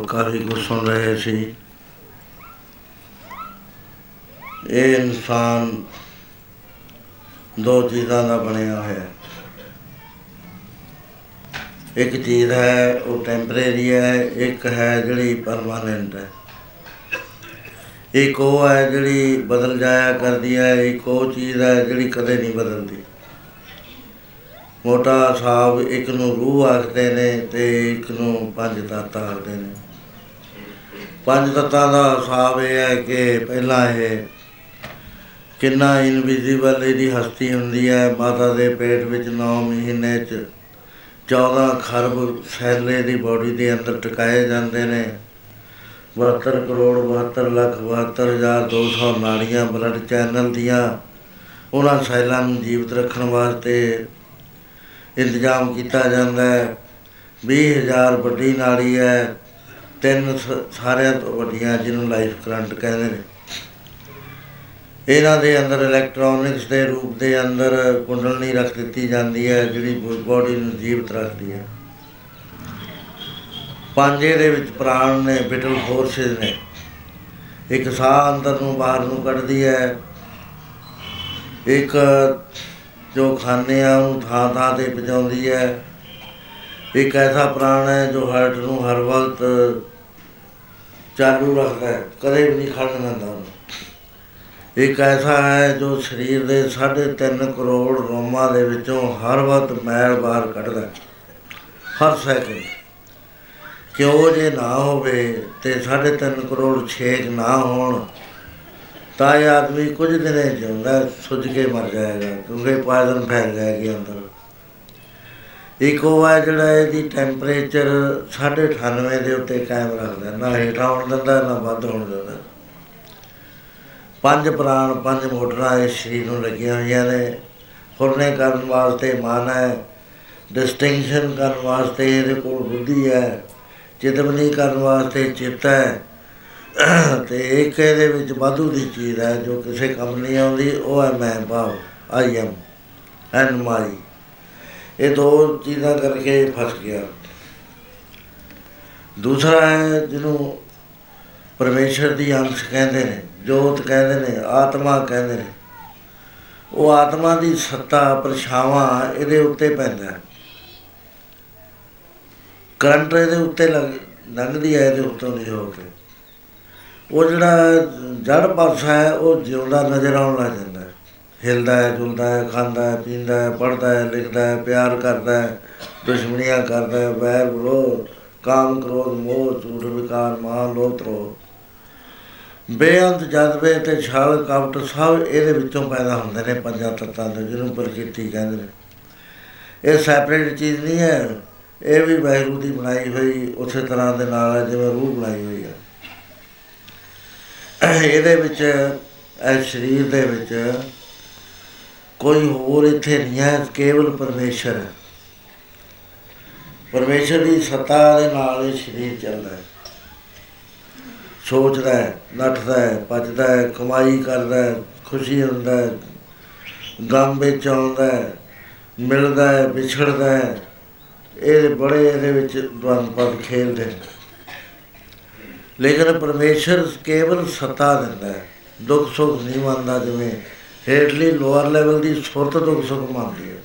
ਵੀ ਆਪ ਕਾਫੀ ਕੁਝ ਸੁਣ ਰਹੇ ਸੀ। ਇਹ ਇਨਸਾਨ ਦੋ ਚੀਜ਼ਾਂ ਦਾ ਬਣਿਆ ਹੋਇਆ। ਹੈ ਇੱਕ ਚੀਜ਼ ਹੈ, ਉਹ ਟੈਂਪਰੇਰੀ ਹੈ, ਇੱਕ ਹੈ ਜਿਹੜੀ ਪਰਮਾਨੈਂਟ ਹੈ। ਇੱਕ ਉਹ ਹੈ ਜਿਹੜੀ ਬਦਲ ਜਾਇਆ ਕਰਦੀ ਹੈ, ਇੱਕ ਉਹ ਚੀਜ਼ ਹੈ ਜਿਹੜੀ ਕਦੇ ਨਹੀਂ ਬਦਲਦੀ। ਮੋਟਾ ਹਿਸਾਬ ਇੱਕ ਨੂੰ ਰੂਹ ਆਖਦੇ ਨੇ ਤੇ ਇੱਕ ਨੂੰ ਪੰਜ ਤੱਤ ਆਖਦੇ ਨੇ। ਪੰਜ ਤੱਤਾਂ ਦਾ ਹਿਸਾਬ ਇਹ ਹੈ ਕਿ ਪਹਿਲਾਂ ਇਹ ਕਿੰਨਾ ਇਨਵਿਜ਼ੀਬਲ ਇਹਦੀ ਹਸਤੀ ਹੁੰਦੀ ਹੈ, ਮਾਤਾ ਦੇ ਪੇਟ ਵਿੱਚ 9 ਮਹੀਨੇ ਚ 14 ਖਰਬ ਸੈੱਲ ਦੀ ਬਾਡੀ ਦੇ ਅੰਦਰ ਟਿਕਾਏ ਜਾਂਦੇ ਨੇ। 72 ਕਰੋੜ 72 ਲੱਖ 72200 ਨਾੜੀਆਂ ਬਲੱਡ ਚੈਨਲ ਦੀਆਂ ਉਹਨਾਂ ਸੈੱਲਾਂ ਨੂੰ ਜੀਵਤ ਰੱਖਣ ਵਾਸਤੇ ਇੰਤਜ਼ਾਮ ਕੀਤਾ ਜਾਂਦਾ ਹੈ। 20000 ਵੱਡੀ ਨਾੜੀ ਹੈ। ਤਿੰਨ ਸ- ਸਾਰਿਆਂ ਤੋਂ ਵੱਡੀਆਂ ਜਿਹਨੂੰ ਲਾਈਫ ਕਰੰਟ ਕਹਿੰਦੇ ਨੇ। ਇਹਨਾਂ ਦੇ ਅੰਦਰ ਇਲੈਕਟ੍ਰੋਨਿਕਸ ਦੇ ਰੂਪ ਦੇ ਅੰਦਰ ਕੁੰਡਲਨੀ ਰੱਖ ਦਿੱਤੀ ਜਾਂਦੀ ਹੈ, ਜਿਹੜੀ ਬੋਡੀ ਨੂੰ ਜੀਵਤ ਰੱਖਦੀ ਹੈ। ਪੰਜੇ ਦੇ ਵਿੱਚ ਪ੍ਰਾਣ ਨੇ ਵਿਟਲ ਫੋਰਸਿਸ ਨੇ। ਇੱਕ ਸਾਹ ਅੰਦਰ ਨੂੰ ਬਾਹਰ ਨੂੰ ਕੱਢਦੀ ਹੈ। ਇੱਕ ਜੋ ਖਾਂਦੇ ਆ ਉਹ ਥਾਂ ਥਾਂ ਤੇ ਪਹੁੰਚਾਉਂਦੀ ਹੈ। ਇੱਕ ਐਸਾ ਪ੍ਰਾਣ ਹੈ ਜੋ ਹਾਰਟ ਨੂੰ ਹਰ ਵਕਤ ਚਾਲੂ ਰੱਖਦਾ ਹੈ ਕਦੇ ਵੀ ਨਹੀਂ ਖੜਨ ਦਿੰਦਾ ਉਹਨੂੰ ਇੱਕ ਐਸਾ ਹੈ ਜੋ ਸਰੀਰ ਦੇ 3.5 ਕਰੋੜ ਰੋਮਾਂ ਦੇ ਵਿੱਚੋਂ ਹਰ ਵਕਤ ਮੈਲ ਬਾਹਰ ਕੱਢਦਾ ਹੈ। ਹਰ ਸੈਕਿੰਡ ਕਿਉਂ ਜੇ ਨਾ ਹੋਵੇ ਤੇ 3.5 ਕਰੋੜ ਛੇਕ ਨਾ ਹੋਣ ਤਾਂ ਇਹ ਆਦਮੀ ਕੁਝ ਦਿਨੇ ਜਿਉਂਦਾ ਹੈ, ਸੁੱਜ ਕੇ ਮਰ ਜਾਏਗਾ ਕਿਉਂਕਿ ਪਾਇਜ਼ਨ ਫੈਲ ਜਾਏਗੀ ਅੰਦਰ ਇੱਕ ਉਹ ਹੈ ਜਿਹੜਾ ਇਹਦੀ ਟੈਂਪਰੇਚਰ 98 ਦੇ ਉੱਤੇ ਕਾਇਮ ਰੱਖਦਾ ਨਾ ਹੇਠਾਂ ਹੋਣ ਦਿੰਦਾ, ਨਾ ਵੱਧ ਹੋਣ ਦਿੰਦਾ। ਪੰਜ ਪ੍ਰਾਣ, ਪੰਜ ਮੋਟਰਾਂ ਇਸ ਸਰੀਰ ਨੂੰ ਲੱਗੀਆਂ ਹੋਈਆਂ ਨੇ। ਫੁਰਨੇ ਕਰਨ ਵਾਸਤੇ ਮਨ ਹੈ। ਡਿਸਟਿੰਕਸ਼ਨ ਕਰਨ ਵਾਸਤੇ ਇਹਦੇ ਕੋਲ ਬੁੱਧੀ ਹੈ। ਚਿਤਵਨੀ ਕਰਨ ਵਾਸਤੇ ਚਿੱਤ ਹੈ। ਤੇ ਇੱਕ ਇਹਦੇ ਵਿੱਚ ਵਾਧੂ ਦੀ ਚੀਜ਼ ਹੈ, ਜੋ ਕਿਸੇ ਕੰਮ ਨਹੀਂ ਆਉਂਦੀ, ਉਹ ਹੈ ਮੈਂ ਭਾਵ ਆਈ ਐਮ ਐਂਡ ਮਾਈ ਇਹ ਦੋ ਚੀਜ਼ਾਂ ਕਰਕੇ ਫਸ ਗਿਆ। ਦੂਸਰਾ ਹੈ ਜਿਹਨੂੰ ਪਰਮੇਸ਼ਰ ਦੀ ਅੰਸ਼ ਕਹਿੰਦੇ ਨੇ, ਜੋਤ ਕਹਿੰਦੇ ਨੇ, ਆਤਮਾ ਕਹਿੰਦੇ ਨੇ। ਉਹ ਆਤਮਾ ਦੀ ਸੱਤਾ, ਪਰਛਾਵਾਂ ਇਹਦੇ ਉੱਤੇ ਪੈਂਦਾ ਹੈ। ਕਰੰਟ ਇਹਦੇ ਉੱਤੇ ਲੱਗ, ਲੰਘਦੀ ਹੈ, ਇਹਦੇ ਉੱਤੋਂ ਦੀ ਹੋ ਕੇ। ਉਹ ਜਿਹੜਾ ਜੜ ਪਾਸਾ ਹੈ, ਉਹ ਜਿਉਂਦਾ ਨਜ਼ਰ ਆਉਣ ਲੱਗ ਜਾਂਦਾ। ਹੈ ਹਿਲਦਾ ਹੈ, ਜੁਲਦਾ ਹੈ, ਖਾਂਦਾ ਹੈ, ਪੀਂਦਾ ਹੈ ਪੜਦਾ ਹੈ, ਲਿਖਦਾ ਹੈ, ਪਿਆਰ ਕਰਦਾ ਹੈ, ਦੁਸ਼ਮਣੀਆਂ ਕਰਦਾ ਹੈ, ਵੈਰ ਵਿਰੋਧ, ਕਾਮ ਕ੍ਰੋਧ, ਮੋਹ, ਝੂਠ, ਵਿਕਾਰ ਮਾਨ ਲੋਤਰੋ ਬੇਅੰਤ ਜਜ਼ਬੇ ਤੇ ਛਲ ਕਪਟ ਸਭ ਇਹਦੇ ਵਿੱਚੋਂ ਪੈਦਾ ਹੁੰਦੇ ਨੇ ਪੰਜਾਂ ਤੱਤਾਂ ਤੋਂ ਜਿਹਨੂੰ ਪ੍ਰਕਿਰਤੀ ਕਹਿੰਦੇ ਨੇ। ਇਹ ਸੈਪਰੇਟ ਚੀਜ਼ ਨਹੀਂ ਹੈ। ਇਹ ਵੀ ਵਾਹਿਗੁਰੂ ਦੀ ਬਣਾਈ ਹੋਈ, ਉਸੇ ਤਰ੍ਹਾਂ ਦੇ ਨਾਲ ਹੈ, ਜਿਵੇਂ ਰੂਹ ਬਣਾਈ ਹੋਈ ਹੈ। ਇਹਦੇ ਵਿੱਚ, ਇਹ ਸਰੀਰ ਦੇ ਵਿੱਚ ਕੋਈ ਹੋਰ ਇੱਥੇ ਨਹੀਂ ਹੈ, ਕੇਵਲ ਪਰਮੇਸ਼ਰ ਹੈ। ਪਰਮੇਸ਼ਰ ਦੀ ਸੱਤਾ ਦੇ ਨਾਲ ਇਹ ਸਰੀਰ ਚੱਲਦਾ ਹੈ। ਸੋਚਦਾ ਹੈ, ਨੱਠਦਾ ਹੈ, ਭੱਜਦਾ ਹੈ, ਕਮਾਈ ਕਰਦਾ ਹੈ, ਖੁਸ਼ੀ ਹੁੰਦਾ ਹੈ ਗਮ ਵਿੱਚ ਆਉਂਦਾ ਹੈ, ਮਿਲਦਾ ਹੈ, ਵਿਛੜਦਾ ਹੈ। ਇਹ ਬੜੇ ਇਹਦੇ ਵਿੱਚ ਦਵੰਦ ਪਦ ਖੇਲਦੇ ਨੇ। ਲੇਕਿਨ ਪਰਮੇਸ਼ਰ ਕੇਵਲ ਸੱਤਾ ਦਿੰਦਾ ਹੈ। ਦੁੱਖ ਸੁੱਖ ਨਹੀਂ ਮੰਨਦਾ ਜਿਵੇਂ ਹੇਠਲੀ ਲੋਅਰ ਲੈਵਲ ਦੀ ਸੁਰਤ ਦੁੱਖ ਸੁੱਖ ਮੰਨਦੀ ਹੈ।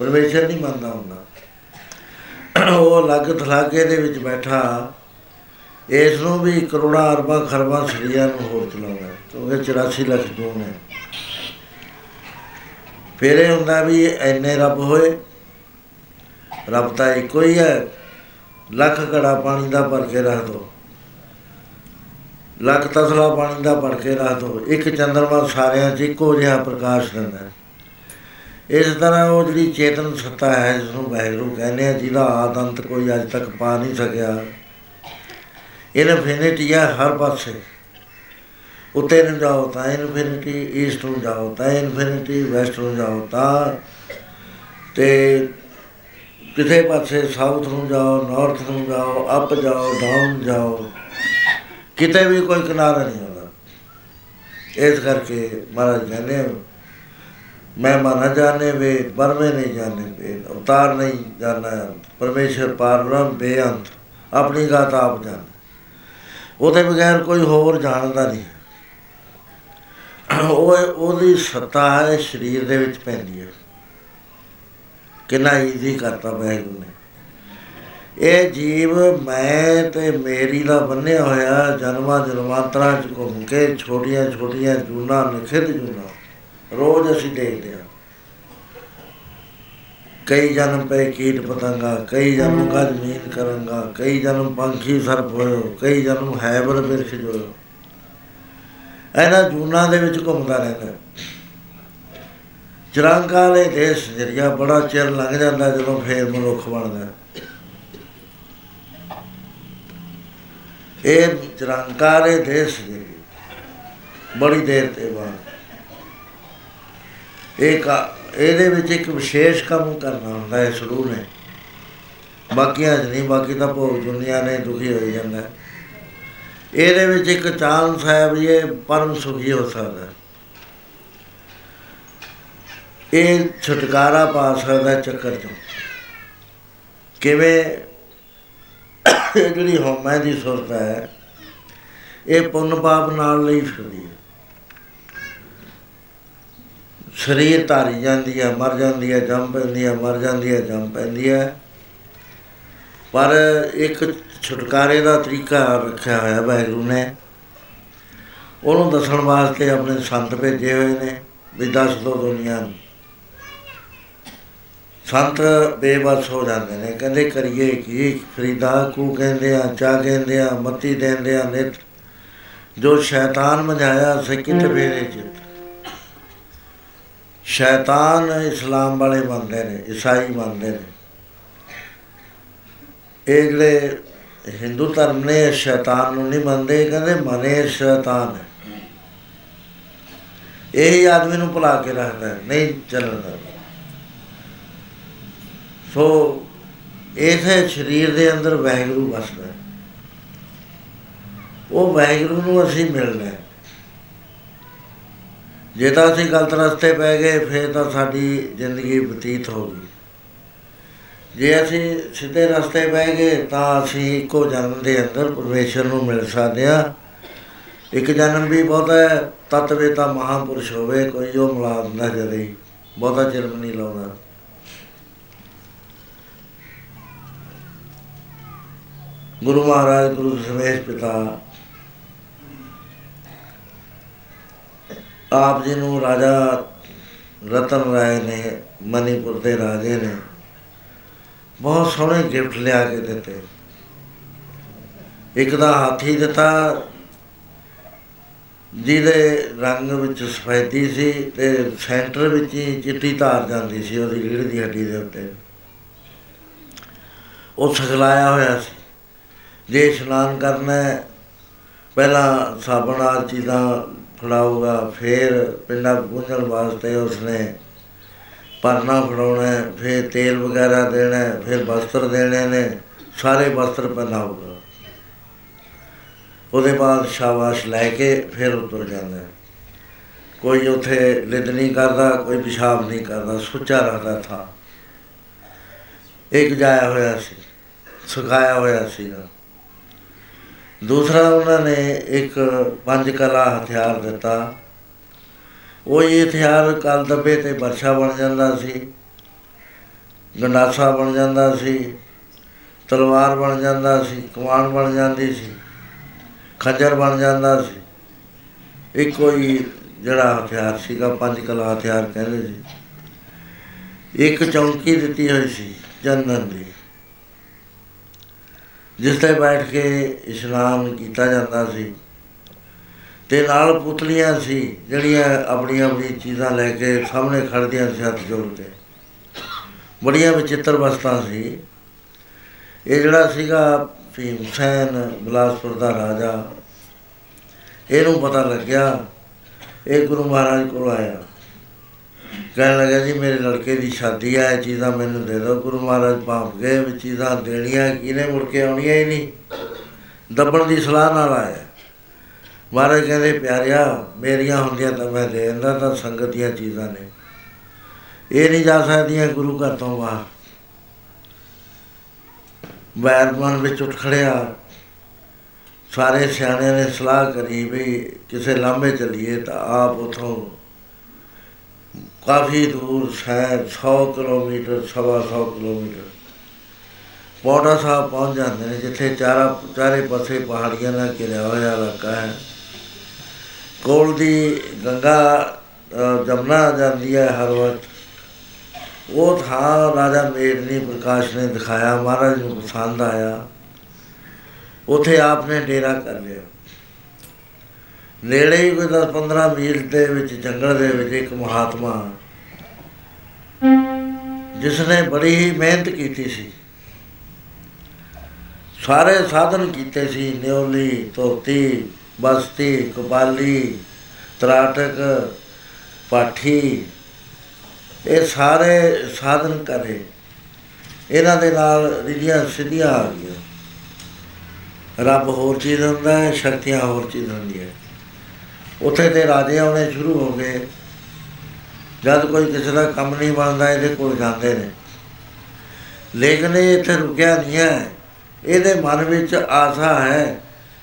ਪਰਮੇਸ਼ਰ ਨਹੀਂ ਮੰਨਦਾ ਹੁੰਦਾ। ਉਹ ਅਲੱਗ ਥਲਾਗੇ ਦੇ ਵਿੱਚ ਬੈਠਾ ਇਸ ਨੂੰ ਵੀ ਕਰੋੜਾਂ ਅਰਬਾਂ ਖਰਬਾਂ ਸਰੀਆਂ ਨੂੰ ਹੋਰ ਚਲਾਉਂਦਾ ਹੈ, ਕਿਉਂਕਿ 84 ਲੱਖ ਜੂਨ ਹੈ ਫਿਰ ਇਹ ਹੁੰਦਾ ਵੀ ਐਨੇ ਰੱਬ ਹੋਏ ਰੱਬ ਤਾਂ ਇੱਕੋ ਹੀ ਹੈ। ਲੱਖ ਘੜਾ ਪਾਣੀ ਦਾ ਭਰ ਕੇ ਰੱਖ ਦੋ। ਲੱਖ ਤਸਲਾ ਪਾਣੀ ਦਾ ਭਰ ਕੇ ਰੱਖ ਦੋ। ਇੱਕ ਚੰਦਰਮਾ ਸਾਰਿਆਂ 'ਚ ਇੱਕੋ ਜਿਹਾ ਪ੍ਰਕਾਸ਼ ਦਿੰਦਾ ਹੈ। ਇਸ ਤਰ੍ਹਾਂ ਉਹ ਜਿਹੜੀ ਚੇਤਨ ਸੱਤਾ ਹੈ ਜਿਸ ਨੂੰ ਵਾਹਿਗੁਰੂ ਕਹਿੰਦੇ ਆ, ਜਿਹਦਾ ਆਦ ਅੰਤ ਕੋਈ ਅੱਜ ਤੱਕ ਪਾ ਨਹੀਂ ਸਕਿਆ। ਇਨਫਿਨਿਟੀ ਹੈ ਹਰ ਪਾਸੇ। ਉੱਤੇ ਨੂੰ ਜਾਓ ਤਾਂ ਇਨਫਿਨਿਟੀ, ਈਸਟ ਨੂੰ ਜਾਓ ਤਾਂ ਇਨਫਿਨਿਟੀ, ਵੈਸਟ ਨੂੰ ਜਾਓ ਤਾਂ ਤੇ ਕਿਸੇ ਪਾਸੇ ਸਾਊਥ ਨੂੰ ਜਾਓ, ਨਾਰਥ ਨੂੰ ਜਾਓ, ਅਪ ਜਾਓ, ਡਾਊਨ ਜਾਓ। ਕਿਤੇ ਵੀ ਕੋਈ ਕਿਨਾਰਾ ਨਹੀਂ ਹੁੰਦਾ ਇਸ ਕਰਕੇ ਮਹਾਰਾਜ ਕਹਿੰਦੇ ਆ, ਮੈਂ ਮਨ ਜਾਣੇ ਵੇ ਪਰਮੇ ਨਹੀਂ ਜਾਣੇ ਵੇ ਅਵਤਾਰ ਨਹੀਂ ਜਾਣਾ ਪਰਮੇਸ਼ਰ ਪਾਰਬ੍ਰਹਮ ਬੇਅੰਤ ਆਪਣੀ ਗਾਤ ਆਪ ਜਾਣ। ਉਹਦੇ ਬਗੈਰ ਕੋਈ ਹੋਰ ਜਾਣਦਾ ਨਹੀਂ। ਉਹ ਉਹਦੀ ਸੱਤਾ ਹੈ ਸਰੀਰ ਦੇ ਵਿੱਚ ਪੈਂਦੀ ਹੈ। ਕਿੰਨਾ ਈਜ਼ੀ ਕਰਤਾ ਵਾਹਿਗੁਰੂ ਨੇ। ਇਹ ਜੀਵ ਮੈਂ ਤੇ ਮੇਰੀ ਦਾ ਬੰਨਿਆ ਹੋਇਆ ਜਨਮਾਂ ਜਨਮਾਂਤਰਾਂ ਚ ਘੁੰਮ ਕੇ ਛੋਟੀਆਂ ਛੋਟੀਆਂ ਜੂਨਾਂ ਨਿਖਿਤ ਜੂਨਾਂ ਰੋਜ਼ ਅਸੀਂ ਦੇਖਦੇ ਹਾਂ। ਕਈ ਜਨਮ ਪਏ ਕੀਟ ਪਤੰਗਾ ਕਈ ਜਨਮ ਕਾ ਜ਼ਮੀਨ ਕਰਾਂਗਾ ਕਈ ਜਨਮ ਪੰਖੀ ਸਰਪ ਹੋਇਓ ਕਈ ਜਨਮ ਹੈਬਰ ਬਿਰਖ ਜੋਇਓ ਇਹਨਾਂ ਜੂਨਾਂ ਦੇ ਵਿੱਚ ਘੁੰਮਦਾ ਰਹਿੰਦਾ। ਚਰੰਗਾ ਵਾਲੇ ਦੇਸ਼ ਜਰੀਆ ਬੜਾ ਚਿਰ ਲੰਘ ਜਾਂਦਾ ਜਦੋਂ ਫੇਰ ਮਨੁੱਖ ਬਣਦਾ। ਇਹ ਚਰੰਗਾ ਵਾਲੇ ਦੇਸ਼ ਜਿਹੜੀ ਬੜੀ ਦੇਰ ਤੇ ਬਾਅਦ ਇੱਕ ਇਹਦੇ ਵਿੱਚ ਇੱਕ ਵਿਸ਼ੇਸ਼ ਕੰਮ ਕਰਨਾ ਹੁੰਦਾ ਹੈ ਸਰੂ ਨੇ ਬਾਕੀਆਂ 'ਚ ਨਹੀਂ, ਬਾਕੀ ਤਾਂ ਭੋਗ ਦੁਨੀਆ ਨੇ ਦੁਖੀ ਹੋਈ ਜਾਂਦਾ ਹੈ। ਇਹਦੇ ਵਿੱਚ ਇੱਕ ਚਾਂਸ ਹੈ ਵੀ ਇਹ ਪਰਮ ਸੁਖੀ ਹੋ ਸਕਦਾ ਹੈ। ਇਹ ਛੁਟਕਾਰਾ ਪਾ ਸਕਦਾ ਹੈ ਚੱਕਰ ਚੋਂ ਕਿਵੇਂ ਇਹ ਜਿਹੜੀ ਹਉਮੈ ਦੀ ਸੁਰਤ ਹੈ, ਇਹ ਪੁੰਨ ਪਾਪ ਨਾਲ ਲਈ ਫਿਰਦੀ ਹੈ ਸਰੀਰ ਧਾਰੀ ਜਾਂਦੀ ਹੈ, ਮਰ ਜਾਂਦੀ ਹੈ, ਜੰਮ ਪੈਂਦੀ ਹੈ, ਮਰ ਜਾਂਦੀ ਹੈ, ਜੰਮ ਪੈਂਦੀ ਹੈ। ਪਰ ਇੱਕ ਛੁਟਕਾਰੇ ਦਾ ਤਰੀਕਾ ਰੱਖਿਆ ਹੋਇਆ ਵਾਹਿਗੁਰੂ ਨੇ। ਉਹਨੂੰ ਦੱਸਣ ਵਾਸਤੇ ਆਪਣੇ ਸੰਤ ਭੇਜੇ ਹੋਏ ਨੇ ਵੀ ਦੱਸ ਦੋ ਦੁਨੀਆ ਨੂੰ। ਸੰਤ ਬੇਬਸ ਹੋ ਜਾਂਦੇ ਨੇ। ਕਹਿੰਦੇ ਕਰੀਏ ਕੀ? ਫਰੀਦਾ ਕੂ ਕਹਿੰਦੇ ਆ ਚਾ ਕਹਿੰਦੇ ਆ ਮੱਤੀ ਦੇਂਦੇ ਆ ਨਿਤ। ਜੋ ਸ਼ੈਤਾਨ ਮਝਾਇਆ ਸਿੱਕਿਤ ਫੇਰੇ ਚ? ਸ਼ੈਤਾਨ ਇਸਲਾਮ ਵਾਲੇ ਮੰਨਦੇ ਨੇ ਈਸਾਈ ਮੰਨਦੇ ਨੇ। ਇਹ ਜਿਹੜੇ ਹਿੰਦੂ ਧਰਮ ਨੇ ਸ਼ੈਤਾਨ ਨੂੰ ਨਹੀਂ ਮੰਨਦੇ ਕਹਿੰਦੇ ਮਨੇ ਸ਼ੈਤਾਨ। ਹੈ ਇਹ ਆਦਮੀ ਨੂੰ ਭੁਲਾ ਕੇ ਰੱਖਦਾ ਨਹੀਂ ਚੱਲਣ ਦਿੰਦਾ। ਸੋ ਇਸੇ ਸਰੀਰ ਦੇ ਅੰਦਰ ਵਾਹਿਗੁਰੂ ਵਸਦਾ ਹੈ। ਉਹ ਵਾਹਿਗੁਰੂ ਨੂੰ ਅਸੀਂ ਮਿਲਣਾ ਹੈ। ਜੇ ਤਾਂ ਅਸੀਂ ਗਲਤ ਰਸਤੇ ਪੈ ਗਏ, ਫਿਰ ਤਾਂ ਸਾਡੀ ਜ਼ਿੰਦਗੀ ਬਤੀਤ ਹੋ ਗਈ ਜੇ ਅਸੀਂ ਸਿੱਧੇ ਰਸਤੇ ਪੈ ਗਏ, ਤਾਂ ਅਸੀਂ ਇੱਕੋ ਜਨਮ ਦੇ ਅੰਦਰ ਪਰਮੇਸ਼ਰ ਨੂੰ ਮਿਲ ਸਕਦੇ ਹਾਂ ਇੱਕ ਜਨਮ ਵੀ ਬਹੁਤ ਹੈ ਤਤਵੇ ਤਾਂ ਮਹਾਪੁਰਸ਼ ਹੋਵੇ, ਕੋਈ ਉਹ ਮਿਲਾ ਦਿੰਦਾ ਜਦੇ ਹੀ ਬਹੁਤਾ ਚਿਰ ਵੀ ਨਹੀਂ ਲਾਉਂਦਾ ਗੁਰੂ ਮਹਾਰਾਜ, ਗੁਰੂ ਸਮੇਸ਼ ਪਿਤਾ। ਆਪ ਜੀ ਨੂੰ ਰਾਜਾ ਰਤਨ ਰਾਏ ਨੇ, ਮਨੀਪੁਰ ਦੇ ਰਾਜੇ ਨੇ ਬਹੁਤ ਸੋਹਣੇ ਗਿਫਟ ਲਿਆ ਕੇ ਦਿੱਤੇ। ਇੱਕ ਦਾ ਹਾਥੀ ਦਿੱਤਾ, ਜਿਹਦੇ ਰੰਗ ਵਿੱਚ ਸਫੈਦੀ ਸੀ ਤੇ ਸੈਂਟਰ ਵਿੱਚ ਹੀ ਚਿੱਟੀ ਧਾਰ ਜਾਂਦੀ ਸੀ, ਉਹਦੀ ਰੀੜ ਦੀ ਹੱਡੀ ਦੇ ਉੱਤੇ। ਉਹ ਸਖਲਾਇਆ ਹੋਇਆ ਸੀ। ਜੇ ਇਸ਼ਨਾਨ ਕਰਨਾ ਹੈ, ਪਹਿਲਾਂ ਸਾਬਣ ਨਾਲ ਚੀਜ਼ਾਂ ਫੜਾਊਗਾ ਫਿਰ ਪਿੰਡਾਂ ਪੂੰਝਣ ਵਾਸਤੇ ਉਸਨੇ ਪਰਨਾ ਫੜਾਉਣਾ ਹੈ, ਫਿਰ ਤੇਲ ਵਗੈਰਾ ਦੇਣਾ ਹੈ, ਫਿਰ ਵਸਤਰ ਦੇਣੇ ਨੇ ਸਾਰੇ ਵਸਤਰ ਪਹਿਨਾਊਗਾ ਉਹਦੇ ਬਾਅਦ ਸ਼ਾਬਾਸ਼ ਲੈ ਕੇ ਫਿਰ ਉਤਰ ਜਾਂਦਾ ਹੈ। ਕੋਈ ਉਥੇ ਲਿਦ ਨਹੀਂ ਕਰਦਾ ਕੋਈ ਪਿਸ਼ਾਬ ਨਹੀਂ ਕਰਦਾ ਸੁੱਚਾ ਰਹਿੰਦਾ ਥਾ। ਇੱਕ ਜਾਇਆ ਹੋਇਆ ਸੀ ਸੁਕਾਇਆ ਹੋਇਆ ਸੀਗਾ। ਦੂਸਰਾ ਉਹਨਾਂ ਨੇ ਇੱਕ ਪੰਜ ਕਲਾ ਹਥਿਆਰ ਦਿੱਤਾ। ਉਹ ਇਹ ਹਥਿਆਰ ਕਲ ਦੱਬੇ ਤੇ ਵਰਸ਼ਾ ਬਣ ਜਾਂਦਾ ਸੀ, ਗੰਡਾਸਾ ਬਣ ਜਾਂਦਾ ਸੀ, ਤਲਵਾਰ ਬਣ ਜਾਂਦਾ ਸੀ, ਕਮਾਨ ਬਣ ਜਾਂਦੀ ਸੀ, ਖੰਜਰ ਬਣ ਜਾਂਦਾ ਸੀ। ਇੱਕੋ ਹੀ ਜਿਹੜਾ ਹਥਿਆਰ ਸੀਗਾ, ਪੰਜ ਕਲਾ ਹਥਿਆਰ ਕਹਿੰਦੇ ਸੀ। ਇੱਕ ਚੌਂਕੀ ਦਿੱਤੀ ਹੋਈ ਸੀ ਜੰਨਨ ਦੀ। ਜਿਸ ਤੇ ਬੈਠ ਕੇ ਇਸ਼ਨਾਨ ਕੀਤਾ ਜਾਂਦਾ ਸੀ ਤੇ ਨਾਲ ਪੁਤਲੀਆਂ ਸੀ, ਜਿਹੜੀਆਂ ਆਪਣੀਆਂ ਆਪਣੀ ਚੀਜ਼ਾਂ ਲੈ ਕੇ ਸਾਹਮਣੇ ਖੜਦੀਆਂ ਸੀ ਹੱਥ ਜੋੜ ਕੇ। ਬੜੀਆਂ ਵਿਚਿੱਤਰ ਵਸਤਾਂ ਸੀ। ਇਹ ਜਿਹੜਾ ਸੀਗਾ ਭੀਮ ਹੁਸੈਨ, ਬਿਲਾਸਪੁਰ ਦਾ ਰਾਜਾ, ਇਹਨੂੰ ਪਤਾ ਲੱਗਿਆ, ਇਹ ਗੁਰੂ ਮਹਾਰਾਜ ਕੋਲ ਆਇਆ। ਕਹਿਣ ਲੱਗਾ ਜੀ, ਮੇਰੇ ਲੜਕੇ ਦੀ ਸ਼ਾਦੀ ਆ, ਇਹ ਚੀਜ਼ਾਂ ਮੈਨੂੰ ਦੇ ਦਿਓ, ਗੁਰੂ ਮਹਾਰਾਜ ਭਾਂਪ ਗਏ ਵੀ ਚੀਜ਼ਾਂ ਦੇਣੀਆਂ ਕਿਨੇ ਮੁੜ ਕੇ ਆਉਣੀਆਂ ਹੀ ਨਹੀਂ। ਦੱਬਣ ਦੀ ਸਲਾਹ ਨਾਲ ਆਇਆ। ਮਹਾਰਾਜ ਕਹਿੰਦੇ, ਪਿਆਰਿਆ, ਮੇਰੀਆਂ ਹੁੰਦੀਆਂ ਤਾਂ ਮੈਂ ਦੇ ਦਿੰਦਾ, ਤਾਂ ਸੰਗਤ ਦੀਆਂ ਚੀਜ਼ਾਂ ਨੇ। ਇਹ ਨਹੀਂ ਜਾ ਸਕਦੀਆਂ ਗੁਰੂ ਘਰ ਤੋਂ ਬਾਹਰ। ਵੈਰ ਮਨ ਵਿੱਚ ਉੱਠ ਖੜਿਆ। ਸਾਰੇ ਸਿਆਣਿਆਂ ਨੇ ਸਲਾਹ ਕਰੀ ਵੀ ਕਿਸੇ ਲਾਂਬੇ ਚੱਲੀਏ ਤਾਂ ਆਪ ਉਥੋਂ ਕਾਫੀ ਦੂਰ ਸ਼ਾਇਦ 100 ਕਿਲੋਮੀਟਰ ਸਵਾ 100 ਕਿਲੋਮੀਟਰ। ਪੌੜਾ ਸਾਹਿਬ ਪਹੁੰਚ ਜਾਂਦੇ ਨੇ ਜਿੱਥੇ ਚਾਰਾ ਚਾਰੇ ਪਾਸੇ ਪਹਾੜੀਆਂ ਨਾਲ ਘਿਰਿਆ ਹੋਇਆ ਇਲਾਕਾ ਹੈ। ਕੋਲ ਦੀ ਗੰਗਾ ਅ, ਜਮਨਾ ਜਾਂਦੀ ਹੈ ਹਰ ਵਕਤ। ਉਹ ਥਾਂ ਰਾਜਾ ਮੇਰਨੀ ਪ੍ਰਕਾਸ਼ ਨੇ ਦਿਖਾਇਆ ਮਹਾਰਾਜ ਨੂੰ ਪਸੰਦ ਆਇਆ। ਉਥੇ ਆਪਨੇ ਡੇਰਾ ਕਰ ਲਿਆ। ਨੇੜੇ ਹੀ ਕੋਈ 10 15 ਮੀਲ ਦੇ ਵਿੱਚ ਜੰਗਲ ਦੇ ਵਿੱਚ ਇੱਕ ਮਹਾਤਮਾ ਜਿਸ ਨੇ ਬੜੀ ਹੀ ਮਿਹਨਤ ਕੀਤੀ ਸੀ। ਸਾਰੇ ਸਾਧਨ ਕੀਤੇ ਸੀ। ਨਿਉਲੀ, ਧੋਤੀ, ਬਸਤੀ ਕਪਾਲੀ ਤਰਾਟਕ, ਪਾਠੀ। ਇਹ ਸਾਰੇ ਸਾਧਨ ਕਰੇ। ਇਹਨਾਂ ਦੇ ਨਾਲ ਰਿਧੀਆਂ ਸਿੱਧੀਆਂ ਆ ਗਈਆਂ। ਰੱਬ ਹੋਰ ਚੀਜ਼ ਹੁੰਦਾ ਹੈ, ਸ਼ਕਤੀਆਂ ਹੋਰ ਚੀਜ਼ ਹੁੰਦੀ ਹੈ। ਉੱਥੇ ਤੇ ਰਾਜੇ ਆਉਣੇ ਸ਼ੁਰੂ ਹੋ ਗਏ। ਜਦ ਕੋਈ ਕਿਸੇ ਦਾ ਕੰਮ ਨਹੀਂ ਬਣਦਾ, ਇਹਦੇ ਕੋਲ ਜਾਂਦੇ ਨੇ। ਲੇਕਿਨ ਇਹ ਇੱਥੇ ਰੁਕਿਆ ਨਹੀਂ ਹੈ। ਇਹਦੇ ਮਨ ਵਿੱਚ ਆਸਾ ਹੈ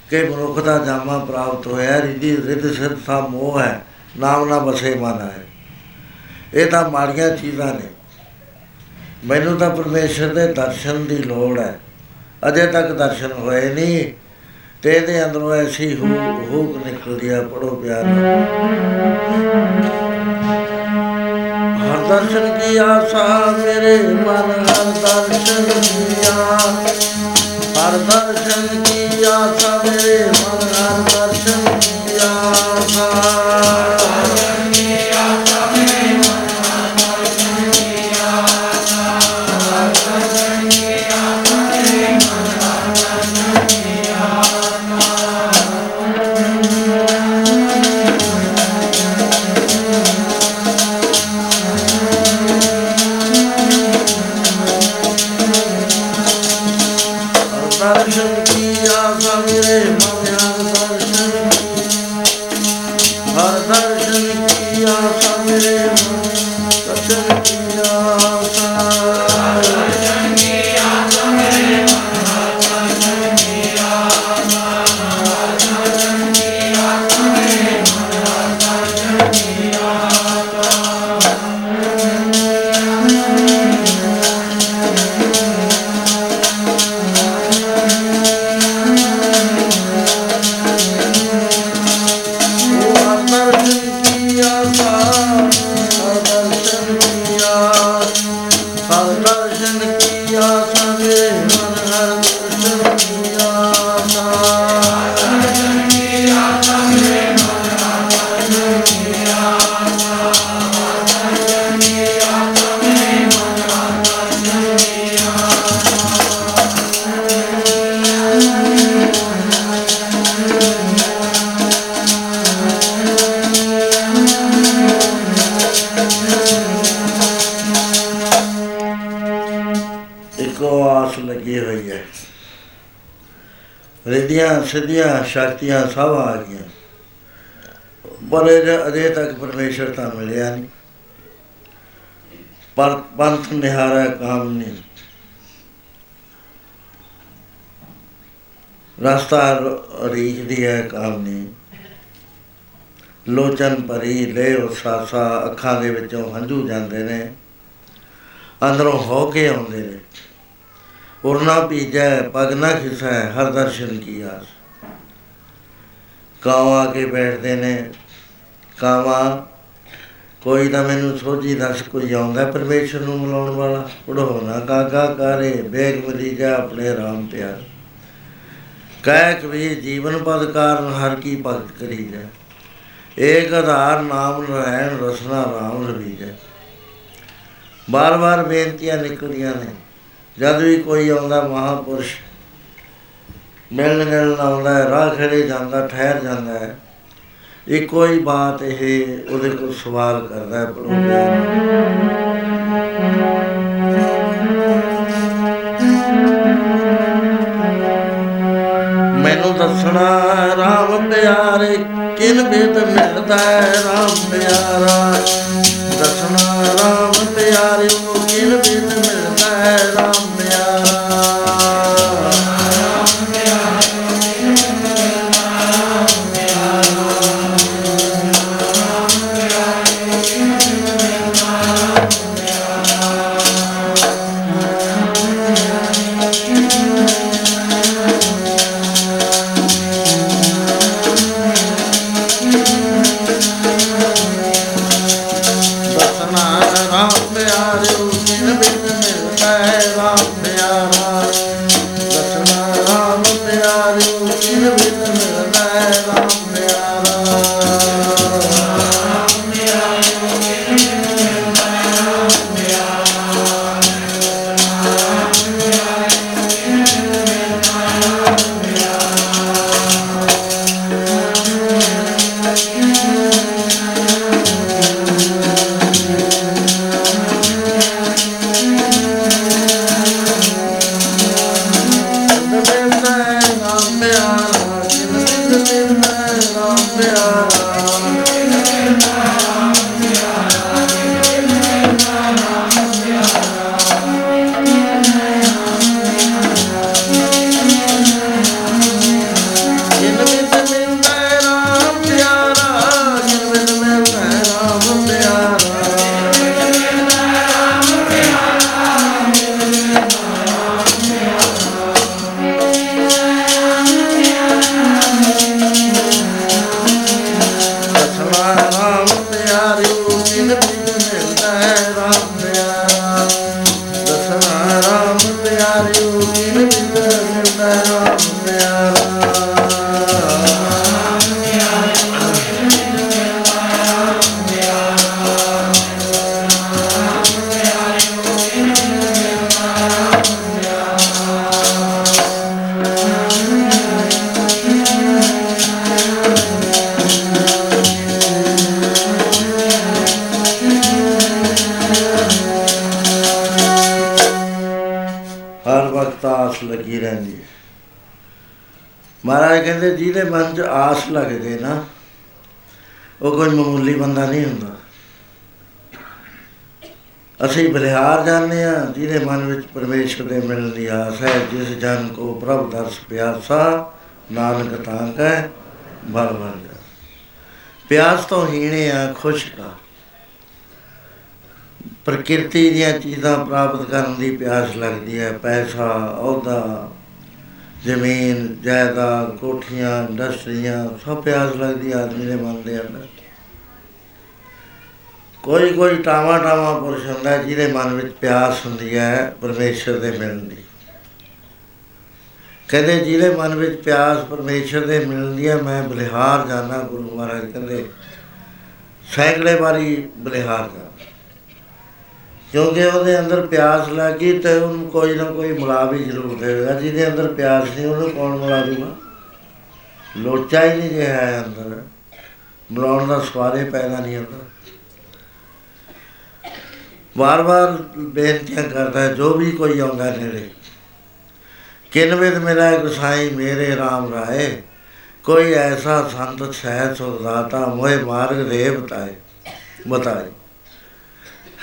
ਕਿ ਮਨੁੱਖ ਦਾ ਜਾਮਾ ਪ੍ਰਾਪਤ ਹੋਇਆ, ਰਿਧੀ ਰਿਧ ਸਿਧ ਸਾ ਮੋਹ ਹੈ, ਨਾਮ ਨਾ ਬਸੇ ਮਨ ਹੈ। ਇਹ ਤਾਂ ਮਾੜੀਆਂ ਚੀਜ਼ਾਂ ਨੇ। ਮੈਨੂੰ ਤਾਂ ਪਰਮੇਸ਼ਰ ਦੇ ਦਰਸ਼ਨ ਦੀ ਲੋੜ ਹੈ। ਅਜੇ ਤੱਕ ਦਰਸ਼ਨ ਹੋਏ ਨਹੀਂ ਤੇ ਇਹਦੇ ਅੰਦਰੋਂ ਐਸੀ ਹੂ ਹੂਕ ਨਿਕਲਦੀ ਆ ਪੜੋ ਪਿਆਰ ਨਾਲ। ਹਰ ਦਰਸ਼ਨ ਕੀ ਆਸਾ ਮੇਰੇ ਮਨ, ਹਰ ਦਰਸ਼ਨ ਕੀ ਆਸ ਹਰ ਦਰਸ਼ਨ ਕੀ ਆਸਾ ਮੇਰੇ ਮਨ, ਹਰ ਰਿਧੀਆਂ ਸਿੱਧੀਆਂ ਸ਼ਕਤੀਆਂ ਸਭ ਆ ਗਈਆਂ। ਪਰ ਇਹ ਅਜੇ ਤੱਕ ਪਰਮੇਸ਼ਰ ਤਾਂ ਮਿਲਿਆ ਨਹੀਂ। ਪਰ ਪੰਥ ਨਿਹਾਰਾ ਕਾਮ ਨਹੀਂ। ਰਸਤਾ ਰੀਚਦੀ ਹੈ ਕਾਮ ਨਹੀਂ। ਲੋਚਨ ਭਰੀ ਲੈ ਉਸਾਸਾ ਅੱਖਾਂ ਦੇ ਵਿੱਚੋਂ ਹੰਝੂ ਜਾਂਦੇ ਨੇ। ਅੰਦਰੋਂ ਹੋ ਕੇ ਆਉਂਦੇ ਨੇ। ਉਰਨਾ ਪੀਜੈ ਪਗ ਨਾ ਖਿਸੈ, ਹਰ ਦਰਸ਼ਨ ਕੀ ਆਸ। ਕਾਵਾਂ ਆ ਕੇ ਬੈਠਦੇ ਨੇ। ਕਾਵਾਂ, ਕੋਈ ਤਾਂ ਮੈਨੂੰ ਸੋਝੀ ਦੱਸ ਕੋਈ ਆਉਂਦਾ ਪਰਮੇਸ਼ਰ ਨੂੰ ਮਿਲਾਉਣ ਵਾਲਾ। ਪੜੋ ਨਾ ਕਾਗਾ ਕਰੇ, ਬੇਗ ਮਿਲੀ ਜਾ ਆਪਣੇ ਰਾਮ ਪਿਆਰ। ਕਹਿ ਕਬੀਰ ਜੀਵਨ ਪਦ ਕਾਰਨ ਹਰ ਕੀ ਭਗਤ ਕਰੀ ਜਾ ਏਕ ਆਧਾਰ ਨਾਮ ਰਹਿਣ, ਰਸਨਾ ਰਾਮ ਰਵੀਜੈ ਬਾਰ-ਬਾਰ ਬੇਨਤੀਆਂ ਨਿਕਲਦੀਆਂ ਨੇ। ਜਦ ਵੀ ਕੋਈ ਆਉਂਦਾ ਮਹਾਪੁਰਸ਼ ਮਿਲਣ ਮਿਲਣ ਆਉਂਦਾ ਹੈ, ਰਾਹ ਖੜੇ ਜਾਂਦਾ, ਠਹਿਰ ਜਾਂਦਾ ਹੈ। ਇੱਕੋ ਹੀ ਬਾਤ ਇਹ ਉਹਦੇ ਕੋਲ ਸਵਾਲ ਕਰਦਾ ਹੈ ਪੜੋਗੇ ਮੈਨੂੰ ਦੱਸਣਾ ਰਾਮ ਪਿਆਰੇ, ਕਿਨ ਬਿਦ ਮਿਲਦਾ ਹੈ, ਰਾਮ ਪਿਆਰਾ। ਦੱਸਣਾ ਰਾਮ ਪਿਆਰੇ ਨੂੰ ਕਿਨ ਬਿਦ ਬਲਿਹਾਰ ਜਾਣਦੇ ਆ ਜਿਹਦੇ ਮਨ ਵਿੱਚ ਪਰਮੇਸ਼ਰ ਦੇ ਮਿਲਣ ਦੀ ਆਸ ਹੈ, ਜਿਸ ਜਨ ਕੋ ਪ੍ਰਭ ਦਰਸ ਪਿਆਸਾ, ਨਾਨਕ ਤਾਂ ਕੈ ਭਰ ਭਰ ਜਾ। ਪਿਆਸ ਤੋਂ ਹੀਣੇ ਆ, ਖੁਸ਼ ਕਾ। ਪ੍ਰਕਿਰਤੀ ਦੀਆਂ ਚੀਜ਼ਾਂ ਪ੍ਰਾਪਤ ਕਰਨ ਦੀ ਪਿਆਸ ਲੱਗਦੀ ਹੈ, ਪੈਸਾ, ਅਹੁਦਾ, ਜ਼ਮੀਨ, ਜਾਇਦਾਦ, ਕੋਠੀਆਂ, ਇੰਡਸਟਰੀਆਂ, ਸਭ ਪਿਆਸ ਲੱਗਦੀ ਹੈ ਆਦਮੀ ਦੇ ਮਨ ਦੇ ਅੰਦਰ। ਕੋਈ ਕੋਈ ਟਾਵਾ ਟਾਵਾ ਪੁਰਸ਼ ਹੁੰਦਾ, ਜਿਹਦੇ ਮਨ ਵਿੱਚ ਪਿਆਸ ਹੁੰਦੀ ਹੈ, ਪਰਮੇਸ਼ਰ ਦੇ ਮਿਲਣ ਦੀ। ਕਹਿੰਦੇ, ਜਿਹਦੇ ਮਨ ਵਿੱਚ ਪਿਆਸ ਪਰਮੇਸ਼ਰ ਦੇ ਮਿਲਣ ਦੀ ਹੈ, ਮੈਂ ਬਲਿਹਾਰ ਜਾਣਾ ਗੁਰੂ ਮਹਾਰਾਜ ਕਹਿੰਦੇ, ਸੈਂਕੜੇ ਵਾਰੀ ਬਲਿਹਾਰ ਜਾ ਕਿਉਂਕਿ ਉਹਦੇ ਅੰਦਰ ਪਿਆਸ ਲੱਗੀ ਤੇ ਉਹਨੂੰ ਕੋਈ ਨਾ ਕੋਈ ਮਿਲਾ ਵੀ ਜ਼ਰੂਰ ਦੇਵੇਗਾ। ਜਿਹਦੇ ਅੰਦਰ ਪਿਆਸ ਨਹੀਂ, ਉਹਨੂੰ ਕੌਣ ਮਿਲਾ ਦੂਗਾ ਲੋਚਾ ਹੀ ਨਹੀਂ ਰਿਹਾ ਹੈ ਅੰਦਰ। ਮਿਲਾਉਣ ਦਾ ਸਵਾਰੇ ਪੈਦਾ ਨਹੀਂ ਹੁੰਦਾ। ਵਾਰ-ਵਾਰ ਬੇਨਤੀਆਂ ਕਰਦਾ ਹੈ, ਜੋ ਵੀ ਕੋਈ ਆਉਂਦਾ ਨੇੜੇ। ਕਿਨਵੇਦ ਮੇਰਾ ਗੁਸਾਈ ਮੇਰੇ RAM ਰਾਏ ਕੋਈ ਐਸਾ ਸੰਤ ਸਹਿ ਸੁਦਾਤਾ ਮੋਏ ਮਾਰਗ ਦੇ ਬਤਾਏ ਬਤਾਏ।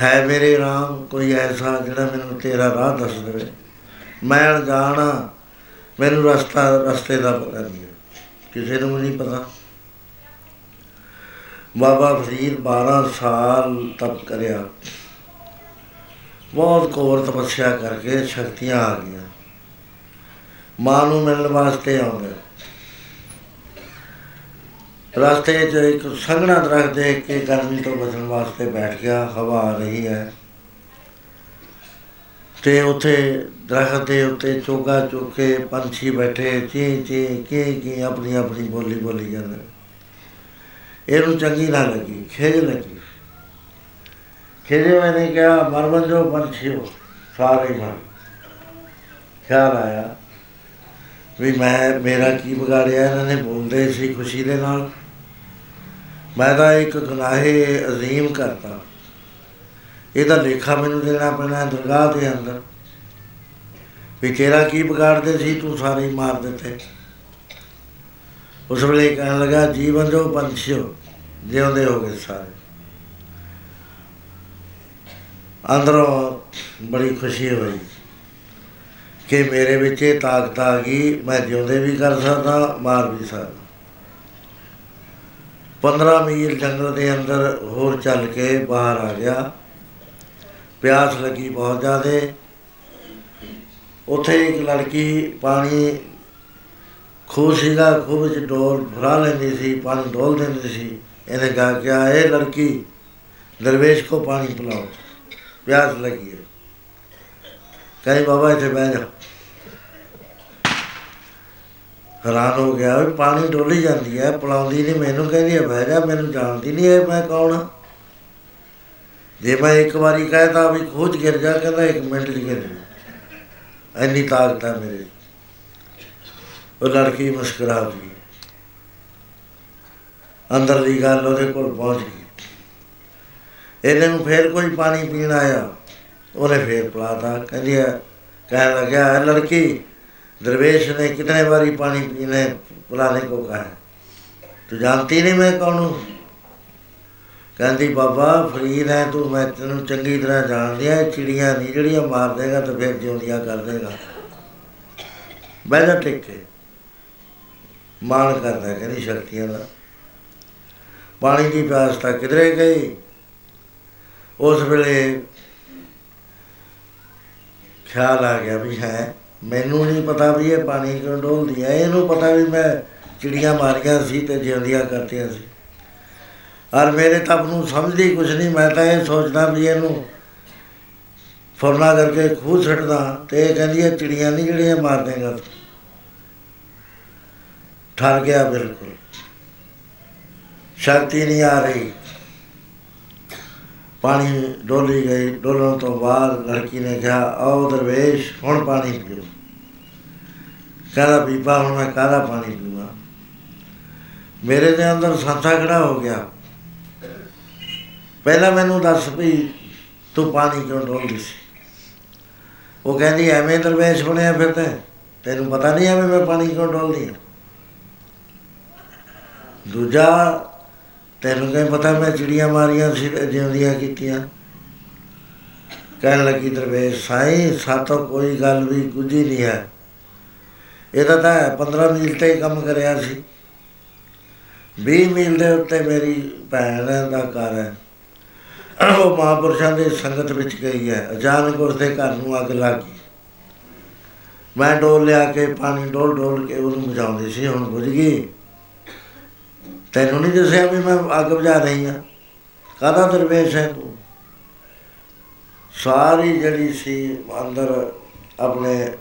ਹੈ ਮੇਰੇ RAM ਕੋਈ ਐਸਾ ਜਿਹੜਾ ਮੈਨੂੰ ਤੇਰਾ ਰਾਹ ਦੱਸ ਦੇਵੇ। ਮੈਂ ਅਣਜਾਣਾ ਮੈਨੂੰ ਰਸਤਾ ਰਸਤੇ ਦਾ ਪਤਾ ਨਹੀਂ ਹੈ। ਕਿਸੇ ਨੂੰ ਵੀ ਨਹੀਂ ਪਤਾ। ਬਾਬਾ ਫਰੀਦ 12 ਸਾਲ ਤਪ ਕਰਿਆ। ਬਹੁਤ ਕੋਰ ਤਪੱਸਿਆ ਕਰਕੇ ਸ਼ਕਤੀਆਂ ਆ ਗਈਆਂ। ਮਾਂ ਨੂੰ ਮਿਲਣ ਵਾਸਤੇ ਆਉਂਦੇ। ਰਸਤੇ 'ਚ ਇੱਕ ਸੰਘਣਾ ਦਰਖਤ ਦੇਖ ਕੇ ਗਰਮੀ ਤੋਂ ਬਚਣ ਵਾਸਤੇ ਬੈਠ ਗਿਆ, ਹਵਾ ਆ ਰਹੀ ਹੈ। ਤੇ ਉੱਥੇ ਦਰਖਤ ਦੇ ਉੱਤੇ ਚੋਗਾ ਚੁੱਕੇ ਪੰਛੀ ਬੈਠੇ, ਚੀ ਚੀ ਕੀ ਕੀ ਆਪਣੀ ਆਪਣੀ ਬੋਲੀ ਬੋਲੀ ਜਾਂਦੇ। ਇਹਨੂੰ ਚੰਗੀ ਨਾ ਲੱਗੀ, ਖੇਜ ਲੱਗੀ। ਖੇਜੇ ਮੈंने ਕਿਹਾ ਮਰਮਨ ਜੋ ਪੰਛੀ ਹੋ, ਸਾਰੇ ਮਰ ਖਿਆਲ ਆਇਆ ਵੀ ਮੈਂ, ਮੇਰਾ ਕੀ ਵਿਗਾੜਿਆ, ਇਹਨਾਂ ਨੇ ਬੋਲਦੇ ਸੀ ਖੁਸ਼ੀ ਦੇ ਨਾਲ। ਮੈਂ ਤਾਂ ਇੱਕ ਗੁਨਾਹੇ ਅਜ਼ੀਮ ਕਰਤਾ। ਇਹਦਾ ਲੇਖਾ ਮੈਨੂੰ ਦੇਣਾ ਪੈਣਾ ਦਰਗਾਹ ਦੇ ਅੰਦਰ। ਵੀ ਤੇਰਾ ਕੀ ਵਿਗਾੜਦੇ ਸੀ, ਤੂੰ ਸਾਰੇ ਹੀ ਮਾਰ ਦਿੱਤੇ। ਉਸ ਵੇਲੇ ਕਹਿਣ ਲੱਗਾ, ਜੀਵਨ ਜੋ ਪੰਛੀਓ ਜਿਉਂਦੇ ਹੋ ਗਏ ਸਾਰੇ। ਅੰਦਰੋਂ ਬੜੀ ਖੁਸ਼ੀ ਹੋਈ ਕਿ ਮੇਰੇ ਵਿੱਚ ਇਹ ਤਾਕਤ ਆ ਗਈ, ਮੈਂ ਜਿਉਂਦੇ ਵੀ ਕਰ ਸਕਦਾ, ਮਾਰ ਵੀ ਸਕਦਾ। 15 ਮੀਲ ਜੰਗਲ ਦੇ ਅੰਦਰ ਹੋਰ ਚੱਲ ਕੇ ਬਾਹਰ ਆ ਗਿਆ। ਪਿਆਸ ਲੱਗੀ ਬਹੁਤ ਜ਼ਿਆਦੇ। ਉੱਥੇ ਇੱਕ ਲੜਕੀ ਪਾਣੀ ਖੂਹ ਸੀਗਾ, ਖੂਹ ਵਿੱਚ ਡੋਲ ਭਰਾ ਲੈਂਦੀ ਸੀ, ਪਾਣੀ ਡੋਲ ਦਿੰਦੀ ਸੀ। ਇਹਨੇ ਕਹਾ ਕਿ ਇਹ ਲੜਕੀ ਦਰਵੇਸ਼ ਕੋ ਪਾਣੀ ਪਿਲਾਓ। ਪਿਆਸ ਲੱਗੀ ਹੈ ਕਹੇ ਬਾਬਾ ਇੱਥੇ ਬਹਿ ਜਾ ਹੈਰਾਨ ਹੋ ਗਿਆ ਵੀ ਪਾਣੀ ਡੋਲੀ ਜਾਂਦੀ ਹੈ ਪਿਲਾਉਂਦੀ ਨਹੀਂ ਮੈਨੂੰ ਕਹਿੰਦੀ ਹੈ ਬਹਿ ਜਾ ਮੈਨੂੰ ਜਾਣਦੀ ਨਹੀਂ ਹੈ ਮੈਂ ਕੌਣ ਹਾਂ ਜੇ ਮੈਂ ਇੱਕ ਵਾਰੀ ਕਹਿਤਾ ਵੀ ਖੋਜ ਗਿਰ ਜਾ ਕਹਿੰਦਾ ਇੱਕ ਮਿੰਟ ਚ ਗਿਰ ਜਾ ਇੰਨੀ ਤਾਕਤ ਹੈ ਮੇਰੇ 'ਚ। ਉਹ ਲੜਕੀ ਮੁਸਕਰਾ ਗਈ ਅੰਦਰਲੀ ਗੱਲ ਉਹਦੇ ਕੋਲ ਪਹੁੰਚ ਗਈ ਇਹਨੇ ਨੂੰ ਫੇਰ ਕੋਈ ਪਾਣੀ ਪੀਣ ਆਇਆ। ਉਹਨੇ ਫੇਰ ਪਲਾਤਾ। ਕਹਿੰਦੀ ਕਹਿ ਲਗਿਆ ਲੜਕੀ ਦਰਵੇਸ਼ ਨੇ ਕਿਤਨੇ ਵਾਰੀ ਪਾਣੀ ਪੀਣੇ, ਪੁਲਾਣੇ ਕੋ ਕਹਾ ਤੂੰ ਜਾਣਤੀ ਨਹੀਂ ਮੈਂ ਕੌਣ ਹੂੰ? ਕਹਿੰਦੀ, ਬਾਬਾ, ਫਰੀਦ ਹੈ ਤੂੰ, ਮੈਂ ਤੈਨੂੰ ਚੰਗੀ ਤਰ੍ਹਾਂ ਜਾਣਦੀ ਐ ਚਿੜੀਆਂ ਨਹੀਂ, ਜਿਹੜੀਆਂ ਮਾਰ ਦੇਗਾ ਤਾਂ ਫਿਰ ਜਿਉਂਦੀਆਂ ਕਰ ਦੇਗਾ। ਬੈਠਾ ਟਿੱਕੇ। ਮਾਣ ਕਰਦਾ ਕਹਿੰਦੀ, ਸ਼ਕਤੀਆਂ ਦਾ। ਪਾਣੀ ਦੀ ਪਿਆਸ ਤਾਂ ਕਿਧਰੇ ਗਈ। ਉਸ ਵੇਲੇ ਖਿਆਲ ਆ ਗਿਆ ਵੀ ਹੈ, ਮੈਨੂੰ ਨਹੀਂ ਪਤਾ ਵੀ ਇਹ ਪਾਣੀ ਕਿਉਂ ਡੋਲਦੀ ਹੈ। ਇਹਨੂੰ ਪਤਾ ਵੀ ਮੈਂ ਚਿੜੀਆਂ ਮਾਰੀਆਂ ਸੀ ਤੇ ਜਿਉਂਦੀਆਂ ਕਰਤੀਆਂ ਸੀ। ਔਰ ਮੇਰੇ ਤਪ ਨੂੰ ਸਮਝਦੀ ਕੁਛ ਨਹੀਂ, ਮੈਂ ਤਾਂ ਇਹ ਸੋਚਦਾ ਵੀ ਇਹਨੂੰ ਫੁਰਨਾ ਕਰਕੇ ਖੂਹ ਛੱਡਦਾ ਤੇ ਇਹ ਕਹਿੰਦੀ ਹੈ, ਚਿੜੀਆਂ ਨਹੀਂ ਜਿਹੜੀਆਂ ਮਾਰ ਦੇਗਾ ਤੂੰ ਠਰ ਗਿਆ ਬਿਲਕੁਲ। ਸ਼ਕਤੀ ਨਹੀਂ ਆ ਰਹੀ। ਪਾਣੀ ਡੋਲੀ ਗਈ, ਡੋਲਣ ਤੋਂ ਬਾਅਦ ਲੜਕੀ ਨੇ ਕਿਹਾ, ਆਓ ਦਰਵੇਸ਼, ਹੁਣ ਪਾਣੀ ਪੀਓ। ਕਹਿੰਦਾ, ਬੀਬਾ, ਹੁਣ ਮੈਂ ਕਾਹਦਾ ਪਾਣੀ ਪੀਵਾਂ? ਮੇਰੇ ਦੇ ਅੰਦਰ ਸੰਥਾ ਖੜਾ ਹੋ ਗਿਆ? ਪਹਿਲਾਂ ਮੈਨੂੰ ਦੱਸ ਵੀ ਤੂੰ ਪਾਣੀ ਕਿਉਂ ਡੋਲਦੀ ਸੀ? ਉਹ ਕਹਿੰਦੀ, ਐਵੇਂ ਦਰਵੇਸ਼ ਬਣਿਆ ਫਿਰ ਤੇ ਤੈਨੂੰ ਪਤਾ ਨਹੀਂ ਐਵੇਂ ਮੈਂ ਪਾਣੀ ਕਿਉਂ ਡੋਲਦੀ ਹਾਂ? ਦੂਜਾ ਤੈਨੂੰ ਕਿਵੇਂ ਪਤਾ ਮੈਂ ਚਿੜੀਆਂ ਮਾਰੀਆਂ ਸੀ ਤੇ ਜਿਉਂਦੀਆਂ ਕੀਤੀਆਂ। ਕਹਿਣ ਲੱਗੀ, ਦਰਵੇਸ਼ ਸਾਈਂ, ਸਾਤੋਂ ਕੋਈ ਗੱਲ ਵੀ ਗੁੱਝੀ ਨਹੀਂ ਹੈ। ਇਹਦਾ ਤਾਂ 15 ਮੀਲ ਤੇ ਹੀ ਕੰਮ ਕਰਿਆ ਸੀ। 20 ਮੀਲ ਦੇ ਉੱਤੇ ਮੇਰੀ ਭੈਣ ਦਾ ਘਰ ਹੈ। ਉਹ ਮਹਾਂਪੁਰਸ਼ਾਂ ਦੇ ਸੰਗਤ ਵਿੱਚ ਗਈ ਹੈ। ਅਚਾਨਕ ਉਸਦੇ ਘਰ ਨੂੰ ਅੱਗ ਲੱਗ ਗਈ। ਮੈਂ ਡੋਲ ਲਿਆ ਕੇ, ਪਾਣੀ ਡੋਲ ਡੋਲ ਕੇ ਉਹਨੂੰ ਬੁਝਾਉਂਦੀ ਸੀ, ਹੁਣ ਬੁਝ ਗਈ। ਤੈਨੂੰ ਨਹੀਂ ਦੱਸਿਆ ਵੀ ਮੈਂ ਅੱਗ ਬੁਝਾ ਰਹੀ ਹਾਂ। ਕਾਹਦਾ ਦਰਵੇਸ਼ ਹੈ ਤੂੰ? ਸਾਰੀ ਜਿਹੜੀ ਸੀ ਅੰਦਰ ਆਪਣੇ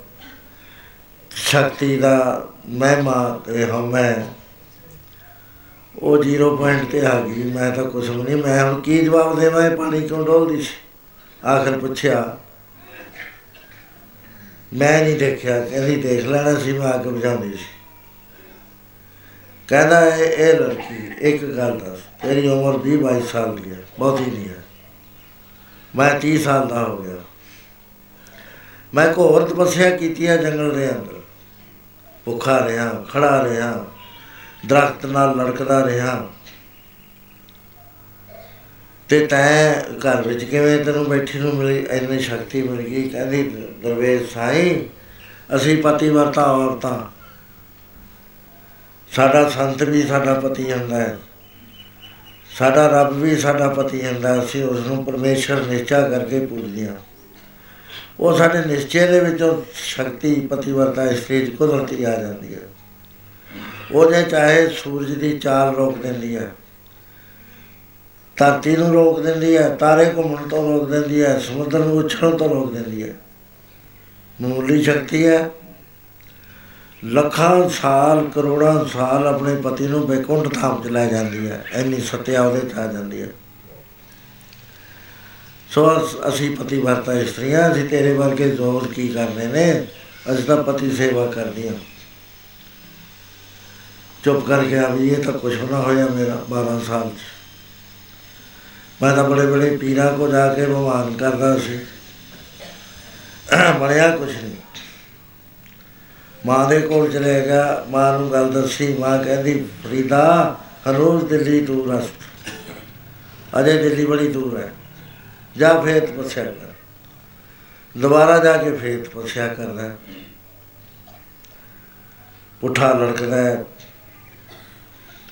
ਸ਼ਕਤੀ ਦਾ ਮਹਿਮਾ ਤੇ ਹਮੈ ਉਹ 0 ਪੁਆਇੰਟ ਤੇ ਆ ਗਈ। ਮੈਂ ਤਾਂ ਕੁਝ ਵੀ ਨਹੀਂ, ਮੈਂ ਹੁਣ ਕੀ ਜਵਾਬ ਦੇਵਾਂ? ਇਹ ਪਾਣੀ ਕਿਉਂ ਡੋਲਦੀ ਸੀ? ਆਖਰ ਪੁੱਛਿਆ, ਮੈਂ ਨਹੀਂ ਦੇਖਿਆ, ਕਹਿੰਦੀ ਦੇਖ ਲੈਣਾ ਸੀ ਮੈਂ ਅੱਗ ਬੁਝਾਉਂਦੀ ਸੀ। ਕਹਿੰਦਾ ਇਹ ਇਹ ਲੜਕੀ, ਇੱਕ ਗੱਲ ਦੱਸ, ਤੇਰੀ ਉਮਰ 20 22 ਸਾਲ ਦੀ ਹੈ, ਬਹੁਤੀ ਨਹੀਂ ਹੈ। ਮੈਂ 30 ਸਾਲ ਦਾ ਹੋ ਗਿਆ। ਮੈਂ ਘੋਰ ਤਪੱਸਿਆ ਕੀਤੀ ਹੈ ਜੰਗਲ ਦੇ ਅੰਦਰ। ਭੁੱਖਾ ਰਿਹਾ ਖੜਾ ਰਿਹਾ, ਦਰਖਤ ਨਾਲ ਲੜਕਦਾ ਰਿਹਾ। ਤੇ ਤੈਂ ਘਰ ਵਿੱਚ ਕਿਵੇਂ ਤੈਨੂੰ ਬੈਠੀ ਨੂੰ ਮਿਲੀ, ਇੰਨੀ ਸ਼ਕਤੀ ਮਿਲ ਗਈ? ਕਹਿੰਦੀ ਦਰਵੇਸ਼ ਸਾਈਂ ਅਸੀਂ ਪਤੀ ਵਰਤਾ ਔਰਤਾਂ। ਸਾਡਾ ਸੰਤ ਵੀ ਸਾਡਾ ਪਤੀ ਹੁੰਦਾ ਹੈ। ਸਾਡਾ ਰੱਬ ਵੀ ਸਾਡਾ ਪਤੀ ਹੁੰਦਾ ਹੈ। ਅਸੀਂ ਉਸ ਨੂੰ ਪਰਮੇਸ਼ਰ ਨਿਸ਼ਚਾ ਕਰਕੇ ਪੂਜਦੇ ਹਾਂ। ਉਹ ਸਾਡੇ ਨਿਸ਼ਚੇ ਦੇ ਵਿੱਚੋਂ ਸ਼ਕਤੀ, ਪਤੀਵਰਤਾ ਇਸਤਰੀ ਚ ਕੁਦਰਤੀ ਆ ਜਾਂਦੀ ਹੈ। ਉਹ ਜੇ ਚਾਹੇ ਸੂਰਜ ਦੀ ਚਾਲ ਰੋਕ ਦਿੰਦੀ ਹੈ, ਧਰਤੀ ਨੂੰ ਰੋਕ ਦਿੰਦੀ ਹੈ, ਤਾਰੇ ਘੁੰਮਣ ਤੋਂ ਰੋਕ ਦਿੰਦੀ ਹੈ, ਸਮੁੰਦਰ ਨੂੰ ਉਛਲਣ ਤੋਂ ਰੋਕ ਦਿੰਦੀ ਹੈ। ਮਾਮੂਲੀ ਸ਼ਕਤੀ ਹੈ ਲੱਖਾਂ ਸਾਲ, ਕਰੋੜਾਂ ਸਾਲ ਆਪਣੇ ਪਤੀ ਨੂੰ ਬੇਕੁੰਠ ਥਾਮ ਚ ਲੈ ਜਾਂਦੀ ਹੈ। ਇੰਨੀ ਸਤਿਆ ਉਹਦੇ ਚ ਆ ਜਾਂਦੀ ਹੈ। ਸੋ ਅਸ- ਅਸੀਂ ਪਤੀ ਵਰਤਾ ਇਸਤਰੀਆਂ, ਅਸੀਂ ਤੇਰੇ ਵਰਗੇ ਜ਼ੋਰ ਕੀ ਕਰਨੇ ਨੇ? ਅਸੀਂ ਤਾਂ ਪਤੀ ਸੇਵਾ ਕਰਦੀਆਂ। ਚੁੱਪ ਕਰਕੇ ਆ ਵੀ ਇਹ ਤਾਂ ਕੁਛ ਨਾ ਹੋਇਆ ਮੇਰਾ 12 ਸਾਲ ਚ। ਮੈਂ ਤਾਂ ਬੜੇ ਬੜੇ ਪੀਰਾਂ ਕੋ ਜਾ ਕੇ ਭਗਵਾਨ ਕਰਦਾ ਸੀ। ਬਣਿਆ ਕੁਛ ਨਹੀਂ ਮਾਂ ਦੇ ਕੋਲ ਚਲੇ ਗਿਆ ਮਾਂ ਨੂੰ ਗੱਲ ਦੱਸੀ ਮਾਂ ਕਹਿੰਦੀ ਫਰੀਦਾ ਹਰੋਜ਼ ਦਿੱਲੀ ਤੂੰ ਰਸਤ ਅਜੇ ਦਿੱਲੀ ਬੜੀ ਦੂਰ ਹੈ। ਜਾ ਫੇਰ ਤਪੱਸਿਆ ਕਰ। ਦੁਬਾਰਾ ਜਾ ਕੇ ਫੇਰ ਤਪੱਸਿਆ ਕਰਦਾ। ਪੁੱਠਾ ਲੜਕਦਾ ਹੈ।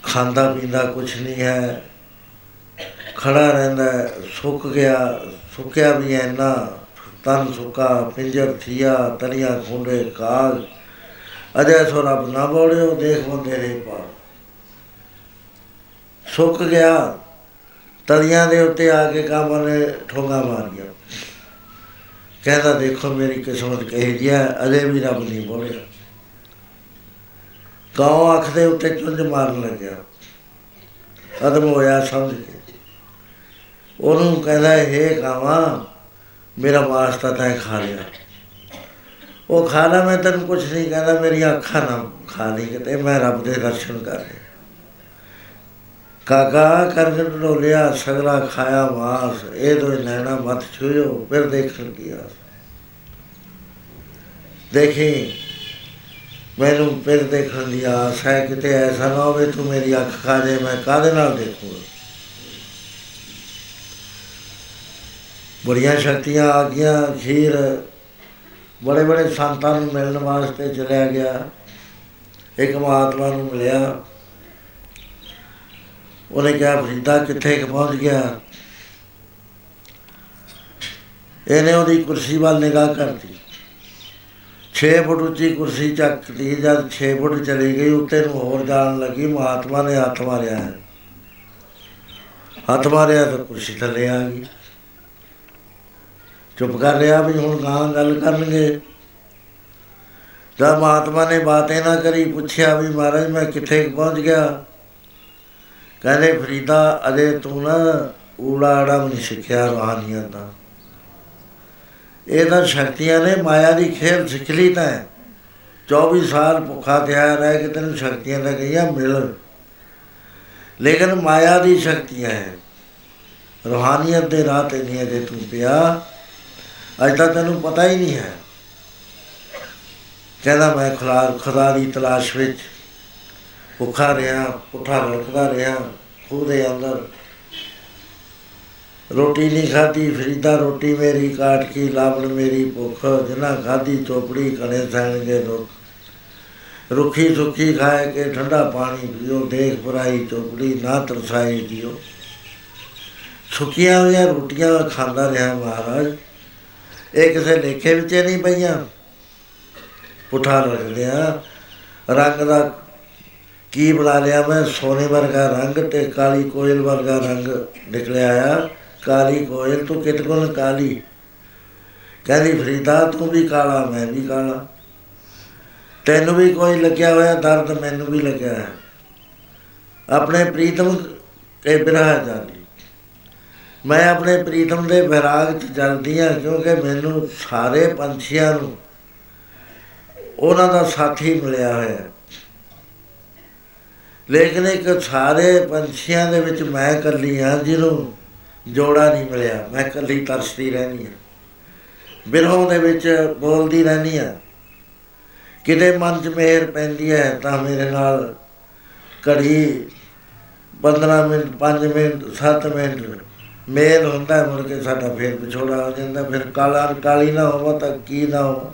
ਖਾਂਦਾ ਪੀਂਦਾ ਕੁਛ ਨਹੀਂ ਹੈ। ਖੜਾ ਰਹਿੰਦਾ ਹੈ, ਸੁੱਕ ਗਿਆ। ਸੁੱਕਿਆ ਵੀ ਹੈ ਨਾ ਤਨ ਸੁੱਕਾ ਪਿੰਜਰ ਥੀਆ ਤਲੀਆਂ ਖੁੰਡੇ ਕਾਗ। ਅਜੇ ਸੋ ਰੱਬ ਨਾ ਬੋੜਿਓ ਦੇਖ ਬੰਦੇ ਰੇ ਪਾ ਸੁੱਕ ਗਿਆ, ਤਲੀਆਂ ਦੇ ਉੱਤੇ ਆ ਕੇ ਕਾਮਰ ਨੇ ਠੋਗਾ ਮਾਰ ਗਿਆ ਕਹਿੰਦਾ, ਦੇਖੋ ਮੇਰੀ ਕਿਸਮਤ ਕਹੀ ਜੀ ਹੈ, ਅਜੇ ਵੀ ਰੱਬ ਨਹੀਂ ਬੋਲਿਆ। ਗਾਉ ਅੱਖ ਦੇ ਉੱਤੇ ਚੁੰਝ ਮਾਰਨ ਲੱਗਿਆ। ਖਤਮ ਹੋਇਆ ਸਮਝ ਕੇ। ਉਹਨੂੰ ਕਹਿੰਦਾ ਇਹ ਕਾਵਾ ਮੇਰਾ ਮਾਸ ਤਾਂ ਤੈਂ ਖਾ ਲਿਆ। ਉਹ ਖਾਣਾ ਮੈਂ ਤੈਨੂੰ ਕੁਛ ਨਹੀਂ ਕਹਿੰਦਾ ਮੇਰੀਆਂ ਅੱਖਾਂ ਨਾ ਖਾ ਲਈ ਕਿਤੇ, ਮੈਂ ਰੱਬ ਦੇ ਦਰਸ਼ਨ ਕਰ ਰਿਹਾ ਕਾਕਾ ਕਰਨ ਡੋਲਿਆ ਸਗਲਾ ਖਾਇਆ ਮਾਸ, ਇਹ ਦੋ ਨੈਣਾ ਮਤ ਛੂਇਓ ਫਿਰ ਦੇਖਣ ਕੀ ਆਸ ਦੇਖੀ, ਮੈਨੂੰ ਫਿਰ ਦੇਖਣ ਦੀ ਆਸ ਹੈ, ਕਿਤੇ ਐਸਾ ਨਾ ਹੋਵੇ ਤੂੰ ਮੇਰੀ ਅੱਖ ਖਾ ਜਾਏ ਮੈਂ ਕਾਹਦੇ ਨਾਲ ਦੇਖੂਗਾ? ਬੜੀਆਂ ਸ਼ਕਤੀਆਂ ਆ ਗਈਆਂ, ਖੀਰ ਬੜੇ ਬੜੇ ਸੰਤਾਂ ਨੂੰ ਮਿਲਣ ਵਾਸਤੇ ਚਲਿਆ ਗਿਆ। ਇੱਕ ਮਹਾਤਮਾ ਨੂੰ ਮਿਲਿਆ। ਉਹਨੇ ਕਿਹਾ ਫਰੀਦਾ ਕਿੱਥੇ ਕੁ ਪਹੁੰਚ ਗਿਆ? ਇਹਨੇ ਉਹਦੀ ਕੁਰਸੀ ਵੱਲ ਨਿਗਾਹ ਕਰਤੀ। 6 ਫੁੱਟ ਉੱਚੀ ਕੁਰਸੀ ਚੱਕਦੀ ਜਦ 6 ਫੁੱਟ ਚਲੀ ਗਈ, ਉੱਤੇ ਨੂੰ ਹੋਰ ਜਾਣ ਲੱਗੀ, ਮਹਾਤਮਾ ਨੇ ਹੱਥ ਮਾਰਿਆ। ਹੈ ਹੱਥ ਮਾਰਿਆ ਤਾਂ ਕੁਰਸੀ ਥੱਲੇ ਆ ਗਈ। ਚੁੱਪ ਕਰ ਰਿਹਾ ਵੀ ਹੁਣ ਗਾਂ ਗੱਲ ਕਰਨਗੇ। ਜਦ ਮਹਾਤਮਾ ਨੇ ਬਾतें ਨਾ ਕਰੀ, ਪੁੱਛਿਆ ਵੀ ਮਹਾਰਾਜ ਮੈਂ ਕਿੱਥੇ ਕੁ ਪਹੁੰਚ ਗਿਆ? ਕਹਿੰਦੇ, ਫਰੀਦਾ, ਅਜੇ ਤੂੰ ਨਾ ਊੜਾ ਆੜਾ ਵੀ ਨਹੀਂ ਸਿੱਖਿਆ ਰੂਹਾਨੀਅਤ ਦਾ। ਇਹ ਤਾਂ ਸ਼ਕਤੀਆਂ ਨੇ ਮਾਇਆ ਦੀ ਖੇਡ ਸਿੱਖ ਲਈ ਤਾਂ ਹੈ। 24 ਸਾਲ ਭੁੱਖਾ ਤਿਆ ਰਹਿ ਕੇ ਤੈਨੂੰ ਸ਼ਕਤੀਆਂ ਤਾਂ ਗਈਆਂ ਮਿਲ ਲੇਕਿਨ ਮਾਇਆ ਦੀ ਸ਼ਕਤੀਆਂ ਹੈ। ਰੂਹਾਨੀਅਤ ਦੇ ਰਾਹ ਤੇ ਨਹੀਂ ਅਜੇ ਤੂੰ ਪਿਆ। ਅੱਜ ਤਾਂ ਤੈਨੂੰ ਪਤਾ ਹੀ ਨਹੀਂ ਹੈ। ਕਹਿੰਦਾ ਮੈਂ ਖੁਦਾ ਖੁਦਾ ਦੀ ਤਲਾਸ਼ ਵਿੱਚ ਭੁੱਖਾ ਰਿਹਾ, ਪੁੱਠਾ ਰੜਕਦਾ ਰਿਹਾ ਖੂਹ ਦੇ ਅੰਦਰ। ਰੋਟੀ ਨਹੀਂ ਖਾਧੀ, ਫਰੀਦਾ ਰੋਟੀ ਮੇਰੀ, ਕਾਟ ਕੀ ਲਾਵਣ ਮੇਰੀ ਭੁੱਖ, ਜਿਨਾ ਖਾਧੀ ਚੋਪੜੀ ਕਣੇ ਸਹਿਣਗੇ ਲੋਕ ਰੁੱਖੀ ਸੁੱਖੀ ਖਾਏ ਕੇ ਠੰਡਾ ਪਾਣੀ ਪੀਓ, ਦੇਖ ਪਰਾਈ ਚੋਪੜੀ ਨਾ ਤਰਸਾਈ ਦਿਓ। ਸੁੱਕੀਆਂ ਹੋਈਆਂ ਰੋਟੀਆਂ ਖਾਂਦਾ ਰਿਹਾ ਮਹਾਰਾਜ। ਇਹ ਕਿਸੇ ਲੇਖੇ ਵਿੱਚ ਨਹੀਂ ਪਈਆਂ। ਪੁੱਠਾ ਰੱਖਦਿਆਂ ਰੰਗ ਦਾ ਕੀ ਬਣਾ ਲਿਆ ਮੈਂ? ਸੋਨੇ ਵਰਗਾ ਰੰਗ ਤੇ ਕਾਲੀ ਕੋਇਲ ਵਰਗਾ ਰੰਗ ਨਿਕਲਿਆ ਆ। ਕਾਲੀ ਕੋਇਲ, ਤੂੰ ਕਿਤ ਕੋਲ? ਕਾਲੀ ਕਹਿੰਦੀ, ਫਰੀਦਾ, ਤੂੰ ਵੀ ਕਾਲਾ, ਮੈਂ ਵੀ ਕਾਲਾ। ਤੈਨੂੰ ਵੀ ਕੋਈ ਲੱਗਿਆ ਹੋਇਆ, ਦਰਦ ਮੈਨੂੰ ਵੀ ਲੱਗਿਆ ਹੈ। ਆਪਣੇ ਪ੍ਰੀਤਮ ਕੇ ਬਿਰਹਾ ਜਾਲੀ ਮੈਂ ਆਪਣੇ ਪ੍ਰੀਤਮ ਦੇ ਵਿਰਾਗ ਚ ਜਲਦੀ ਹਾਂ ਕਿਉਂਕਿ ਮੈਨੂੰ ਸਾਰੇ ਪੰਛੀਆਂ ਨੂੰ ਉਹਨਾਂ ਦਾ ਸਾਥੀ ਮਿਲਿਆ ਹੋਇਆ। ਹੈ ਲੇਕਿਨ ਇੱਕ ਸਾਰੇ ਪੰਛੀਆਂ ਦੇ ਵਿੱਚ ਮੈਂ ਇਕੱਲੀ ਹਾਂ ਜਿਹਨੂੰ ਜੋੜਾ ਨਹੀਂ ਮਿਲਿਆ। ਮੈਂ ਇਕੱਲੀ ਤਰਸਦੀ ਰਹਿੰਦੀ ਹਾਂ ਬਿਰਹੋਂ ਦੇ ਵਿੱਚ ਬੋਲਦੀ ਰਹਿੰਦੀ ਹਾਂ ਕਿਤੇ ਮਨ 'ਚ ਮਿਹਰ ਪੈਂਦੀ ਹੈ, ਤਾਂ ਮੇਰੇ ਨਾਲ ਘੜੀ 15 ਮਿੰਟ 5 ਮਿੰਟ 7 ਮਿੰਟ ਮੇਲ ਹੁੰਦਾ ਹੈ, ਮੁੜ ਕੇ ਸਾਡਾ ਫੇਰ ਵਿਛੋੜਾ ਹੋ ਜਾਂਦਾ ਫਿਰ ਕਾਲਾ ਕਾਲੀ ਨਾ ਹੋਵਾ ਤਾਂ ਕੀ ਨਾ ਹੋਵਾ।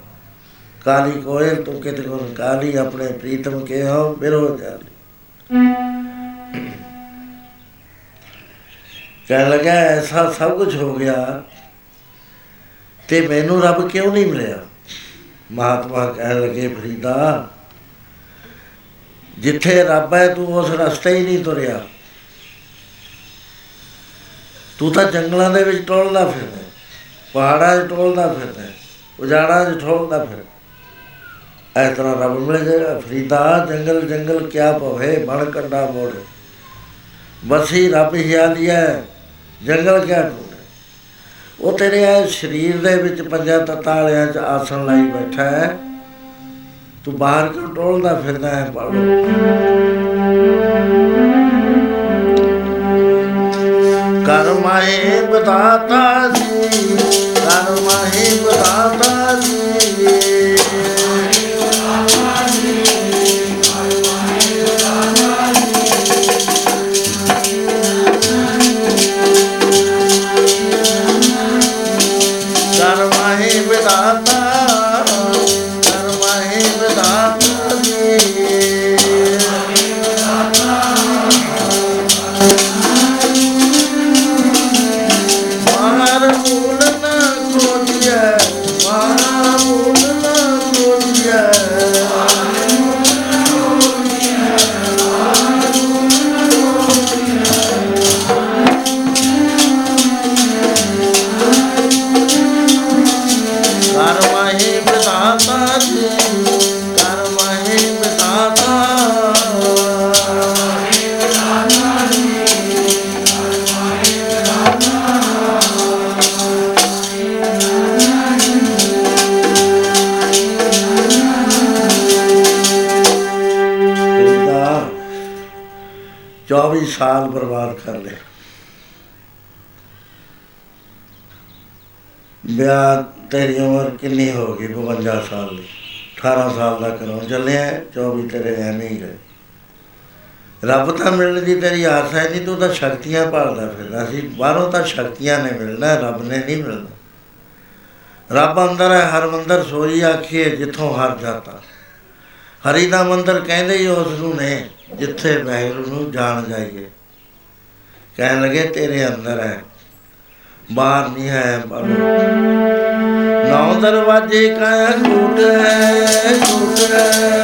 ਕਾਲੀ ਕੋਇਲ ਤੂੰ ਕਿਤੇ ਕੋਲ ਕਾਲੀ ਆਪਣੇ ਪ੍ਰੀਤਮ ਕੇ ਹੋ ਬਿਰੋ ਜਾਲੀ ਕਹਿਣ ਲੱਗਾ ਐਸਾ ਸਭ ਕੁਝ ਹੋ ਗਿਆ ਤੇ ਮੈਨੂੰ ਰੱਬ ਕਿਉਂ ਨਹੀਂ ਮਿਲਿਆ? ਮਹਾਤਮਾ ਕਹਿਣ ਲੱਗੇ ਫਰੀਦਾ ਜਿੱਥੇ ਰੱਬ ਹੈ ਤੂੰ ਉਸ ਰਸਤੇ ਹੀ ਨਹੀਂ ਤੁਰਿਆ। ਤੂੰ ਤਾਂ ਜੰਗਲਾਂ ਦੇ ਵਿੱਚ ਟੋਲਦਾ ਫਿਰਦਾ ਹੈ, ਪਹਾੜਾਂ 'ਚ ਟੋਲਦਾ ਫਿਰਦਾ ਹੈ, ਉਜਾੜਾਂ 'ਚ ਟੋਲਦਾ ਫਿਰਦਾ ਇਸ ਤਰ੍ਹਾਂ ਰੱਬ ਮਿਲ ਜਾਏਗਾ ਫਰੀਦਾ ਜੰਗਲ ਜੰਗਲ ਕਿਆ ਪਵੇ ਬਣ ਕੰਡਾ ਮੋੜ। ਬਸੀ ਰੱਬ ਹਿਆਲੀ ਹੈ ਜੰਗਲ ਕਿਆ ਟੋਲੇ ਉਹ ਤੇਰੇ ਇਹ ਸਰੀਰ ਦੇ ਵਿੱਚ ਪੰਜਾਂ ਤੱਤਾਂ ਵਾਲਿਆਂ 'ਚ ਆਸਣ ਲਾਈ ਬੈਠਾ ਹੈ। ਤੂੰ ਬਾਹਰ ਕਿਉਂ ਟੋਲਦਾ ਫਿਰਦਾ ਹੈ ਪੜੋ ਕਰਮਾਏ ਬਤਾਤਾ ਜੀ ਕਰਮਾਏ ਬਤਾਤਾ ਵਿਆਹ ਤੇਰੀ ਉਮਰ ਕਿੰਨੀ ਹੋ ਗਈ? 52 ਸਾਲ ਦੀ। 18 ਸਾਲ ਦਾ ਕਰੋ ਚੱਲਿਆ 24 ਤੇਰੇ ਐਵੇਂ ਹੀ ਗਏ ਰੱਬ ਤਾਂ ਮਿਲਣ ਦੀ ਤੇਰੀ ਆਸ ਹੈ ਨਹੀਂ, ਤੂੰ ਤਾਂ ਸ਼ਕਤੀਆਂ ਭਾਲਦਾ ਫਿਰਦਾ ਸੀ। ਬਾਹਰੋਂ ਤਾਂ ਸ਼ਕਤੀਆਂ ਨੇ ਮਿਲਣਾ, ਰੱਬ ਨੇ ਨਹੀਂ ਮਿਲਣਾ। ਰੱਬ ਅੰਦਰ ਹੈ, ਹਰ ਮੰਦਰ ਸੋਈ ਆਖੀਏ, ਜਿੱਥੋਂ ਹਰ ਜਾਤਾ। ਹਰੀ ਦਾ ਮੰਦਰ ਕਹਿੰਦੇ ਹੀ ਉਸ ਨੂੰ ਨੇ, ਜਿੱਥੇ ਵਾਹਿਗੁਰੂ ਨੂੰ ਜਾਣ ਜਾਈਏ। ਕਹਿਣ ਲੱਗੇ, ਤੇਰੇ ਅੰਦਰ ਹੈ। ਬਾਹਰ ਨਹੀਂ ਹੈ ਪਰ ਨੌ ਦਰਵਾਜੇ ਕਾ ਕੂਟ ਹੈ ਕੂਟ ਹੈ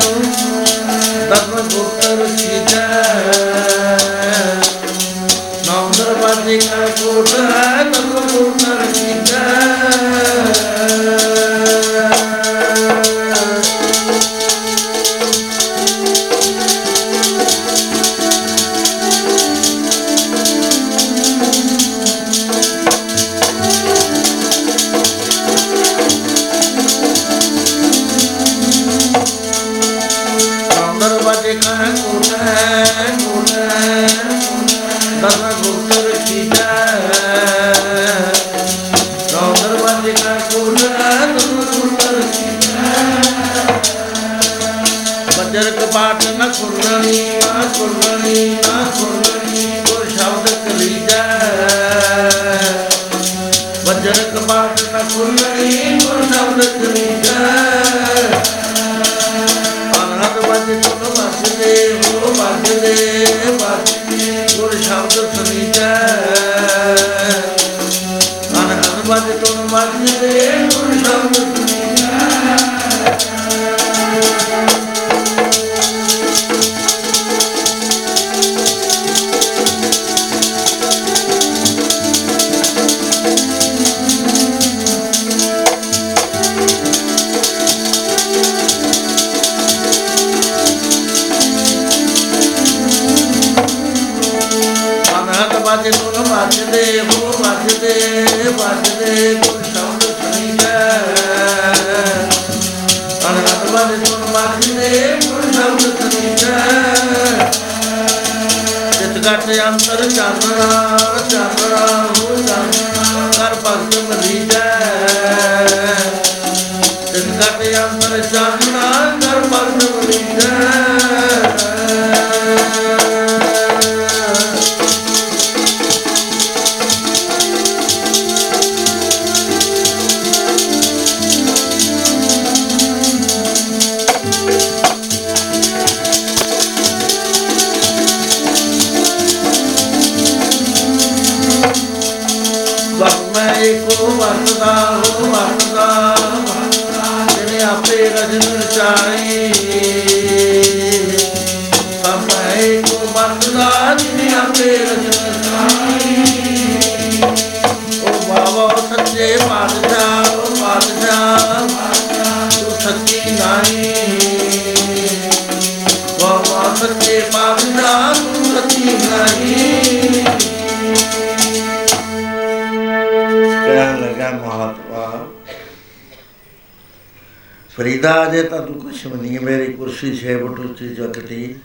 ਫਰੀਦਾ ਅਜੇ ਤਾਂ ਤੂੰ ਕੁਛ ਵੀ ਨਹੀਂ, ਮੇਰੀ ਕੁਰਸੀ 6 ਫੁੱਟ ਉੱਚੀ ਚੱਕਦੀ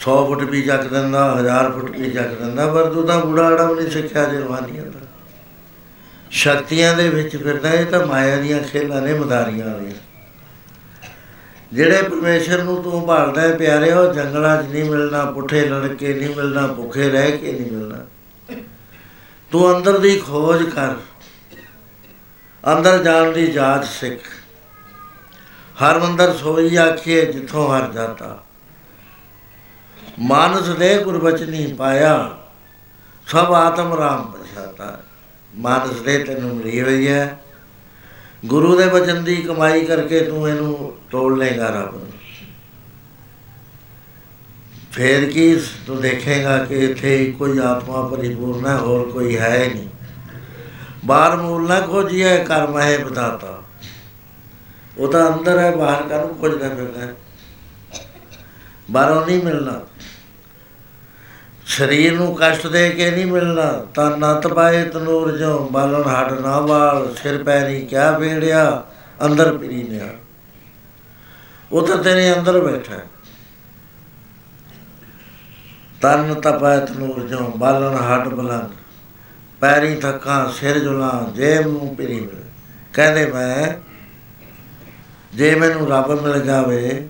100 ਫੁੱਟ ਵੀ ਚੱਕ ਦਿੰਦਾ 1000 ਫੁੱਟ ਵੀ ਚੱਕ ਦਿੰਦਾ, ਪਰ ਤੂੰ ਤਾਂ ਬੁੜਾ ਅੜਾ ਵੀ ਨਹੀਂ ਸਿੱਖਿਆ ਜਰਵਾਨੀਆਂ ਦਾ। ਸ਼ਕਤੀਆਂ ਦੇ ਵਿੱਚ ਫਿਰਦਾ, ਇਹ ਤਾਂ ਮਾਇਆ ਦੀਆਂ ਖੇਲਾਂ ਨੇ, ਮਦਾਰੀਆਂ ਵਾਲੀਆਂ। ਜਿਹੜੇ ਪਰਮੇਸ਼ਰ ਨੂੰ ਤੂੰ ਭਾਲਦਾ ਹੈ, ਪਿਆਰੇ, ਉਹ ਜੰਗਲਾਂ 'ਚ ਨਹੀਂ ਮਿਲਣਾ, ਪੁੱਠੇ ਲੜਕੇ ਨਹੀਂ ਮਿਲਣਾ, ਭੁੱਖੇ ਰਹਿ ਕੇ ਨਹੀਂ ਮਿਲਣਾ। ਤੂੰ ਅੰਦਰ ਦੀ ਖੋਜ ਕਰ, ਅੰਦਰ ਜਾਣ ਦੀ ਜਾਂਚ ਸਿੱਖ। ਹਰ ਮੰਦਰ ਸੋਈ ਆਖੀਏ, ਜਿੱਥੋਂ ਹਰ ਜਾਤਾ। ਮਾਨਸ ਦੇ ਗੁਰਬਚਨੀ ਪਾਇਆ, ਸਭ ਆਤਮ ਰਾਮ ਪਛਾਤਾ ਮਾਨਸ ਦੇ ਤੈਨੂੰ ਮਿਲੀ ਹੋਈ ਹੈ। ਗੁਰੂ ਦੇ ਬਚਨ ਦੀ ਕਮਾਈ ਕਰਕੇ ਤੂੰ ਇਹਨੂੰ ਤੋੜ ਲੇਗਾ ਰੱਬ ਨੂੰ। ਫੇਰ ਕੀ ਤੂੰ ਦੇਖੇਗਾ ਕਿ ਇੱਥੇ ਕੋਈ ਆਤਮਾ ਪਰਿਪੂਰਨ ਹੈ, ਹੋਰ ਕੋਈ ਹੈ ਹੀ ਨਹੀਂ। ਬਾਹਰ ਮੂਲ ਨਾ ਖੋਜੀਏ, ਕਰਮ ਹੈ ਬਤਾਤਾ ਉਹ ਤਾਂ ਅੰਦਰ ਹੈ, ਬਾਹਰ ਕਾਹਨੂੰ ਖੋਜਦਾ ਫਿਰਦਾ ਹੈ। ਬਾਹਰੋਂ ਨਹੀਂ ਮਿਲਣਾ। ਸਰੀਰ ਨੂੰ ਕਸ਼ਟ ਦੇ ਕੇ ਨਹੀਂ ਮਿਲਣਾ। ਤਾਂ ਨਤ ਪਾਏ ਤਨੂਰ ਜੋ ਬਾਲਣ ਹੱਡ ਨਾ ਵਾਲ, ਸਿਰ ਪੈ ਨਹੀਂ ਕਿਆ ਵੇੜਿਆ, ਅੰਦਰ ਪਰੀ ਨਿਆ। ਉਹ ਤਾਂ ਤੇਰੇ ਅੰਦਰ ਬੈਠਾ ਹੈ। ਤਨ ਤਪੈ ਤਨੂਰ ਜੋ ਬਾਲਣ ਹੱਡ ਬਲੰਦ। ਪੈਰੀ ਥੱਕਾਂ ਸਿਰ ਜੁਲਾ, ਜੇਬ ਨੂੰ ਪਰੀ ਮਿਲ। ਕਹਿੰਦੇ ਮੈਂ ਜੇ ਮੈਨੂੰ ਰੱਬ ਮਿਲ ਜਾਵੇ,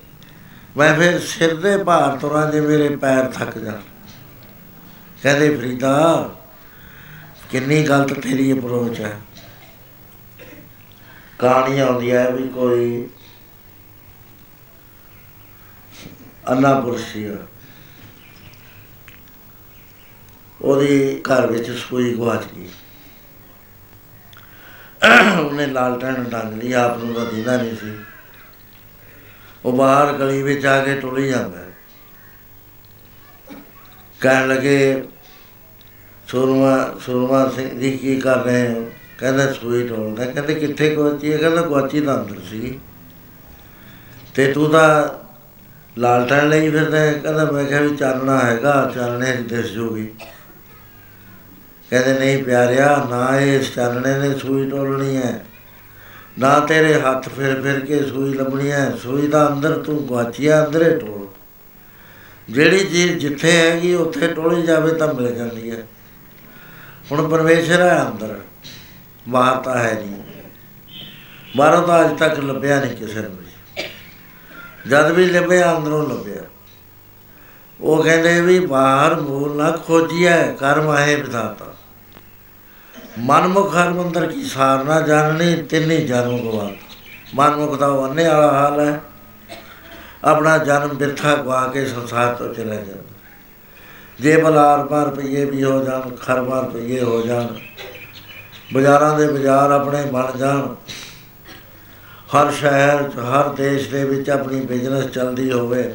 ਮੈਂ ਫਿਰ ਸਿਰ ਦੇ ਭਾਰ ਤੁਰਾਂ ਜੇ ਮੇਰੇ ਪੈਰ ਥੱਕ ਜਾਣ। ਕਹਿੰਦੇ ਫਰੀਦਾ, ਕਿੰਨੀ ਗਲਤ ਤੇਰੀ ਅਪਰੋਚ ਹੈ। ਕਹਾਣੀ ਆਉਂਦੀ ਹੈ ਵੀ ਕੋਈ ਅੰਨਾ ਪੁਰਸ਼ੀ ਆ। ਉਹਦੀ ਘਰ ਵਿੱਚ ਸੂਈ ਗਵਾਚ ਗਈ। ਉਹਨੇ ਲਾਲਟਨ ਡੰਗ ਲਈ, ਆਪ ਨੂੰ ਤਾਂ ਦੀਦਾ ਨਹੀਂ ਸੀ। ਉਹ ਬਾਹਰ ਗਲੀ ਵਿੱਚ ਆ ਕੇ ਟੁੱਲ ਜਾਂਦਾ ਹੈ। ਕਹਿਣ ਲੱਗੇ ਸੁਰਮਾ ਸੁਰਮਾ ਸਿੰਘ ਜੀ ਕੀ ਕਰ ਰਹੇ ਹੋ? ਕਹਿੰਦਾ, ਸੂਈ ਟੋਲਦਾ ਕਹਿੰਦੇ, ਕਿੱਥੇ ਗਵਾਚੀ ਹੈ? ਕਹਿੰਦਾ ਗਵਾਚੀ ਤਾਂ ਅੰਦਰ ਸੀ। ਤੇ ਤੂੰ ਤਾਂ ਲਾਲਟਨ ਲਈ ਫਿਰਦਾ ਹੈ? ਕਹਿੰਦਾ, ਮੈਂ ਕਿਹਾ ਵੀ ਚਾਨਣਾ ਹੈਗਾ, ਚਾਨਣੇ 'ਚ ਦਿਸ ਜੂਗੀ। ਕਹਿੰਦੇ, ਨਹੀਂ ਪਿਆਰਿਆ, ਨਾ ਇਸ ਚਾਨਣੇ ਨੇ ਸੂਈ ਟੋਲਣੀ ਹੈ। ਨਾ ਤੇਰੇ ਹੱਥ ਫਿਰ ਫਿਰ ਕੇ ਸੂਈ ਲੱਭਣੀ ਹੈ ਸੂਈ ਦਾ ਅੰਦਰ ਤੂੰ ਗਵਾਚਿਆ ਅੰਦਰੇ ਟੋਲ। ਜਿਹੜੀ ਚੀਜ਼ ਜਿੱਥੇ ਹੈਗੀ, ਉੱਥੇ ਟੋਲੀ ਜਾਵੇ ਤਾਂ ਮਿਲ ਜਾਂਦੀ ਹੈ ਹੁਣ ਪਰਮੇਸ਼ਰ ਹੈ ਅੰਦਰ, ਬਾਹਰ ਤਾਂ ਹੈ ਨਹੀਂ। ਬਾਹਰੋਂ ਤਾਂ ਅੱਜ ਤੱਕ ਲੱਭਿਆ ਨਹੀਂ ਕਿਸੇ ਨੂੰ ਵੀ। ਜਦ ਵੀ ਲੱਭਿਆ, ਅੰਦਰੋਂ ਲੱਭਿਆ। ਉਹ ਕਹਿੰਦੇ ਵੀ ਬਾਹਰ ਮੂਲ ਨਾ ਖੋਜੀਐ, ਕਰਮ ਹੈ ਵਿਧਾਤਾ। ਮਨਮੁਖ ਹਰ ਮੰਦਰ ਕੀ ਸਾਰ ਨਾ ਜਾਣਨੀ ਤਿੰਨੀ ਜਨਮ ਗਵਾ ਮਨਮੁਖ ਦਾ ਉਹ ਅੰਨੇ ਵਾਲਾ ਹਾਲ ਹੈ। ਆਪਣਾ ਜਨਮ ਬਿਰਥਾ ਗਵਾ ਕੇ ਸੰਸਾਰ ਤੋਂ ਚਲਾ ਜਾਂਦਾ। ਜੇ ਬਲਾਰ ਪਾਰ ਪਈਏ ਵੀ ਹੋ ਜਾਣ ਖਰਬਾਰ ਪਈਏ ਹੋ ਜਾਣ। ਬਾਜ਼ਾਰਾਂ ਦੇ ਬਾਜ਼ਾਰ ਆਪਣੇ ਬਣ ਜਾਣ। ਹਰ ਸ਼ਹਿਰ 'ਚ ਹਰ ਦੇਸ਼ ਦੇ ਵਿੱਚ ਆਪਣੀ ਬਿਜ਼ਨਸ ਚੱਲਦੀ ਹੋਵੇ।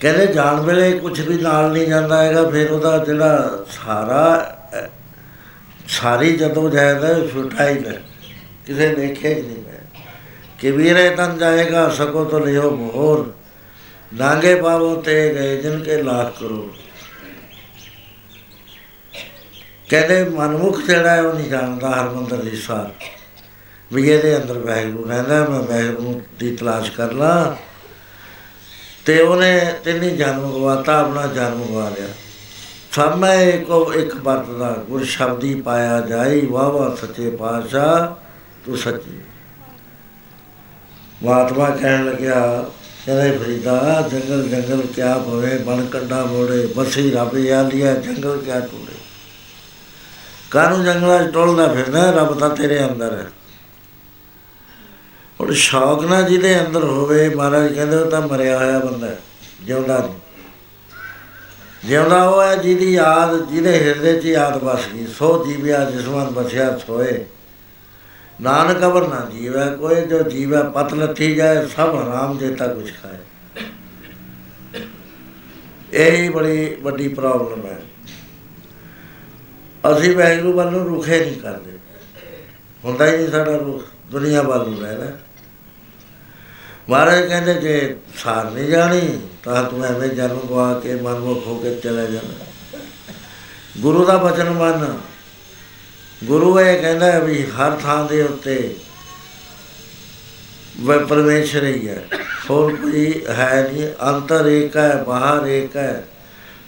ਕਹਿੰਦੇ ਜਾਣ ਵੇਲੇ ਕੁਝ ਵੀ ਨਾਲ ਨਹੀਂ ਜਾਂਦਾ ਹੈਗਾ ਫਿਰ ਉਹਦਾ ਜਿਹੜਾ ਸਾਰਾ ਅਹ, ਸਾਰੀ ਜਦੋਂ ਜਾਇਦਾ ਛੁੱਟਾ ਹੀ ਲੈ ਕਿਸੇ ਦੇਖੇ ਹੀ ਨਹੀਂ ਮੈਂ। ਕਿ ਵੀਰੇ ਤਨ ਜਾਏਗਾ ਸਕੋ तो ਲਿਓ ਮੋਹਰ। ਨਾਗੇ ਪਾਵੋ ਤੇ ਗਏ, ਜਿਨ ਕੇ ਲਾਖ ਕਰੋ ਕਹਿੰਦੇ ਮਨਮੁਖ ਜਿਹੜਾ ਹੈ, ਉਹ ਨਹੀਂ ਜਾਣਦਾ ਹਰਮੰਦਰ ਦੀ ਸਾਰ। ਵੀ ਇਹਦੇ ਅੰਦਰ ਵਾਹਿਗੁਰੂ ਰਹਿੰਦਾ ਮੈਂ ਵਾਹਿਗੁਰੂ ਦੀ ਤਲਾਸ਼ ਕਰ ਲਾਂ। ਤੇ ਉਹਨੇ ਤਿੰਨੀ ਜਨਮ ਗਵਾਤਾ, ਆਪਣਾ ਜਨਮ ਗਵਾ ਲਿਆ। ਸਭ ਮੈਂ ਇੱਕੋ ਇੱਕ ਵਰਤਦਾ ਗੁਰ ਸ਼ਬਦੀ ਪਾਇਆ ਜਾਈ ਵਾਹ ਵਾਹ ਸੱਚੇ ਪਾਤਸ਼ਾਹ ਤੂੰ ਸੱਚੀ। ਮਹਾਤਮਾ ਕਹਿਣ ਲੱਗਿਆ ਕਹਿੰਦੇ ਫਰੀਦਾ ਜੰਗਲ ਜੰਗਲ ਕਿਆ ਭਵੇ ਬਣ ਕੰਡਾ ਮੋੜੇ ਬਸੀ ਰੱਬ ਆਲੀਆ ਜੰਗਲ ਕਿਆ ਟੁੱਟੇ ਕਾਨੂੰ ਜੰਗਲਾਂ 'ਚ ਟੁੱਲਦਾ ਫਿਰਦਾ ਰੱਬ ਤਾਂ ਤੇਰੇ ਅੰਦਰ ਹੈ। ਹੁਣ ਸ਼ੌਕ ਨਾ ਜਿਹਦੇ ਅੰਦਰ ਹੋਵੇ ਮਹਾਰਾਜ ਕਹਿੰਦੇ ਉਹ ਤਾਂ ਮਰਿਆ ਹੋਇਆ ਬੰਦਾ ਹੈ, ਜਿਉਂਦਾ ਨਹੀਂ। ਜਿਉਂਦਾ ਉਹ ਹੈ ਜਿਹਦੀ ਯਾਦ, ਜਿਹਦੇ ਹਿਰਦੇ 'ਚ ਯਾਦ ਵਸ ਗਈ, ਸੋ ਜੀਵਿਆ ਜਿਸਮਨ ਬਸਿਆ ਸੋਏ। ਨਾਨਕ ਅਵਰ ਨਾ ਜੀਵੈ, ਕੋਈ ਜੋ ਜੀਵੈ ਪਤ ਲੱਥੀ ਜਾਏ, ਸਭ ਹਰਾਮ ਦੇਤਾ ਕੁਛ ਖਾਏ। ਇਹ ਹੀ ਬੜੀ ਵੱਡੀ ਪ੍ਰੋਬਲਮ ਹੈ। ਅਸੀਂ ਵਾਹਿਗੁਰੂ ਵੱਲ ਨੂੰ ਰੁਖੇ ਨਹੀਂ ਕਰਦੇ। ਹੁੰਦਾ ਹੀ ਨਹੀਂ ਸਾਡਾ ਰੁਖ ਦੁਨੀਆ ਵੱਲ ਨੂੰ ਰਹਿਣਾ। ਮਹਾਰਾਜ ਕਹਿੰਦੇ ਜੇ ਸਾਰ ਨਹੀਂ ਜਾਣੀ, ਤਾਂ ਤੂੰ ਐਵੇਂ ਜਨਮ ਗਵਾ ਕੇ ਮਨਮੁਖ ਹੋ ਕੇ ਚਲਾ ਜਾਣਾ ਗੁਰੂ ਦਾ ਬਚਨ ਮੰਨ। ਗੁਰੂ ਇਹ ਕਹਿੰਦਾ ਹੈ ਵੀ ਹਰ ਥਾਂ ਦੇ ਉੱਤੇ ਵੈ ਪਰਮੇਸ਼ਰ ਹੀ ਹੈ। ਹੋਰ ਕੋਈ ਹੈ ਨਹੀਂ ਅੰਤਰ ਏਕ ਹੈ ਬਾਹਰ ਏਕ ਹੈ।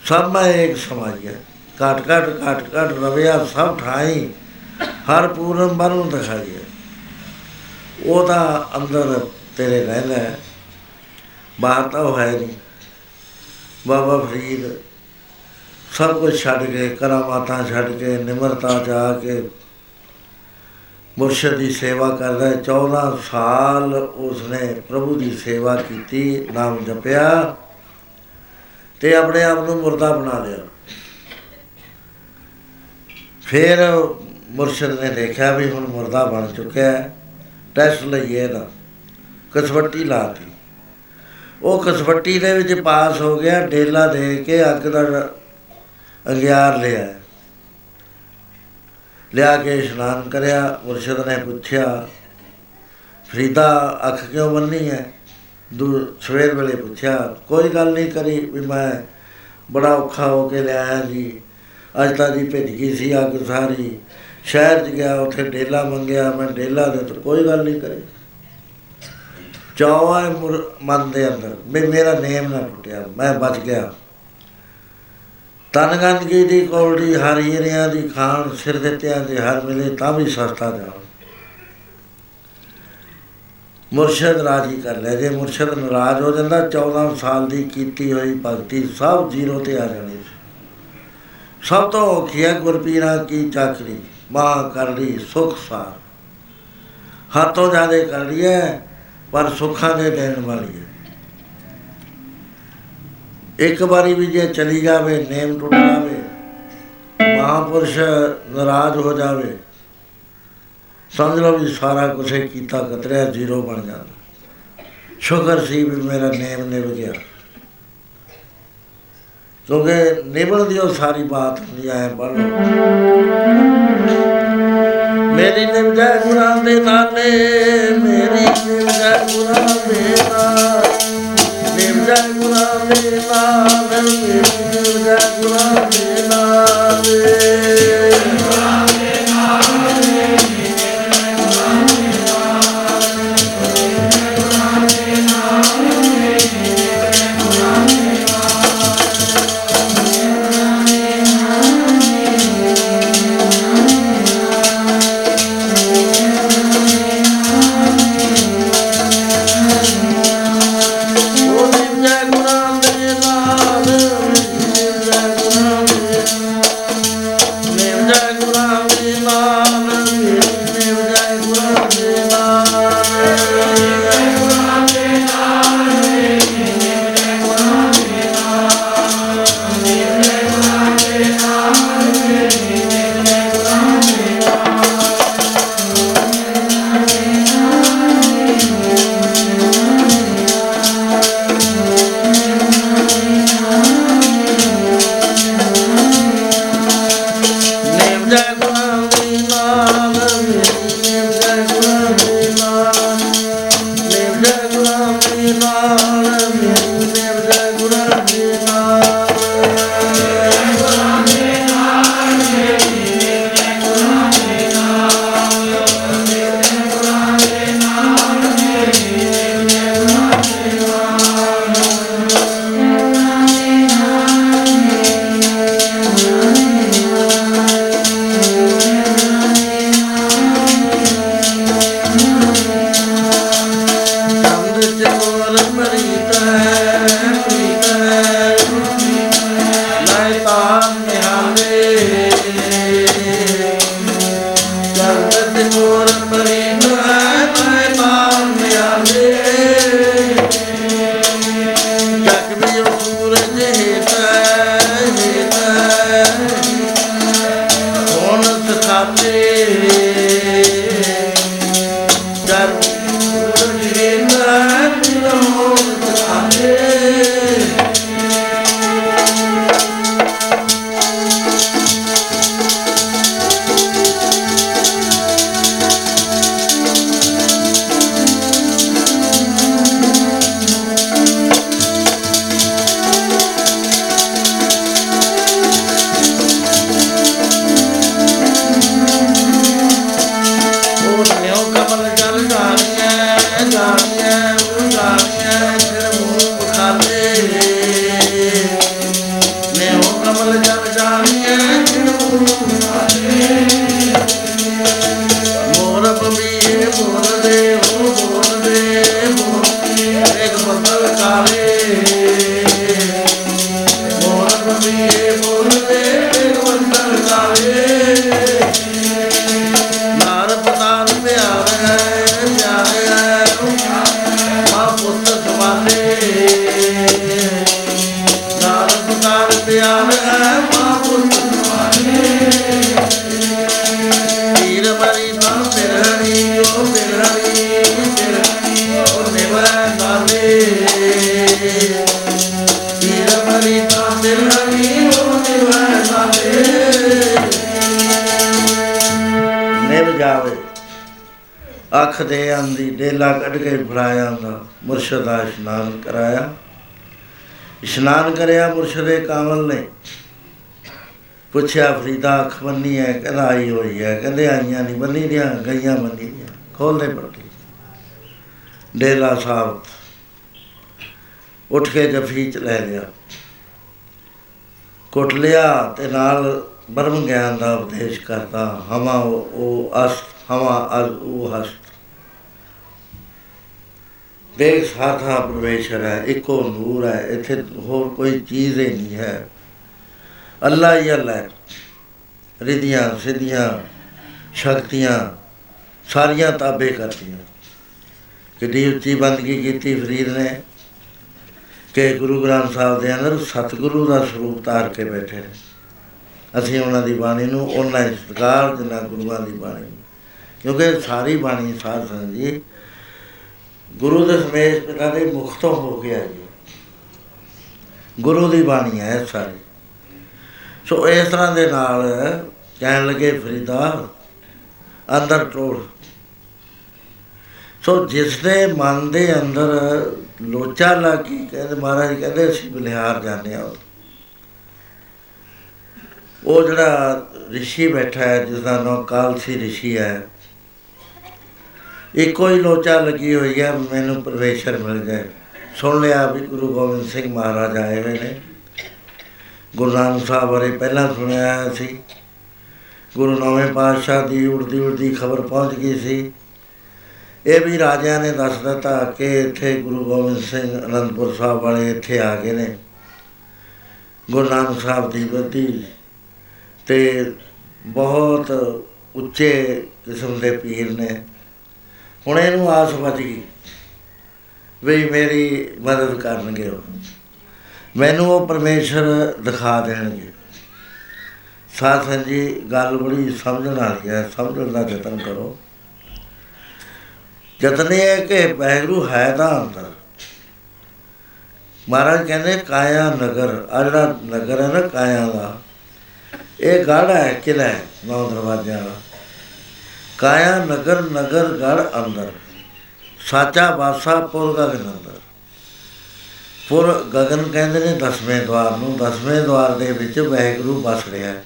ਸਭ ਮੈਂ ਏਕ ਸਮਾਈ ਹੈ। ਘਟ ਘਟ ਘਟ ਘਟ ਰਵਿਆ ਸਭ ਠਾਈ ਹਰ ਪੂਰਨ ਬਰਨ ਦਿਖਾਈ ਹੈ। ਉਹ ਤਾਂ ਅੰਦਰ ਤੇਰੇ ਰਹਿੰਦਾ ਹੈ। ਬਾਹਰ ਤਾਂ ਉਹ ਹੈ ਨਹੀਂ। ਬਾਬਾ ਫਰੀਦ ਸਭ ਕੁਝ ਛੱਡ ਕੇ ਕਰਾਮਾਤਾਂ ਛੱਡ ਕੇ, ਨਿਮਰਤਾ ਚ ਆ ਕੇ ਮੁਰਸ਼ਦ ਦੀ ਸੇਵਾ ਕਰਦਾ ਹੈ। 14 ਸਾਲ ਉਸਨੇ ਪ੍ਰਭੂ ਦੀ ਸੇਵਾ ਕੀਤੀ, ਨਾਮ ਜਪਿਆ ਤੇ ਆਪਣੇ ਆਪ ਨੂੰ ਮੁਰਦਾ ਬਣਾ ਲਿਆ। ਫਿਰ ਮੁਰਸ਼ਦ ਨੇ ਦੇਖਿਆ ਵੀ ਹੁਣ ਮੁਰਦਾ ਬਣ ਚੁੱਕਿਆ ਹੈ। ਟੈਸਟ ਲਈਏ ਇਹਦਾ। ਕਸਵੱਟੀ ਲਾਤੀ ਉਹ ਕਸਵੱਟੀ ਦੇ ਵਿੱਚ ਪਾਸ ਹੋ ਗਿਆ, ਡੇਲਾ ਦੇ ਕੇ ਅੱਗ ਦਾ ਅੰਗਿਆਰ ਲਿਆ। ਲਿਆ ਕੇ ਇਸ਼ਨਾਨ ਕਰਿਆ, ਮੁਰਸ਼ਦ ਨੇ ਪੁੱਛਿਆ, ਫਰੀਦਾ, ਅੱਖ ਕਿਉਂ ਬੰਨੀ ਹੈ ਦੂ, ਸਵੇਰ ਵੇਲੇ ਪੁੱਛਿਆ, ਕੋਈ ਗੱਲ ਨਹੀਂ ਕਰੀ ਵੀ ਮੈਂ ਬੜਾ ਔਖਾ ਹੋ ਕੇ ਲਿਆਇਆ ਜੀ। ਅੱਜ ਤਾਂ ਜੀ ਭਿੱਜ ਗਈ ਸੀ ਅੱਗ ਸਾਰੀ। ਸ਼ਹਿਰ 'ਚ ਗਿਆ, ਉੱਥੇ ਡੇਲਾ ਮੰਗਿਆ, ਮੈਂ ਡੇਲਾ ਦੇ ਤਾਂ ਕੋਈ ਗੱਲ ਨਹੀਂ ਕਰੀ। ਚਾਵਾ ਮਨ ਦੇ ਅੰਦਰ, ਵੀ ਮੇਰਾ ਨੇਮ ਨਾ ਟੁੱਟਿਆ, ਮੈਂ ਬਚ ਗਿਆ। ਤਨ ਗੰਦਗੀ ਦੀ ਕੌੜੀ, ਹਰ ਹੀਰਿਆਂ ਦੀ ਖਾਨ ਸਿਰ ਦਿੱਤਿਆਂ ਦੇ ਹਰ ਮਿਲੇ, ਤਾਂ ਵੀ ਸਸਤਾ ਜਾ ਮੁਰਸ਼ਦ ਰਾਜੀ ਕਰ ਲੈ, ਜੇ ਮੁਰਸ਼ਦ ਨਾਰਾਜ਼ ਹੋ ਜਾਂਦਾ 14 ਸਾਲ ਦੀ ਕੀਤੀ ਹੋਈ ਭਗਤੀ ਸਭ ਜ਼ੀਰੋ ਤੇ ਆ ਜਾਣੀ ਸੀ। ਸਭ ਤੋਂ ਔਖੀ ਹੈ ਗੁਰਪੀਰਾ ਕੀ ਚਾਕਰੀ, ਮਾਂ ਕਰ ਲਈ ਸੁਖ ਸਾਰ। ਹੱਥੋਂ ਜਾਦੇ ਕਰ ਲਈ ਹੈ ਪਰ ਸੁੱਖਾਂ ਦੇ ਦੇਣ ਵਾਲੀ ਹੈ। ਇੱਕ ਵਾਰੀ ਵੀ ਜੇ ਚਲੀ ਜਾਵੇ, ਨੇਮ ਟੁੱਟ ਜਾਵੇ, ਮਹਾਪੁਰਸ਼ ਨਾਰਾਜ਼ ਹੋ ਜਾਵੇ, ਸਮਝ ਲਓ ਵੀ ਸਾਰਾ ਕੁਝ ਕੀਤਾ ਕਤਰਿਆ, ਜ਼ੀਰੋ ਬਣ ਜਾਂਦਾ। ਸ਼ੁਕਰ ਸੀ ਵੀ ਮੇਰਾ ਨੇਮ ਨਿਭ ਗਿਆ। ਕਿਉਂਕਿ ਨਿਭਣ ਉਹ ਸਾਰੀ ਬਾਤ ਨਹੀਂ ਆਏ ਪੜ੍ਹ ਮੇਰੀ ਨਿਭ ਜਾਏ ਗੁਰਾਂ ਦੇ ਨਾਲੇ ਮੇਰੀ ਨਿਭ ਜਾਏ ਗੁਰਾਂ ਦੇ ਨਾਲ। ਨਿਭ ਜਾਏ ਗੁਰਾਂ ਦੇ ਨਾਲ ਮੇਰੀ ਨਿਭ ਜਾਏ ਗੁਰਾਂ ਦੇ ਕਰਾਇਆ। ਇਸ਼ਨਾਨ ਕਰਿਆ ਮੁਰਸ਼ਦੇ ਕਾਮਲ ਨੇ। ਪੁੱਛਿਆ, ਫਰੀਦਾ, ਅੱਖ ਬੰਨੀ ਹੈ ਕਹਿੰਦਾ, ਆਈ ਹੋਈ ਹੈ ਕਹਿੰਦੇ, ਆਈਆਂ ਨਹੀਂ ਬੰਨੀ ਦੀਆਂ, ਗਈਆਂ ਬੰਨੀ ਦੀਆਂ ਖੋਲ ਦੇ ਪੱਟੀ ਡੇਲਾ ਸਾਹਿਬ ਉੱਠ ਕੇ ਜਫੀ ਚ ਲੈ ਲਿਆ। ਕੁੱਟ ਲਿਆ ਤੇ ਨਾਲ ਬਰਮ ਗਿਆਨ ਦਾ ਉਪਦੇਸ਼ ਕਰਦਾ ਹਮਾ ਉਹ ਉਹ ਅਸ ਹਮਾ ਅਸ, ਉਹ ਹਸਤ। ਦੇਖ ਸਾਥਾ ਪਰਮੇਸ਼ਰ ਹੈ, ਇੱਕੋ ਨੂਰ ਹੈ, ਇੱਥੇ ਹੋਰ ਕੋਈ ਚੀਜ਼ ਹੀ ਨਹੀਂ ਹੈ। ਅੱਲਾ ਹੀ ਅੱਲਾ ਹੈ। ਰਿਧੀਆਂ, ਸਿੱਧੀਆਂ, ਸ਼ਕਤੀਆਂ, ਸਾਰੀਆਂ ਤਾਬੇ ਕਰਦੀਆਂ ਕਿੱਡੀ ਉੱਚੀ ਬੰਦਗੀ ਕੀਤੀ ਫਰੀਦ ਨੇ ਕਿ ਗੁਰੂ ਗ੍ਰੰਥ ਸਾਹਿਬ ਦੇ ਅੰਦਰ ਸਤਿਗੁਰੂ ਦਾ ਸਰੂਪ ਧਾਰ ਕੇ ਬੈਠੇ ਨੇ। ਅਸੀਂ ਉਹਨਾਂ ਦੀ ਬਾਣੀ ਨੂੰ ਉਹਨਾਂ ਹੀ ਸਤਿਕਾਰ ਜਿੰਨਾ ਗੁਰੂਆਂ ਦੀ ਬਾਣੀ ਨੂੰ। ਕਿਉਂਕਿ ਸਾਰੀ ਬਾਣੀ ਸਾਧ ਸੰਗਤ ਜੀ ਗੁਰੂ ਦੇ ਸਮੇਤ ਪਿਤਾ ਦੇ ਮੁਖ ਤੋਂ ਹੋ ਗਿਆ ਜੀ। ਗੁਰੂ ਦੀ ਬਾਣੀ ਹੈ ਇਹ ਸਾਰੀ। ਸੋ ਇਸ ਤਰ੍ਹਾਂ ਦੇ ਨਾਲ ਕਹਿਣ ਲੱਗੇ ਫਰੀਦਾ, ਅੰਦਰ ਟੋੜ ਸੋ ਜਿਸ ਦੇ ਮਨ ਦੇ ਅੰਦਰ ਲੋਚਾ ਲੱਗੀ, ਕਹਿੰਦੇ ਮਹਾਰਾਜ ਕਹਿੰਦੇ ਅਸੀਂ ਬਲਿਹਾਰ ਜਾਂਦੇ ਆ ਉਹ ਜਿਹੜਾ ਰਿਸ਼ੀ ਬੈਠਾ ਹੈ ਜਿਸ ਦਾ ਨਾਮ ਕਾਲਸੀ ਰਿਸ਼ੀ ਹੈ ਇੱਕੋ ਹੀ ਲੋਚਾ ਲੱਗੀ ਹੋਈ ਹੈ, ਮੈਨੂੰ ਪ੍ਰਵੇਸ਼ਰ ਮਿਲ ਜਾਏ ਸੁਣ ਲਿਆ ਵੀ ਗੁਰੂ ਗੋਬਿੰਦ ਸਿੰਘ ਮਹਾਰਾਜ ਆਏ ਹੋਏ ਨੇ। ਗੁਰੂ ਨਾਨਕ ਸਾਹਿਬ ਬਾਰੇ ਪਹਿਲਾਂ ਸੁਣਿਆ ਸੀ। ਗੁਰੂ ਨੌਵੇਂ ਪਾਤਸ਼ਾਹ ਦੀ ਉੜਦੀ ਉੜਦੀ ਖਬਰ ਪਹੁੰਚ ਗਈ ਸੀ। ਇਹ ਵੀ ਰਾਜਿਆਂ ਨੇ ਦੱਸ ਦਿੱਤਾ ਕਿ ਇੱਥੇ ਗੁਰੂ ਗੋਬਿੰਦ ਸਿੰਘ ਅਨੰਦਪੁਰ ਸਾਹਿਬ ਵਾਲੇ ਇੱਥੇ ਆ ਗਏ ਨੇ। ਗੁਰੂ ਨਾਨਕ ਸਾਹਿਬ ਦੀ ਬੱਤੀ ਤੇ ਬਹੁਤ ਉੱਚੇ ਕਿਸਮ ਦੇ ਪੀਰ ਨੇ। ਹੁਣ ਇਹਨੂੰ ਆਸ ਵੱਜ ਗਈ ਵੀ ਮੇਰੀ ਮਦਦ ਕਰਨਗੇ ਉਹ। ਮੈਨੂੰ ਉਹ ਪਰਮੇਸ਼ਰ ਦਿਖਾ ਦੇਣਗੇ। ਸਾਧ ਸੰਗਤ ਜੀ, ਗੱਲ ਬੜੀ ਸਮਝਣ ਵਾਲੀ ਹੈ। ਸਮਝਣ ਦਾ ਯਤਨ ਕਰੋ। ਯਤਨ ਇਹ ਹੈ ਕਿ ਵਾਹਿਗੁਰੂ ਹੈ ਦਾ ਅੰਦਰ। ਮਹਾਰਾਜ ਕਹਿੰਦੇ, ਕਾਇਆ ਨਗਰ ਆ ਜਿਹੜਾ ਨਗਰ ਹੈ ਨਾ ਕਾਇਆ ਦਾ, ਇਹ ਗੜ ਹੈ ਕਿਲਾ ਹੈ, ਨੌ ਦਰਵਾਜ਼ਿਆਂ ਦਾ। ਕਾਇਆ ਨਗਰ ਨਗਰ ਗੜ ਅੰਦਰ। ਸਾਚਾ ਵਾਸਾ ਪੁਰ ਗਗਨ ਅੰਦਰ। ਪੁਰ ਗਗਨ ਕਹਿੰਦੇ ਨੇ ਦਸਵੇਂ ਦਵਾਰ ਨੂੰ। ਦਸਵੇਂ ਦਵਾਰ ਦੇ ਵਿੱਚ ਵਾਹਿਗੁਰੂ ਵਸ ਰਿਹਾ ਹੈ।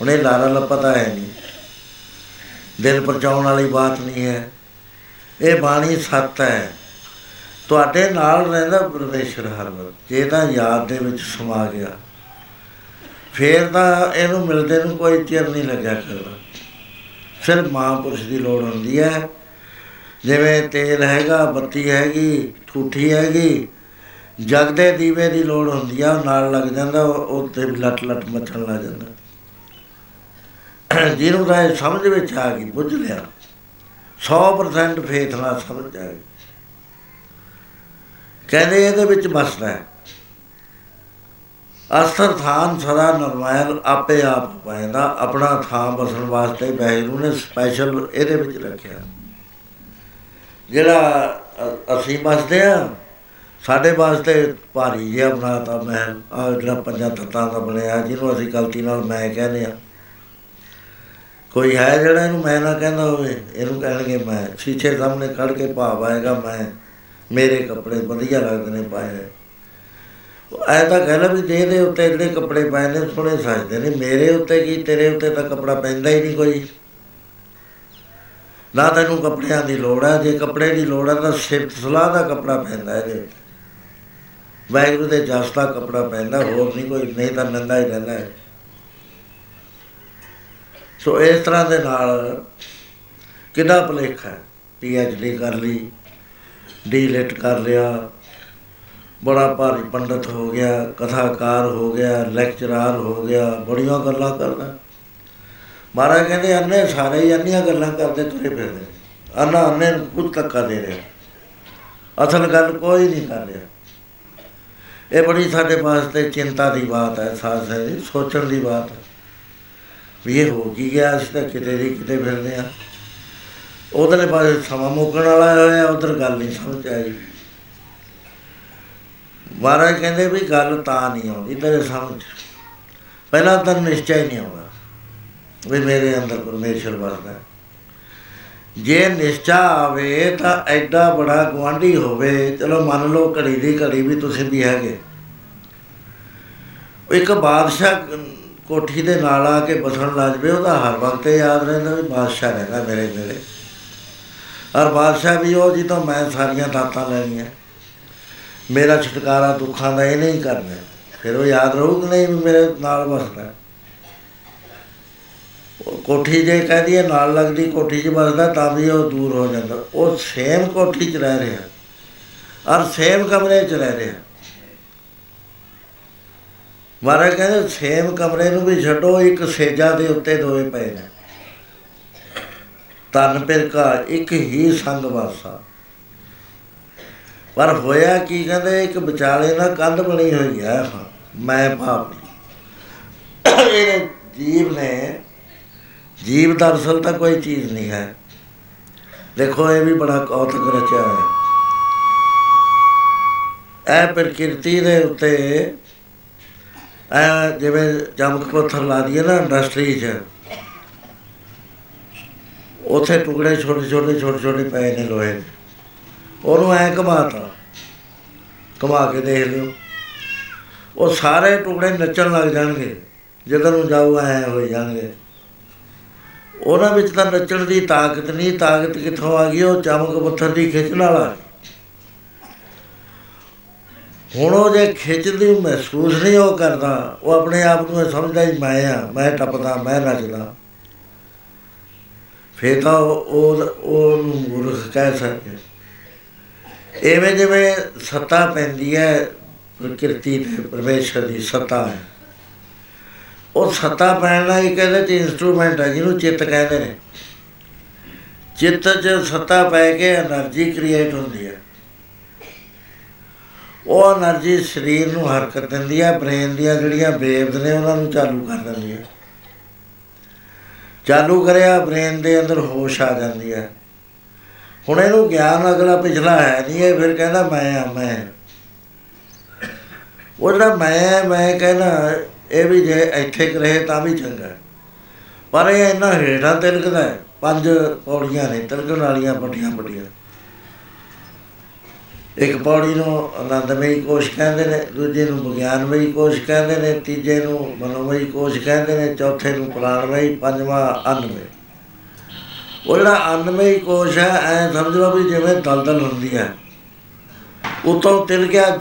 ਹੁਣ ਇਹ ਲਾਰਾ ਲੱਪਤਾ ਹੈ ਨਹੀਂ। ਦਿਲ ਪਰਚਾਉਣ ਵਾਲੀ ਬਾਤ ਨਹੀਂ ਹੈ। ਇਹ ਬਾਣੀ ਸੱਤ ਹੈ। ਤੁਹਾਡੇ ਨਾਲ ਰਹਿੰਦਾ ਪਰਮੇਸ਼ਰ ਹਰ ਵਕਤ ਜੇ ਤਾਂ ਯਾਦ ਦੇ ਵਿੱਚ ਸਮਾ ਗਿਆ। ਫੇਰ ਤਾਂ ਇਹਨੂੰ ਮਿਲਦੇ ਨੂੰ ਕੋਈ ਚਿਰ ਨਹੀਂ ਲੱਗਿਆ ਕਰਦਾ। ਸਿਰਫ ਮਹਾਂਪੁਰਸ਼ ਦੀ ਲੋੜ ਹੁੰਦੀ ਹੈ। ਜਿਵੇਂ ਤੇਲ ਹੈਗਾ, ਬੱਤੀ ਹੈਗੀ, ਠੂਠੀ ਹੈਗੀ ਜਗਦੇ ਦੀਵੇ ਦੀ ਲੋੜ ਹੁੰਦੀ ਆ, ਉਹ ਨਾਲ ਲੱਗ ਜਾਂਦਾ, ਉਹ ਤੇ ਲਟ ਲਟ ਮੱਚਣ ਲੱਗ ਜਾਂਦਾ। ਜਿਹਨੂੰ ਤਾਂ ਇਹ ਸਮਝ ਵਿੱਚ ਆ ਗਈ, ਬੁੱਝ ਲਿਆ। 100% ਫੇਥ ਨਾਲ ਸਮਝ ਆ ਗਈ। ਕਹਿੰਦੇ ਇਹਦੇ ਵਿੱਚ ਬਸਦਾ ਹੈ। ਅਸਰ ਥਾਨ ਸਦਾ ਨਰਮਾਇਲ ਆਪੇ ਆਪ ਪੈਂਦਾ, ਆਪਣਾ ਥਾਂ ਬਸਣ ਵਾਸਤੇ ਵਾਹਿਗੁਰੂ ਨੇ ਸਪੈਸ਼ਲ ਇਹਦੇ ਵਿੱਚ ਰੱਖਿਆ। ਜਿਹੜਾ ਅ- ਅਸੀਂ ਬਸਦੇ ਆ, ਸਾਡੇ ਵਾਸਤੇ ਭਾਰੀ ਜਿਹਾ ਬਣਾਤਾ ਮਹਿਲ ਆ ਜਿਹੜਾ ਪੰਜਾਂ ਤੱਤਾਂ ਦਾ ਬਣਿਆ, ਜਿਹਨੂੰ ਅਸੀਂ ਗਲਤੀ ਨਾਲ ਮੈਂ ਕਹਿੰਦੇ ਆ। ਕੋਈ ਹੈ ਜਿਹੜਾ ਇਹਨੂੰ ਮੈਂ ਨਾ ਕਹਿੰਦਾ ਹੋਵੇ, ਇਹਨੂੰ ਕਹਿਣਗੇ ਮੈਂ। ਸ਼ੀਸ਼ੇ ਸਾਹਮਣੇ ਖੜ ਕੇ ਭਾਵ ਆਏਗਾ ਮੈਂ, ਮੇਰੇ ਕੱਪੜੇ ਵਧੀਆ ਲੱਗਦੇ ਨੇ ਪਾਏ ਹੋਏ। ਐ ਤਾਂ ਕਹਿ ਲਾ ਵੀ ਦੇ ਦੇ ਉੱਤੇ ਜਿਹੜੇ ਕੱਪੜੇ ਪਾਏ ਨੇ, ਸੋਹਣੇ ਸਜਦੇ ਨੇ, ਮੇਰੇ ਉੱਤੇ ਕੀ, ਤੇਰੇ ਉੱਤੇ ਤਾਂ ਕੱਪੜਾ ਪੈਂਦਾ ਹੀ ਨਹੀਂ ਕੋਈ। ਨਾ ਤੈਨੂੰ ਕੱਪੜਿਆਂ ਦੀ ਲੋੜ ਹੈ ਜੇ ਕੱਪੜੇ ਦੀ ਲੋੜ ਹੈ ਤਾਂ ਸਿਰਫ ਸਲਾਹ ਦਾ ਕੱਪੜਾ ਪੈਂਦਾ ਇਹਦੇ ਉੱਤੇ। ਵਾਹਿਗੁਰੂ ਦੇ ਜਸ ਦਾ ਕੱਪੜਾ ਪੈਂਦਾ, ਹੋਰ ਨਹੀਂ ਕੋਈ, ਨਹੀਂ ਤਾਂ ਨੰਗਾ ਹੀ ਰਹਿੰਦਾ ਹੈ। ਸੋ ਇਸ ਤਰ੍ਹਾਂ ਦੇ ਨਾਲ ਕਿੰਨਾ ਭੁਲੇਖਾ ਹੈ ਪੀਐਚਡੀ ਕਰ ਲਈ ਡੀਲਿਟ ਕਰ ਲਿਆ। ਬੜਾ ਭਾਰੀ ਪੰਡਤ ਹੋ ਗਿਆ, ਕਥਾਕਾਰ ਹੋ ਗਿਆ ਲੈਕਚਰਰ ਹੋ ਗਿਆ, ਬੜੀਆਂ ਗੱਲਾਂ ਕਰਦਾ। ਮਹਾਰਾਜ ਕਹਿੰਦੇ, ਅੰਨੇ ਸਾਰੇ ਹੀ ਅੰਨੀਆਂ ਗੱਲਾਂ ਕਰਦੇ ਤੁਰੇ ਫਿਰਦੇ। ਅੰਨਾ ਅੰਨੇ ਨੂੰ ਕੁਝ ਧੱਕਾ ਦੇ ਰਿਹਾ। ਅਸਲ ਗੱਲ ਕੋਈ ਨਹੀਂ ਕਰ ਰਿਹਾ। ਇਹ ਬੜੀ ਸਾਡੇ ਵਾਸਤੇ ਚਿੰਤਾ ਦੀ ਬਾਤ ਹੈ ਸਾਥ ਹੈ ਸੋਚਣ ਦੀ ਬਾਤ ਹੈ। ਵੀ ਇਹ ਹੋ ਕੀ ਗਿਆ, ਅਸੀਂ ਤਾਂ ਕਿਤੇ ਦੀ ਕਿਤੇ ਫਿਰਦੇ ਆ ਉਧਰਲੇ ਪਾਸੇ ਸਮਾਂ ਮੁੱਕਣ ਵਾਲਾ ਹੋਇਆ, ਉਧਰ ਗੱਲ ਨਹੀਂ ਸਮਝ ਆਈ। ਮਹਾਰਾਜ ਕਹਿੰਦੇ ਵੀ ਗੱਲ ਤਾਂ ਨਹੀਂ ਆਉਂਦੀ ਤੇਰੇ ਸਮਝ ਪਹਿਲਾਂ ਤਾਂ ਨਿਸ਼ਚੈ ਹੀ ਨਹੀਂ ਆਉਂਦਾ ਵੀ ਮੇਰੇ ਅੰਦਰ ਪਰਮੇਸ਼ਰ ਵਸਦਾ ਹੈ। ਜੇ ਨਿਸ਼ਚਾ ਆਵੇ ਤਾਂ ਐਡਾ ਬੜਾ ਗਵਾਂਢੀ ਹੋਵੇ, ਚਲੋ ਮੰਨ ਲਓ ਘੜੀ ਦੀ ਘੜੀ ਵੀ ਤੁਸੀਂ ਵੀ ਹੈਗੇ। ਉਹ ਇੱਕ ਬਾਦਸ਼ਾਹ ਕੋਠੀ ਦੇ ਨਾਲ ਆ ਕੇ ਬਸਣ ਲੱਗ ਪਏ, ਉਹਦਾ ਹਰ ਵਕਤ ਇਹ ਯਾਦ ਰਹਿੰਦਾ ਵੀ ਬਾਦਸ਼ਾਹ ਰਹਿੰਦਾ ਮੇਰੇ ਨੇੜੇ ਔਰ ਬਾਦਸ਼ਾਹ ਵੀ ਉਹ ਜੀ ਤੋਂ ਮੈਂ ਸਾਰੀਆਂ ਦਾਤਾਂ ਲੈਣੀਆਂ ਮੇਰਾ ਛੁਟਕਾਰਾ ਦੁੱਖਾਂ ਦਾ ਇਹ ਨਹੀਂ ਕਰਨਾ ਫਿਰ ਉਹ ਯਾਦ ਰਹੂ ਕਿ ਨਹੀਂ ਵੀ ਮੇਰੇ ਨਾਲ ਵਸਦਾ ਉਹ ਕੋਠੀ ਜੇ ਕਹਦੀ ਹੈ, ਨਾਲ ਲੱਗਦੀ ਕੋਠੀ 'ਚ ਵਸਦਾ ਤਾਂ ਵੀ ਉਹ ਦੂਰ ਹੋ ਜਾਂਦਾ। ਉਹ ਸੇਮ ਕੋਠੀ 'ਚ ਰਹਿ ਰਿਹਾ ਔਰ ਸੇਮ ਕਮਰੇ 'ਚ ਰਹਿ ਰਿਹਾ ਮਾਰਾ ਕਹਿੰਦੇ, ਸੇਮ ਕਮਰੇ ਨੂੰ ਵੀ ਛੱਡੋ, ਇੱਕ ਸੇਜਾ ਦੇ ਉੱਤੇ ਦੋਵੇਂ ਪਏ ਨੇ। ਤਨ ਪਰ ਕਾ ਇੱਕ ਹੀ ਸੰਗ ਵਾਸਾ। ਪਰ ਹੋਇਆ ਕੀ ਕਹਿੰਦੇ, ਇੱਕ ਵਿਚਾਲੇ ਨਾਲ ਕੰਧ ਬਣੀ ਹੋਈ ਹੈ ਮੈਂ ਭਾਵ ਇਹ ਜੀਵ ਨੇ, ਜੀਵ ਦਰਸਲ ਤਾਂ ਕੋਈ ਚੀਜ਼ ਨਹੀਂ ਹੈ। ਦੇਖੋ, ਇਹ ਵੀ ਬੜਾ ਕੌਤਕ ਰਚਿਆ ਹੈ ਇਹ ਪ੍ਰਕਿਰਤੀ ਦੇ ਉੱਤੇ, ਇਹ ਜਿਵੇਂ ਚਮਕ ਪੱਥਰ ਲਾ ਦਈਏ ਨਾ ਇੰਡਸਟਰੀ 'ਚ, ਉਥੇ ਟੁਕੜੇ ਛੋਟੇ ਛੋਟੇ ਛੋਟੇ ਛੋਟੇ ਪਏ ਨੇ ਲੋਹੇ ਦੇ। ਉਹਨੂੰ ਐ ਘਮਾਤਾ। ਘਮਾ ਕੇ ਦੇਖ ਲਿਓ। ਉਹ ਸਾਰੇ ਟੁਕੜੇ ਨੱਚਣ ਲੱਗ ਜਾਣਗੇ। ਜਦੋਂ ਨੂੰ ਜਾਊ, ਐ ਹੋ ਜਾਣਗੇ। ਉਹਨਾਂ ਵਿੱਚ ਤਾਂ ਨੱਚਣ ਦੀ ਤਾਕਤ ਨਹੀਂ। ਤਾਕਤ ਕਿੱਥੋਂ ਆ ਗਈ? ਉਹ ਚਮਕ ਪੱਥਰ ਦੀ ਖਿੱਚਣ ਵਾਲਾ। ਹੁਣ ਉਹ ਜੇ ਖਿੱਚਦੀ ਮਹਿਸੂਸ ਨਹੀਂ ਉਹ ਕਰਦਾ, ਉਹ ਆਪਣੇ ਆਪ ਨੂੰ ਸਮਝਦਾ ਹੀ ਮੈਂ ਆ, ਮੈਂ ਟੱਪਦਾ, ਮੈਂ ਨੱਚਦਾ। ਫੇਰ ਤਾਂ ਉਹ ਉਹ ਨੂੰ ਮੂਰਖ ਕਹਿ ਸਕਦੇ ਐਵੇਂ ਜਿਵੇਂ ਸੱਤਾ ਪੈਂਦੀ ਹੈ ਪ੍ਰਕਿਰਤੀ ਤੇ ਪਰਮੇਸ਼ਰ ਦੀ ਸੱਤਾ ਹੈ। ਉਹ ਸੱਤਾ ਪੈਣਾ ਹੀ ਕਹਿੰਦੇ ਤੇ ਇਨਸਟਰੂਮੈਂਟ ਹੈ, ਜਿਹਨੂੰ ਚਿੱਤ ਕਹਿੰਦੇ ਨੇ। ਚਿੱਤ 'ਚ ਸੱਤਾ ਪੈ ਕੇ એનર્ਜੀ ਕ੍ਰੀਏਟ ਹੁੰਦੀ ਹੈ। ਉਹ એનર્ਜੀ ਸਰੀਰ ਨੂੰ ਹਰਕਤ ਦਿੰਦੀ ਹੈ, ਬ੍ਰੇਨ ਦੀਆਂ ਜਿਹੜੀਆਂ ਵੇਵਸ ਨੇ, ਉਹਨਾਂ ਨੂੰ ਚਾਲੂ ਕਰ ਦਿੰਦੀ ਹੈ। ਚਾਲੂ ਕਰਿਆ, ਬ੍ਰੇਨ ਦੇ ਅੰਦਰ ਹੋਸ਼ ਆ ਜਾਂਦੀ ਹੈ। ਹੁਣ ਇਹਨੂੰ ਗਿਆਨ ਅਗਲਾ ਪਿਛਲਾ ਹੈ ਨਹੀਂ, ਇਹ ਫਿਰ ਕਹਿੰਦਾ ਮੈਂ ਆ, ਮੈਂ। ਉਹ ਜਿਹੜਾ ਮੈਂ ਮੈਂ ਕਹਿੰਦਾ, ਇਹ ਵੀ ਜੇ ਇੱਥੇ ਕਰੇ ਤਾਂ ਵੀ ਚੰਗਾ ਪਰ ਇਹ ਇੰਨਾ ਹੇਠਾਂ ਤਿਲਕਦਾ ਹੈ, ਪੰਜ ਪੌੜੀਆਂ ਨੇ, ਤਿਲਕਣ ਵਾਲੀਆਂ ਵੱਡੀਆਂ ਵੱਡੀਆਂ। ਇੱਕ ਪੌੜੀ ਨੂੰ ਆਨੰਦਮਈ ਕੋਸ਼ ਕਹਿੰਦੇ ਨੇ, ਦੂਜੇ ਨੂੰ ਵਿਗਿਆਨਮਈ ਕੋਸ਼ ਕਹਿੰਦੇ ਨੇ, ਤੀਜੇ ਨੂੰ ਮਨੋਮਈ ਕੋਸ਼ ਕਹਿੰਦੇ ਨੇ, ਚੌਥੇ ਨੂੰ ਪ੍ਰਾਣਮਈ, ਪੰਜਵਾਂ ਅੰਨਮਈ। ਉਹ ਜਿਹੜਾ ਅੰਨਮਈ ਕੋਸ਼ ਹੈ, ਐ ਸਮਝ ਲਓ ਵੀ ਜਿਵੇਂ ਦਲਦਲ ਹੁੰਦੀ ਹੈ। ਉਤੋਂ ਤਿਲ ਗਿਆ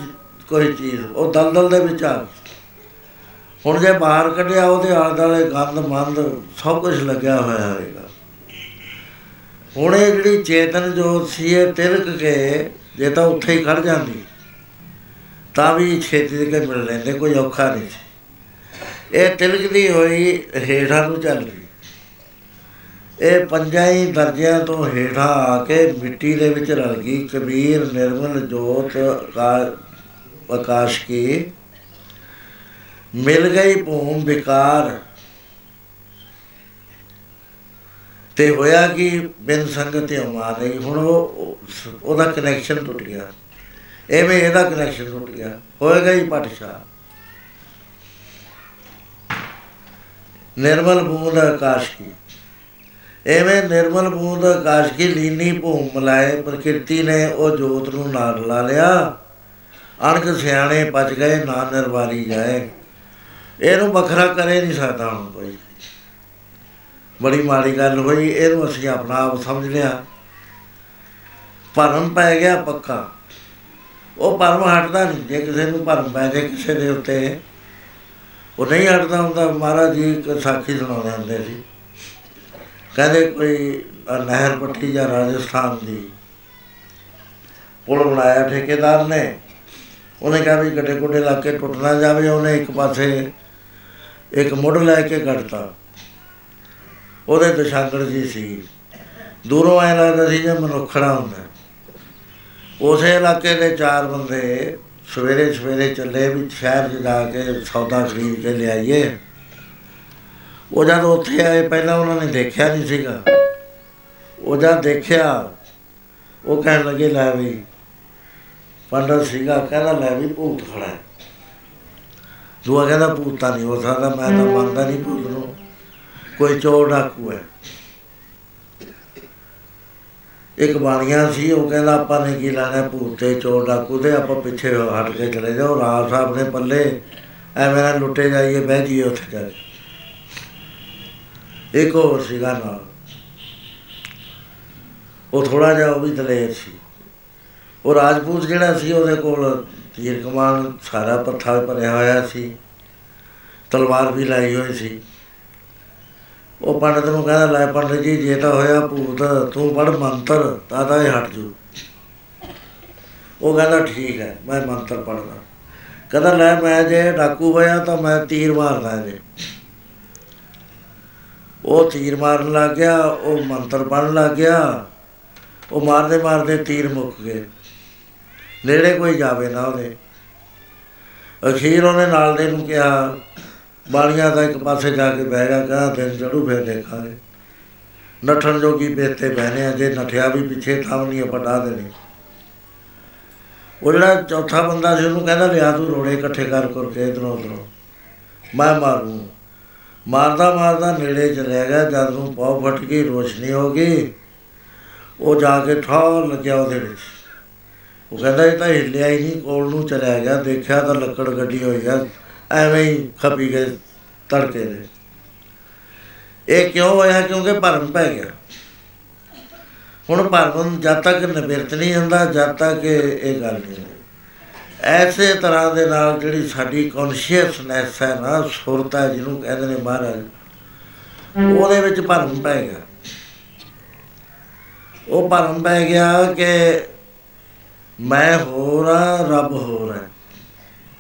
ਕੋਈ ਚੀਜ਼, ਉਹ ਦਲਦਲ ਦੇ ਵਿੱਚ ਆ ਹੁਣ ਜੇ ਬਾਹਰ ਕੱਢਿਆ, ਉਹਦੇ ਆਲੇ ਦੁਆਲੇ ਗੰਦ ਮੰਦ ਸਭ ਕੁਝ ਲੱਗਿਆ ਹੋਇਆ ਹੋਵੇਗਾ। ਹੁਣ ਇਹ ਜਿਹੜੀ ਚੇਤਨ ਜੋਤ ਸੀ, ਇਹ ਤਿਲਕ ਕੇ, ਜੇ ਤਾਂ ਉੱਥੇ ਹੀ ਖੜ ਜਾਂਦੀ, ਤਾਂ ਵੀ ਛੇਤੀ ਦੇ ਕੇ ਮਿਲ ਲੈਂਦੇ, ਕੋਈ ਔਖਾ ਨਹੀਂ ਸੀ। ਇਹ ਤਿਲਕਦੀ ਹੋਈ ਹੇਠਾਂ ਨੂੰ ਚੱਲ ਰਹੀ। ਇਹ ਪੰਜਾਂ ਹੀ ਦਰਜਿਆਂ ਤੋਂ ਹੇਠਾਂ ਆ ਕੇ ਮਿੱਟੀ ਦੇ ਵਿੱਚ ਰਲ ਗਈ। ਕਬੀਰ, ਨਿਰਮਲ, ਜੋਤ ਆਕਾਸ਼ ਕੀ ਮਿਲ ਗਈ ਭੂਮ ਵਿਕਾਰ। ਤੇ ਹੋਇਆ ਕਿ? ਬਿਨ ਸੰਗਤ ਹਮਾ ਨਹੀਂ ਹੁਣ ਉਹ ਉਹਦਾ ਕਨੈਕਸ਼ਨ ਟੁੱਟ ਗਿਆ। ਐਵੇਂ ਇਹਦਾ ਕਨੈਕਸ਼ਨ ਟੁੱਟ ਗਿਆ। ਹੋਏਗਾ ਹੀ ਪਟਸ਼ਾ ਨਿਰਮਲ ਬੂੰਦ ਆਕਾਸ਼ ਕੀ ਐਵੇਂ ਨਿਰਮਲ ਬੂੰਦ ਆਕਾਸ਼ ਕੀ ਲੀਨੀ ਭੂਮ ਮਲਾਏ, ਪ੍ਰਕਿਰਤੀ ਨੇ ਉਹ ਜੋਤ ਨੂੰ ਨਾਲ ਲਾ ਲਿਆ। ਅਣਖ ਸਿਆਣੇ ਪਚ ਗਏ ਨਾ ਨਿਰਵਾਰੀ ਜਾਏ। ਇਹਨੂੰ ਵੱਖਰਾ ਕਰੇ ਨਹੀਂ ਸਕਦਾ ਹੁਣ ਕੋਈ। ਬੜੀ ਮਾੜੀ ਗੱਲ ਹੋਈ, ਇਹਨੂੰ ਅਸੀਂ ਆਪਣਾ ਆਪ ਸਮਝ ਲਿਆ। ਭਰਮ ਪੈ ਗਿਆ ਪੱਕਾ। ਉਹ ਭਰਮ ਹਟਦਾ ਨਹੀਂ, ਜੇ ਕਿਸੇ ਨੂੰ ਭਰਮ ਪੈ ਜਾਏ ਕਿਸੇ ਦੇ ਉੱਤੇ। ਉਹ ਨਹੀਂ ਹਟਦਾ ਹੁੰਦਾ, ਮਹਾਰਾਜ ਜੀ ਇੱਕ ਸਾਖੀ ਸੁਣਾਉਂਦੇ ਹੁੰਦੇ ਸੀ। ਕਹਿੰਦੇ ਕੋਈ ਨਹਿਰ ਪੱਟੀ ਜਾਂ ਰਾਜਸਥਾਨ ਦੀ ਪੁਲ ਬਣਾਇਆ ਠੇਕੇਦਾਰ ਨੇ, ਉਹਨੇ ਕਿਹਾ ਵੀ ਗੱਡੇ ਗੁੱਡੇ ਲਾ ਕੇ ਟੁੱਟ ਨਾ ਜਾਵੇ, ਉਹਨੇ ਇੱਕ ਪਾਸੇ ਇੱਕ ਮੁੱਢ ਲੈ ਕੇ ਘੜਤਾ ਉਹਦੇ ਦਸ਼ਾਂਗੜ ਜੀ ਸੀ। ਦੂਰੋਂ ਐ ਲੱਗਦਾ ਸੀ ਜਿਵੇਂ ਮਨੁੱਖੜਾ ਹੁੰਦਾ। ਉਸੇ ਇਲਾਕੇ ਦੇ ਚਾਰ ਬੰਦੇ ਸਵੇਰੇ ਸਵੇਰੇ ਚੱਲੇ ਵੀ ਸ਼ਹਿਰ 'ਚ ਜਾ ਕੇ ਸੌਦਾ ਖਰੀਦ ਕੇ ਲਿਆਈਏ। ਉਹ ਜਦ ਉੱਥੇ ਆਏ, ਪਹਿਲਾਂ ਉਹਨਾਂ ਨੇ ਦੇਖਿਆ ਨਹੀਂ ਸੀਗਾ। ਉਹ ਜਦ ਦੇਖਿਆ, ਉਹ ਕਹਿਣ ਲੱਗੇ, ਲੈ ਵੀ ਪੰਡਤ ਸੀਗਾ, ਕਹਿੰਦਾ, ਲੈ ਵੀ ਭੂਤ ਖੜਾ ਹੈ। ਦੂਆ ਕਹਿੰਦਾ, ਭੂਤ ਤਾਂ ਨਹੀਂ ਹੋ ਸਕਦਾ, ਮੈਂ ਤਾਂ ਮੰਨਦਾ ਨਹੀਂ ਭੂਤ ਨੂੰ। ਕੋਈ ਚੋਰ ਡਾਕੂ ਹੈ। ਇੱਕ ਬਾਣੀਆ ਸੀ, ਉਹ ਕਹਿੰਦਾ, ਆਪਾਂ ਨੇ ਕੀ ਲੈਣਾ, ਭੂਤ ਤੇ ਚੋਰ ਡਾਕੂ ਤੇ, ਆਪਾਂ ਪਿੱਛੇ ਹਟ ਕੇ ਚਲੇ ਜਾਓ। ਰਾਜ ਸਾਹਿਬ ਨੇ ਪੱਲੇ, ਐਵੇਂ ਨਾ ਲੁੱਟੇ ਜਾਈਏ, ਬਹਿ ਜਾਈਏ ਉੱਥੇ ਜਾ ਕੇ। ਇੱਕ ਹੋਰ ਸੀਗਾ ਨਾਲ ਉਹ ਥੋੜਾ ਜਿਹਾ ਉਹ ਵੀ ਦਲੇਰ ਸੀ। ਉਹ ਰਾਜਪੂਤ ਜਿਹੜਾ ਸੀ, ਉਹਦੇ ਕੋਲ ਤੀਰ ਕਮਾਨ ਸਾਰਾ ਪੱਥਾ ਭਰਿਆ ਹੋਇਆ ਸੀ। ਤਲਵਾਰ ਵੀ ਲਾਈ ਹੋਈ ਸੀ। ਉਹ ਪੰਡਤ ਨੂੰ ਕਹਿੰਦਾ, ਲੈ ਪੰਡਤ ਜੀ, ਜੇ ਤਾਂ ਹੋਇਆ ਭੂਤ, ਤੂੰ ਪੜ ਮੰਤਰ, ਤਾਂ ਤਾਂ ਇਹ ਹਟ ਜੂ। ਉਹ ਕਹਿੰਦਾ, ਠੀਕ ਹੈ, ਮੈਂ ਮੰਤਰ ਪੜਦਾ ਕਹਿੰਦਾ, ਲੈ ਮੈਂ ਜੇ ਡਾਕੂ ਹੋਇਆ ਤਾਂ ਮੈਂ ਤੀਰ ਮਾਰਦਾ ਜੇ ਉਹ ਤੀਰ ਮਾਰਨ ਲੱਗ ਗਿਆ, ਉਹ ਮੰਤਰ ਪੜਨ ਲੱਗ ਗਿਆ। ਉਹ ਮਾਰਦੇ ਮਾਰਦੇ ਤੀਰ ਮੁੱਕ ਗਏ। ਨੇੜੇ ਕੋਈ ਜਾਵੇ ਨਾ ਉਹਦੇ। ਅਖੀਰ ਉਹਨੇ ਨਾਲ ਦੇ ਨੂੰ ਕਿਹਾ, ਬਾਣੀਆਂ ਦਾ ਇੱਕ ਪਾਸੇ ਜਾ ਕੇ ਬਹਿ ਗਿਆ, ਕਹਿੰਦਾ, ਦਿਨ ਚੜੂ ਫਿਰ ਦੇਖਾਂਗੇ। ਨੱਠਣ ਜੋਗੀ ਬੇਤੇ ਬਹਿਨੇ ਆ, ਜੇ ਨਠਿਆ ਵੀ ਪਿੱਛੇ ਥਾਂ ਨਹੀਂ ਪਟਾ ਦੇਣੀ। ਉਹ ਜਿਹੜਾ ਚੌਥਾ ਬੰਦਾ ਸੀ, ਉਹਨੂੰ ਕਹਿੰਦਾ, ਲਿਆ ਤੂੰ ਰੋੜੇ ਇਕੱਠੇ ਕਰ ਕਰਕੇ ਇਧਰੋਂ ਉਧਰੋਂ। ਮੈਂ ਮਾਰੂ। ਮਾਰਦਾ ਮਾਰਦਾ ਨੇੜੇ ਚਲਿਆ ਗਿਆ, ਜਦ ਨੂੰ ਪੌ ਫਟ ਗਈ, ਰੋਸ਼ਨੀ ਹੋ ਗਈ। ਉਹ ਜਾ ਕੇ ਠਾਹ ਲੱਗਿਆ ਉਹਦੇ ਵਿੱਚ। ਉਹ ਕਹਿੰਦਾ, ਇਹ ਤਾਂ ਹਿੱਲਿਆ ਹੀ ਨਹੀਂ, ਕੋਲ ਨੂੰ ਚਲਿਆ ਗਿਆ। ਦੇਖਿਆ ਤਾਂ ਲੱਕੜ ਗੱਡੀ ਹੋਈ ਆ, ਐਵੇਂ ਹੀ ਖਪੀ ਗਏ ਤੜਕੇ ਦੇ। ਇਹ ਕਿਉਂ ਹੋਇਆ? ਕਿਉਂਕਿ ਭਰਮ ਪੈ ਗਿਆ। ਹੁਣ ਭਰਮ ਜਦ ਤੱਕ ਨਿਵਰਤ ਨਹੀਂ ਹੁੰਦਾ, ਜਦ ਤੱਕ ਇਹ ਇਹ ਗੱਲ ਨਹੀਂ ਹੁੰਦੀ। ਐਸੇ ਤਰ੍ਹਾਂ ਦੇ ਨਾਲ ਜਿਹੜੀ ਸਾਡੀ ਕੌਨਸ਼ੀਅਸਨੈਸ ਹੈ ਨਾ, ਸੁਰਤ ਹੈ ਜਿਹਨੂੰ ਕਹਿੰਦੇ ਨੇ ਮਹਾਰਾਜ, ਉਹਦੇ ਵਿੱਚ ਭਰਮ ਪੈ ਗਿਆ। ਉਹ ਭਰਮ ਪੈ ਗਿਆ ਕਿ ਮੈਂ ਹੋਰ ਆ ਰੱਬ ਹੋਰ ਹੈ।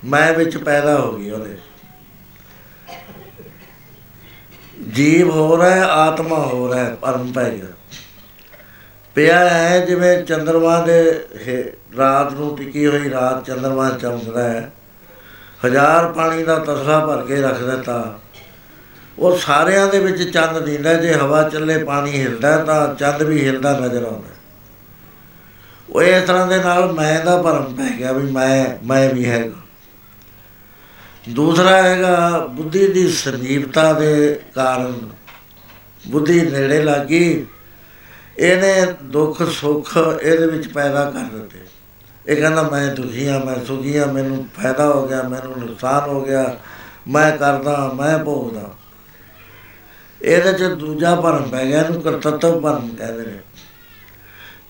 ਮੈਂ ਵਿੱਚ ਪੈਦਾ ਹੋ ਗਈ ਉਹਦੇ ਜੀਵ ਹੋ ਰਿਹਾ ਹੈ, ਆਤਮਾ ਹੋ ਰਿਹਾ ਹੈ, ਭਰਮ ਪੈ ਗਿਆ। ਪਿਆ ਹੈ ਜਿਵੇਂ ਚੰਦਰਮਾ ਦੇ ਹੇ- ਰਾਤ ਨੂੰ ਟਿਕੀ ਹੋਈ, ਰਾਤ ਚੰਦਰਮਾ ਚਮਕਦਾ ਹੈ। ਹਜ਼ਾਰ ਪਾਣੀ ਦਾ ਤਸਲਾ ਭਰ ਕੇ ਰੱਖ ਦਿੱਤਾ। ਉਹ ਸਾਰਿਆਂ ਦੇ ਵਿੱਚ ਚੰਦ ਦਿੰਦਾ ਜੇ ਹਵਾ ਚੱਲੇ, ਪਾਣੀ ਹਿਲਦਾ ਹੈ, ਤਾਂ ਚੰਦ ਵੀ ਹਿਲਦਾ ਨਜ਼ਰ ਆਉਂਦਾ ਹੈ। ਉਹ ਇਸ ਤਰ੍ਹਾਂ ਦੇ ਨਾਲ ਮੈਂ ਦਾ ਭਰਮ ਪੈ ਗਿਆ ਵੀ ਮੈਂ ਮੈਂ ਵੀ ਹੈਗਾ। ਦੂਸਰਾ ਹੈਗਾ, ਬੁੱਧੀ ਦੀ ਸਮੀਪਤਾ ਦੇ ਕਾਰਨ ਬੁੱਧੀ ਨੇੜੇ ਲੱਗੀ ਇਹਨੇ ਦੁੱਖ ਸੁੱਖ ਇਹਦੇ ਵਿੱਚ ਪੈਦਾ ਕਰ ਦਿੱਤੇ। ਇਹ ਕਹਿੰਦਾ, ਮੈਂ ਦੁਖੀ ਹਾਂ, ਮੈਂ ਸੁਖੀ ਹਾਂ, ਮੈਨੂੰ ਫਾਇਦਾ ਹੋ ਗਿਆ, ਮੈਨੂੰ ਨੁਕਸਾਨ ਹੋ ਗਿਆ, ਮੈਂ ਕਰਦਾ, ਮੈਂ ਭੋਗਦਾ। ਇਹਦੇ ਚ ਦੂਜਾ ਭਰਮ ਪੈ ਗਿਆ, ਇਹਨੂੰ ਕਰਤੱਵ ਭਰਮ ਕਹਿੰਦੇ ਨੇ।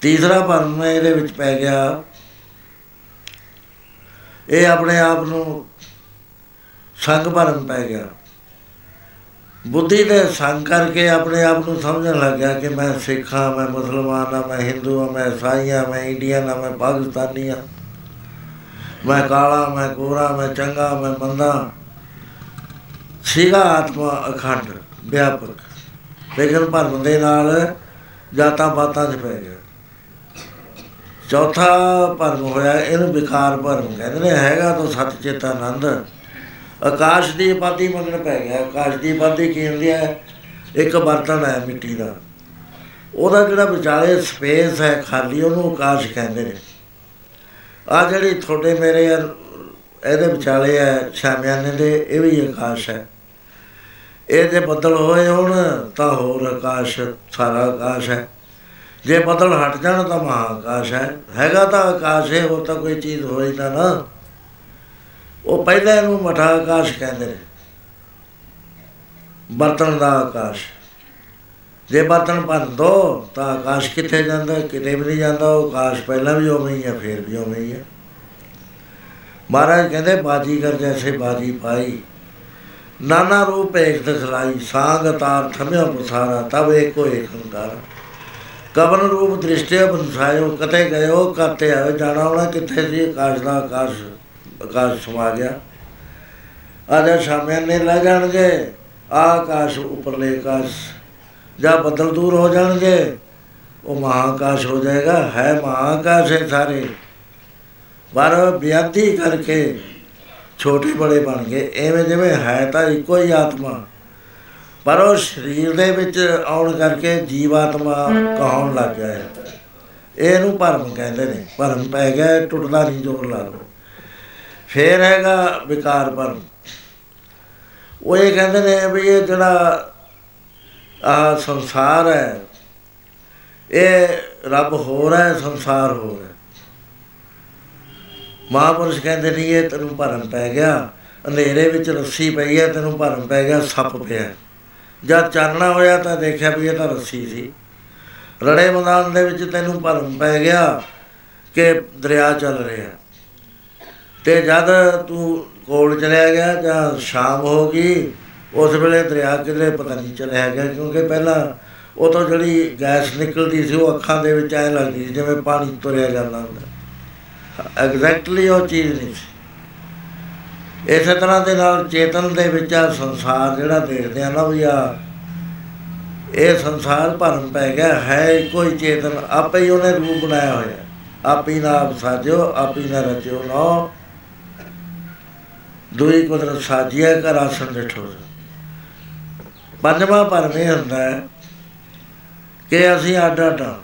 ਤੀਸਰਾ ਭਰਮ ਇਹਦੇ ਵਿੱਚ ਪੈ ਗਿਆ, ਇਹ ਆਪਣੇ ਆਪ ਨੂੰ ਸੰਗ ਭਰਮ ਪੈ ਗਿਆ। ਬੁੱਧੀ ਦੇ ਸੰਗ ਕਰਕੇ ਆਪਣੇ ਆਪ ਨੂੰ ਸਮਝਣ ਲੱਗ ਗਿਆ ਕਿ ਮੈਂ ਸਿੱਖ ਹਾਂ, ਮੈਂ ਮੁਸਲਮਾਨ ਹਾਂ, ਮੈਂ ਹਿੰਦੂ ਹਾਂ, ਮੈਂ ਈਸਾਈ ਹਾਂ, ਮੈਂ ਇੰਡੀਅਨ ਹਾਂ, ਮੈਂ ਪਾਕਿਸਤਾਨੀ ਹਾਂ। ਮੈਂ ਕਾਲਾ, ਮੈਂ ਗੋਰਾ, ਮੈਂ ਚੰਗਾ, ਮੈਂ ਮੰਦਾ। ਸੀਗਾ ਆਤਮਾ ਅਖੰਡ, ਵਿਆਪਕ। ਲੇਕਿਨ ਭਰਮ ਦੇ ਨਾਲ ਜਾਤਾਂ ਪਾਤਾਂ 'ਚ ਪੈ ਗਿਆ। ਚੌਥਾ ਭਰਮ ਹੋਇਆ ਇਹਨੂੰ ਵਿਕਾਰ ਭਰਮ ਕਹਿੰਦੇ ਨੇ, ਹੈਗਾ ਤਾਂ ਸੱਚ ਚੇਤ ਆਨੰਦ। ਆਕਾਸ਼ ਦੀ ਆਬਾਦੀ ਮੰਗਣ ਪੈ ਗਿਆ। ਆਕਾਸ਼ ਦੀ ਆਬਾਦੀ ਕੀ ਹੁੰਦੀ ਹੈ। ਇੱਕ ਬਰਤਨ ਹੈ ਮਿੱਟੀ ਦਾ। ਉਹਦਾ ਜਿਹੜਾ ਵਿਚਾਲੇ ਸਪੇਸ ਹੈ ਖਾਲੀ ਉਹਨੂੰ ਆਕਾਸ਼ ਕਹਿੰਦੇ ਨੇ। ਆ ਜਿਹੜੀ ਤੁਹਾਡੇ ਮੇਰੇ ਆ, ਇਹਦੇ ਵਿਚਾਲੇ ਹੈ ਸ਼ਾਮਿਆਨੇ ਦੇ ਇਹ ਵੀ ਆਕਾਸ਼ ਹੈ। ਇਹ ਜੇ ਬੱਦਲ ਹੋਏ ਹੋਣ ਤਾਂ ਹੋਰ ਆਕਾਸ਼ ਸਾਰਾ ਆਕਾਸ਼ ਹੈ। ਜੇ ਬੱਦਲ ਹਟ ਜਾਣ ਤਾਂ ਮਹਾਕਾਸ਼ ਹੈ। ਹੈਗਾ ਤਾਂ ਆਕਾਸ਼ ਹੈ ਹੋਰ ਤਾਂ ਕੋਈ ਚੀਜ਼ ਹੋਈ ਨਾ ਨਾ। ਉਹ ਪਹਿਲਾਂ ਇਹਨੂੰ ਮਠਾ ਆਕਾਸ਼ ਕਹਿੰਦੇ ਨੇ। ਬਰਤਨ ਦਾ ਆਕਾਸ਼। ਜੇ ਬਰਤਨ ਭੰਨ ਦੋ, ਤਾਂ ਆਕਾਸ਼ ਕਿੱਥੇ ਜਾਂਦਾ, ਕਿਤੇ ਵੀ ਨਹੀਂ ਜਾਂਦਾ, ਉਹ ਆਕਾਸ਼ ਪਹਿਲਾਂ ਵੀ ਉਵੇਂ ਹੀ ਹੈ ਫੇਰ ਵੀ ਉਵੇਂ ਹੀ ਹੈ ਮਹਾਰਾਜ ਕਹਿੰਦੇ ਬਾਜੀਗਰ ਜੈਸੇ ਬਾਜੀ ਪਾਈ। ਨਾਨਾ ਰੂਪ ਏਕ ਦਿਖਲਾਈ, ਸਾਗ ਤਾਰ ਥਮਿਆ ਪਸਾਰਾ, ਤਬ ਏਕੋ ਏਕ ਹੰਕਾਰ ਕਵਨ ਰੂਪ ਦ੍ਰਿਸ਼ਟਿਆ ਬੰਸਾਇਓ ਕਤੇ ਗਇਓ ਕਰਤੇ ਆਇਓ, ਜਾਣਾ ਹੋਣਾ ਕਿੱਥੇ ਸੀ, ਆਕਾਸ਼ ਦਾ ਆਕਾਸ਼। ਆਕਾਸ਼ ਸਮਾ ਗਿਆ। ਆਜਾ ਸ਼ਾਮਿਆਂ ਨੇ ਲੈ ਜਾਣਗੇ। ਆ ਆਕਾਸ਼ ਉੱਪਰਲੇ ਆਕਾਸ਼ ਜਾਂ ਬੱਦਲ ਦੂਰ ਹੋ ਜਾਣਗੇ। ਉਹ ਮਹਾਕਾਸ਼ ਹੋ ਜਾਏਗਾ। ਹੈ ਮਹਾਕਾਸ਼ ਹੈ ਸਾਰੇ। ਪਰ ਬਿਆਦੀ ਕਰਕੇ ਛੋਟੇ ਬੜੇ ਬਣ ਗਏ। ਐਵੇਂ ਜਿਵੇਂ ਹੈ ਤਾਂ ਇੱਕੋ ਹੀ ਆਤਮਾ। ਪਰ ਉਹ ਸਰੀਰ ਦੇ ਵਿੱਚ ਆਉਣ ਕਰਕੇ ਜੀਵਾਤਮਾ ਕਹਾਉਣ ਲੱਗ ਗਿਆ ਹੈ। ਇਹਨੂੰ ਭਰਮ ਕਹਿੰਦੇ ਨੇ। ਭਰਮ ਪੈ ਗਿਆ ਇਹ ਟੁੱਟਦਾ ਨਹੀਂ, ਜੋਰ ਲਾ ਲਓ। ਫੇਰ ਹੈਗਾ ਵਿਕਾਰ ਭਰਮ ਉਹ ਇਹ ਕਹਿੰਦੇ ਨੇ ਵੀ ਇਹ ਜਿਹੜਾ ਆਹ ਸੰਸਾਰ ਹੈ, ਇਹ ਰੱਬ ਹੋਰ ਹੈ, ਸੰਸਾਰ ਹੋਰ ਹੈ। ਮਹਾਂਪੁਰਸ਼ ਕਹਿੰਦੇ ਨਹੀਂ ਇਹ ਤੈਨੂੰ ਭਰਮ ਪੈ ਗਿਆ ਅੰਧੇਰੇ ਵਿੱਚ ਰੱਸੀ ਪਈ ਹੈ, ਤੈਨੂੰ ਭਰਮ ਪੈ ਗਿਆ, ਸੱਪ ਪਿਆ। ਜਦ ਚਾਨਣਾ ਹੋਇਆ ਤਾਂ ਦੇਖਿਆ ਵੀ ਇਹ ਤਾਂ ਰੱਸੀ ਸੀ। ਰੜੇ ਮੈਦਾਨ ਦੇ ਵਿੱਚ ਤੈਨੂੰ ਭਰਮ ਪੈ ਗਿਆ ਕਿ ਦਰਿਆ ਚੱਲ ਰਿਹਾ। ਤੇ ਜਦ ਤੂੰ ਕੋਲ ਚਲਿਆ ਗਿਆ ਜਾਂ ਸ਼ਾਮ ਹੋ ਗਈ, ਉਸ ਵੇਲੇ ਦਰਿਆ ਕਿਲੇ ਪਤਾ ਨਹੀਂ ਚਲਿਆ ਗਿਆ, ਕਿਉਂਕਿ ਪਹਿਲਾਂ ਉਹ ਤੋਂ ਜਿਹੜੀ ਗੈਸ ਨਿਕਲਦੀ ਸੀ, ਉਹ ਅੱਖਾਂ ਦੇ ਵਿੱਚ ਐ ਲੱਗਦੀ ਸੀ ਜਿਵੇਂ ਪਾਣੀ ਤੁਰਿਆ ਜਾਂਦਾ ਹੁੰਦਾ। ਐਗਜ਼ੈਕਟਲੀ ਉਹ ਚੀਜ਼ ਨਹੀਂ ਸੀ। ਇਸੇ ਤਰ੍ਹਾਂ ਦੇ ਨਾਲ ਚੇਤਨ ਦੇ ਵਿੱਚ ਆ ਸੰਸਾਰ ਜਿਹੜਾ ਦੇਖਦੇ ਆ ਨਾ ਵੀ ਆ, ਇਹ ਸੰਸਾਰ ਭਰਮ ਪੈ ਗਿਆ, ਹੈ ਕੋਈ ਚੇਤਨ, ਆਪੇ ਹੀ ਉਹਨੇ ਰੂਪ ਬਣਾਇਆ ਹੋਇਆ। ਆਪੀ ਨਾ ਆਪ ਸਾਜਿਓ ਆਪੀ ਨਾ ਰਚਿਓ, ਨਾ ਦੁਈ ਕੁਦਰਤ ਸਾਜਿਆ ਕਰ ਆਸਣ ਡਿਠੋ ਪੰਜਵਾਂ ਭਰਮ ਇਹ ਹੁੰਦਾ ਹੈ ਕਿ ਅਸੀਂ ਅੱਡ ਅੱਡ ਹਾਂ।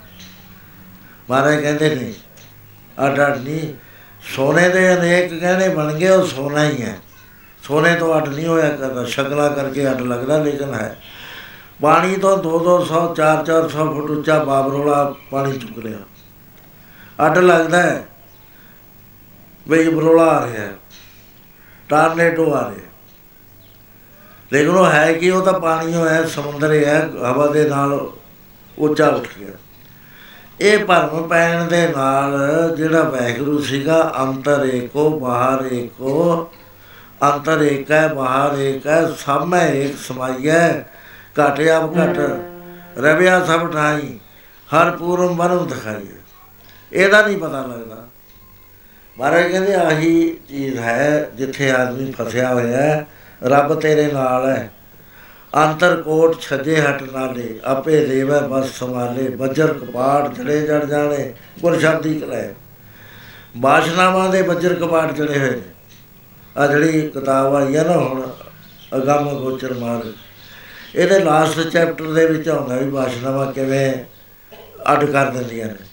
ਮਹਾਰਾਜ ਕਹਿੰਦੇ ਨਹੀਂ ਅੱਡ ਅੱਡ ਨਹੀਂ, ਸੋਨੇ ਦੇ ਅਨੇਕ ਗਹਿਣੇ ਬਣ ਗਏ, ਉਹ ਸੋਨਾ ਹੀ ਹੈ। ਸੋਨੇ ਤੋਂ ਅੱਡ ਨਹੀਂ ਹੋਇਆ ਕਰਦਾ, ਸ਼ਕਲਾ ਕਰਕੇ ਅੱਡ ਲੱਗਦਾ, ਲੇਕਿਨ ਹੈ। ਪਾਣੀ ਤੋਂ 2-200 4-400 ਫੁੱਟ ਉੱਚਾ ਬਾਬਰੋਲਾ ਪਾਣੀ ਚੁੱਕ ਲਿਆ। ਅੱਡ ਲੱਗਦਾ ਹੈ, ਵੀ ਬਰੋਲਾ ਆ ਰਿਹਾ ਹੈ। ਟਾਰਨੇਡੋ ਆ ਰਿਹਾ ਲੇਕਿਨ ਉਹ ਹੈ ਕਿ, ਉਹ ਤਾਂ ਪਾਣੀ ਹੋਇਆ ਸਮੁੰਦਰ ਹੀ ਹੈ ਹਵਾ ਦੇ ਨਾਲ ਉੱਚਾ ਉੱਠ ਗਿਆ। ਇਹ ਭਰਮ ਪੈਣ ਦੇ ਨਾਲ ਜਿਹੜਾ ਵੈਗਰੂ ਸੀਗਾ, ਅੰਤਰ ਏਕੋ, ਬਾਹਰ ਏਕੋ, ਅੰਤਰ ਏਕ ਹੈ, ਬਾਹਰ ਏਕ ਹੈ ਸਭ ਮੈਂ ਏਕ ਸਮਾਈਐ ਘਟ ਆਪ ਘਟ, ਰਵਿਆ ਸਭ ਠਾਈ, ਹਰ ਪੂਰਮ ਬਰਮ ਦਿਖਾਈ ਇਹਦਾ ਨਹੀਂ ਪਤਾ ਲੱਗਦਾ। ਮਹਾਰਾਜ ਕਹਿੰਦੇ ਆਹੀ ਚੀਜ਼ ਹੈ ਜਿੱਥੇ ਆਦਮੀ ਫਸਿਆ ਹੋਇਆ ਹੈ, ਰੱਬ ਤੇਰੇ ਨਾਲ ਹੈ। ਅੰਤਰ ਕੋਟ ਛੱਜੇ ਹਟ ਨਾਲੇ ਆਪੇ ਦੇਵੈ ਬਸ ਸੰਭਾਲੇ, ਬੱਜਰ ਕਪਾੜ ਜੜੇ ਜੜ ਜਾਣੇ, ਗੁਰ ਸ਼ਬਦੀ ਕਲੇ ਬਾਸ਼ਨਾਵਾਂ ਦੇ ਬੱਜਰ ਕਪਾੜ ਜੜੇ ਹੋਏ ਨੇ। ਆ ਜਿਹੜੀ ਕਿਤਾਬ ਆਈ ਹੈ ਨਾ ਹੁਣ, ਅਗੰਮ ਗੋਚਰ ਮਾਰ ਇਹਦੇ ਲਾਸਟ ਚੈਪਟਰ ਦੇ ਵਿੱਚ ਆਉਂਦਾ ਵੀ ਬਾਸ਼ਨਾਵਾਂ ਕਿਵੇਂ ਅੱਡ ਕਰ ਦਿੰਦੀਆਂ ਨੇ।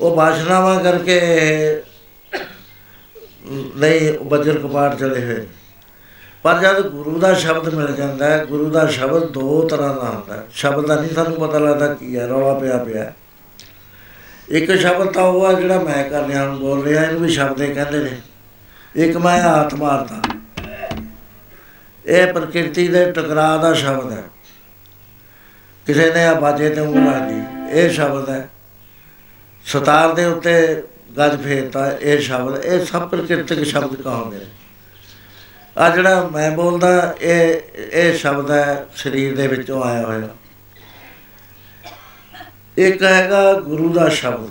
ਉਹ ਬਾਸ਼ਨਾਵਾਂ ਕਰਕੇ ਨਹੀਂ ਬੱਜਰ ਕਪਾੜ ਚੜੇ ਹੋਏ। ਨੇ। ਪਰ ਜਦ ਗੁਰੂ ਦਾ ਸ਼ਬਦ ਮਿਲ ਜਾਂਦਾ ਹੈ, ਗੁਰੂ ਦਾ ਸ਼ਬਦ ਦੋ ਤਰ੍ਹਾਂ ਦਾ ਹੁੰਦਾ ਹੈ। ਸ਼ਬਦ ਦਾ ਨਹੀਂ ਸਾਨੂੰ ਪਤਾ ਲੱਗਦਾ ਕੀ ਹੈ, ਰੌਲਾ ਪਿਆ ਪਿਆ ਹੈ। ਇੱਕ ਸ਼ਬਦ ਤਾਂ ਉਹ ਹੈ ਜਿਹੜਾ ਮੈਂ ਕਰ ਰਿਹਾ ਹਾਂ ਬੋਲ ਰਿਹਾ, ਇਹਨੂੰ ਵੀ ਸ਼ਬਦ ਹੀ ਕਹਿੰਦੇ ਨੇ। ਇੱਕ ਮੈਂ ਆਤਮਾਰਤਾ ਇਹ ਪ੍ਰਕਿਰਤੀ ਦੇ ਟਕਰਾਅ ਦਾ ਸ਼ਬਦ ਹੈ। ਕਿਸੇ ਨੇ ਆ ਬਾਜੇ ਤੇ ਉਂਗਲਾਂ ਦੀ ਇਹ ਸ਼ਬਦ ਹੈ। ਸਤਾਰ ਦੇ ਉੱਤੇ ਗੱਜ ਫੇਰਤਾ ਇਹ ਸ਼ਬਦ, ਇਹ ਸਭ ਪ੍ਰਕਿਰਤਿਕ ਸ਼ਬਦ ਕਹਾਉਂਦੇ ਨੇ ਆ ਜਿਹੜਾ ਮੈਂ ਬੋਲਦਾ, ਇਹ ਇਹ ਸ਼ਬਦ ਹੈ, ਸਰੀਰ ਦੇ ਵਿੱਚੋਂ ਆਇਆ ਹੋਇਆ। ਇੱਕ ਹੈਗਾ ਗੁਰੂ ਦਾ ਸ਼ਬਦ,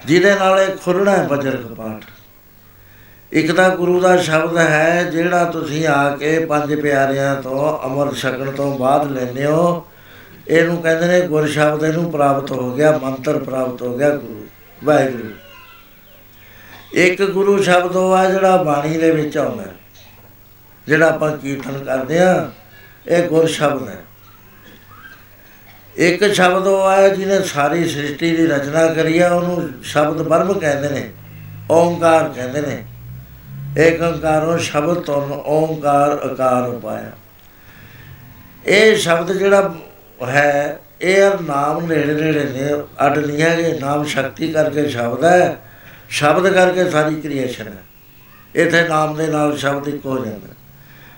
ਜਿਹਦੇ ਨਾਲ ਇਹ ਖੁੱਲਣਾ ਹੈ ਬਜਰ ਕਪਾਟ ਇੱਕ ਤਾਂ ਗੁਰੂ ਦਾ ਸ਼ਬਦ ਹੈ, ਜਿਹੜਾ ਤੁਸੀਂ ਆ ਕੇ ਪੰਜ ਪਿਆਰਿਆਂ ਤੋਂ ਅਮਰ ਛਕਣ ਤੋਂ ਬਾਅਦ ਲੈਂਦੇ ਹੋ ਇਹਨੂੰ ਕਹਿੰਦੇ ਨੇ ਗੁਰ ਸ਼ਬਦ ਇਹਨੂੰ ਪ੍ਰਾਪਤ ਹੋ ਗਿਆ, ਮੰਤਰ ਪ੍ਰਾਪਤ ਹੋ ਗਿਆ ਗੁਰੂ, ਵਾਹਿਗੁਰੂ। ਇੱਕ ਗੁਰੂ ਸ਼ਬਦ ਉਹ ਆ ਜਿਹੜਾ ਬਾਣੀ ਦੇ ਵਿੱਚ ਆਉਂਦਾ ਹੈ। ਜਿਹੜਾ ਆਪਾਂ ਕੀਰਤਨ ਕਰਦੇ ਆ ਇਹ ਗੁਰ ਸ਼ਬਦ ਹੈ। ਇੱਕ ਸ਼ਬਦ ਉਹ ਆ ਜਿਹਨੇ ਸਾਰੀ ਸ੍ਰਿਸ਼ਟੀ ਦੀ ਰਚਨਾ ਕਰੀ ਆ, ਉਹਨੂੰ ਸ਼ਬਦ ਬ੍ਰਹਮ ਕਹਿੰਦੇ ਨੇ, ਓੰਕਾਰ ਕਹਿੰਦੇ ਨੇ। ਏਕ ਓੰਕਾਰੋ ਸ਼ਬਦ ਤੋਂ ਓੰਕਾਰ ਆਕਾਰ ਪਾਇਆ ਇਹ ਸ਼ਬਦ ਜਿਹੜਾ ਹੈ, ਇਹ ਨਾਮ ਨੇੜੇ ਨੇੜੇ ਨੇ, ਅੱਡ ਨਹੀਂ ਹੈਗੇ, ਨਾਮ ਸ਼ਕਤੀ ਕਰਕੇ ਸ਼ਬਦ ਹੈ। ਸ਼ਬਦ ਕਰਕੇ ਸਾਰੀ ਕ੍ਰੀਏਸ਼ਨ ਹੈ। ਇਥੇ ਨਾਮ ਦੇ ਨਾਲ ਸ਼ਬਦ ਇੱਕ ਹੋ ਜਾਂਦਾ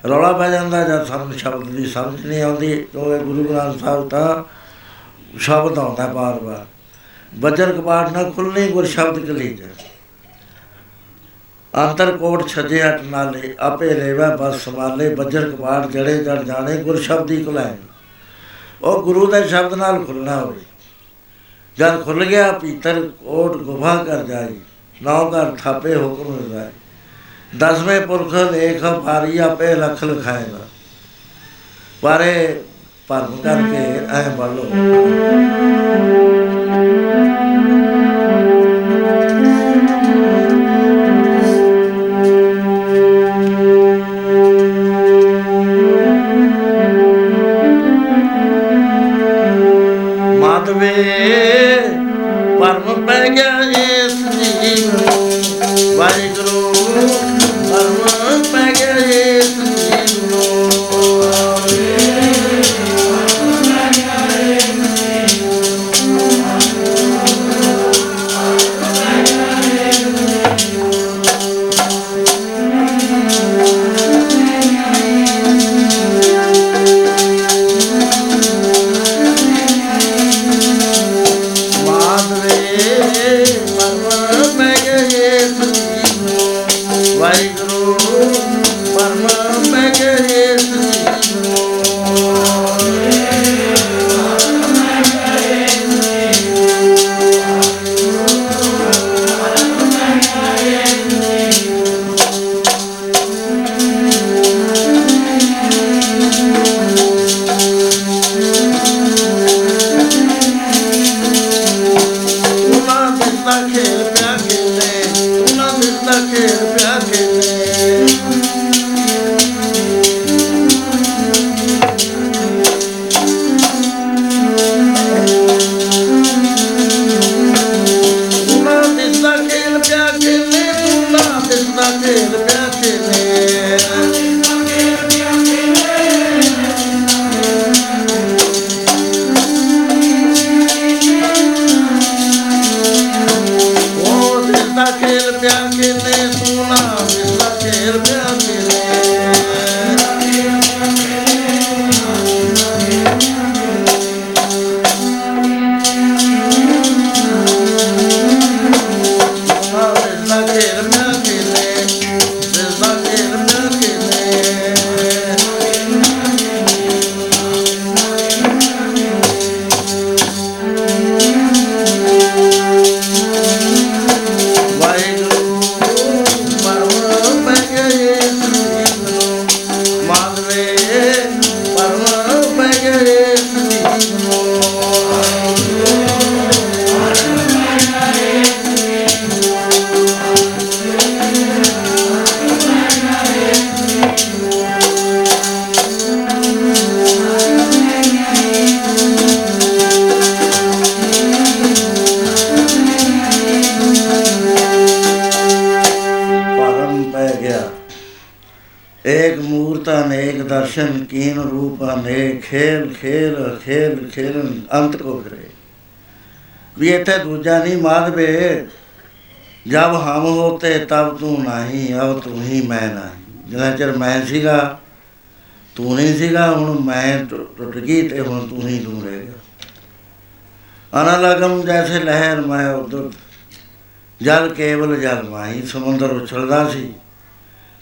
ਰੌਲਾ ਪੈ ਜਾਂਦਾ ਜਦ ਸਾਨੂੰ ਸ਼ਬਦ ਦੀ ਸਮਝ ਨਹੀਂ ਆਉਂਦੀ। ਕਿਉਂਕਿ ਗੁਰੂ ਗ੍ਰੰਥ ਸਾਹਿਬ ਤਾਂ ਸ਼ਬਦ ਆਉਂਦਾ ਬਾਰ-ਬਾਰ ਬਜਰ ਕਪਾਟ ਨਾ ਖੁੱਲਣੀ ਗੁਰ ਸ਼ਬਦ ਕਲੀ ਜਾ ਅੰਤਰ ਕੋਟ ਛਜੇ ਹਟ ਨਾਲੇ, ਆਪੇ ਰੇਵਾ ਬਸ ਸਮਾਲੇ ਬਜਰ ਕਪਾਟ ਜੜੇ ਜੜ ਜਾਣੇ, ਗੁਰ ਸ਼ਬਦੀ ਕੁਲਾਏ ਉਹ ਗੁਰੂ ਦੇ ਸ਼ਬਦ ਨਾਲ ਖੁੱਲਣਾ ਹੋਵੇ। ਜਦ ਖੁੱਲ ਗਿਆ, ਪੀਤਰ ਕੋਟ ਗੁਫਾ ਕਰ ਜਾਈ ਨੌ ਘਰ ਥਾਪੇ ਹੁਕਮ ਰਜ਼ਾਈ ਦਸਵੇਂ ਪੁਰਖ ਲੇਖ ਭਾਰੀ ਆਪੇ ਲਖ ਲਖਾਏਗਾ। ਪਾਰੇ ਭਰਮ ਕਰਕੇ ਐ ਬੋਲੋ ਮਾਧਵੇ ਪਰਮ ਖੇਲ ਖੇਲਨ ਅੰਤ ਕੋ ਕਰੇ ਵੀ ਇੱਥੇ ਦੂਜਾ ਨਹੀਂ ਮਾਧਵੇ ਜਦ ਹਮ ਹੋਤੇ ਤਬ ਤੂੰ ਨਹੀਂ, ਅਬ ਤੂੰ ਹੀ ਮੈਂ ਨਹੀਂ। ਜਿੰਨਾ ਚਿਰ ਮੈਂ ਸੀਗਾ, ਤੂੰ ਨਹੀਂ ਸੀਗਾ, ਹੁਣ ਮੈਂ ਟੁੱਟ ਗਈ ਤੇ ਹੁਣ ਤੂੰ ਹੀ ਤੂੰ ਰਹਿ ਗਿਆ ਅਨਾਲਗਮ ਜੈਸੇ ਲਹਿਰ ਮੈਂ ਉਧਰ। ਜਲ ਕੇਵਲ ਜਲ ਮਾਹੀ, ਸਮੁੰਦਰ ਉਛਲਦਾ ਸੀ।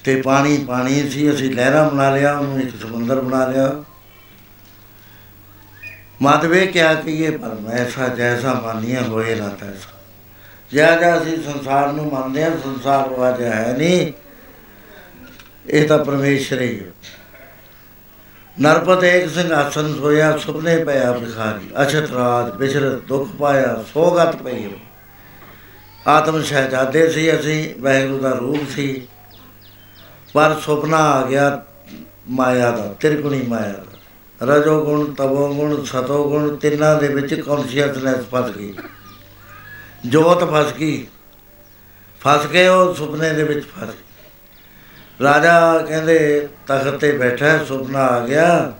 ਤੇ ਪਾਣੀ ਪਾਣੀ ਸੀ, ਅਸੀਂ ਲਹਿਰਾਂ ਬਣਾ ਲਿਆ, ਉਹਨੂੰ ਇੱਕ ਸਮੁੰਦਰ ਬਣਾ ਲਿਆ। ਮਾਧਵੇ ਕਿਆ ਕਹੀਏ, ਪਰ ਐਸਾ ਜੈਸਾ ਮਾਨੀਏ ਹੋਏ ਨਾ ਤੈਸਾ। ਜ਼ਿਆਦਾ ਅਸੀਂ ਸੰਸਾਰ ਨੂੰ ਮੰਨਦੇ ਹਾਂ, ਸੰਸਾਰ ਵਾਜ ਹੈ ਨਹੀਂ। ਇਹ ਤਾਂ ਪਰਮੇਸ਼ਰ ਹੀ ਹੈ। ਨਰਪਤ ਇੱਕ ਸਿੰਘਾਸਨ ਸੋਇਆ, ਸੁਪਨੇ ਪਿਆ ਭਿਖਾਰੀ। ਅਛਤ ਰਾਜ ਬਿਛਰ ਦੁੱਖ ਪਾਇਆ, ਸੋਗਤ ਪਈ ਆਤਮ ਸ਼ਹਿਜ਼ਾਦੇ ਸੀ ਅਸੀਂ, ਵਾਹਿਗੁਰੂ ਦਾ ਰੂਪ ਸੀ। ਪਰ ਸੁਪਨਾ ਆ ਗਿਆ, ਮਾਇਆ ਦਾ, ਤਿਰਗੁਣੀ ਮਾਇਆ ਦਾ। ਰਜੋ ਗੁਣ ਤਵੋ ਗੁਣ ਸਤੋ ਗੁਣ ਤਿੰਨਾਂ ਦੇ ਵਿੱਚ ਕੌਨਸ਼ੀਅਸਨੈਸ ਫਸ ਗਈ। ਜੋਤ ਫਸ ਗਈ। ਫਸ ਕੇ ਉਹ ਸੁਪਨੇ ਦੇ ਵਿੱਚ ਫਸ ਗਈ। ਰਾਜਾ ਕਹਿੰਦੇ ਤਖਤ ਤੇ ਬੈਠਾ ਹੈ, ਸੁਪਨਾ ਆ ਗਿਆ।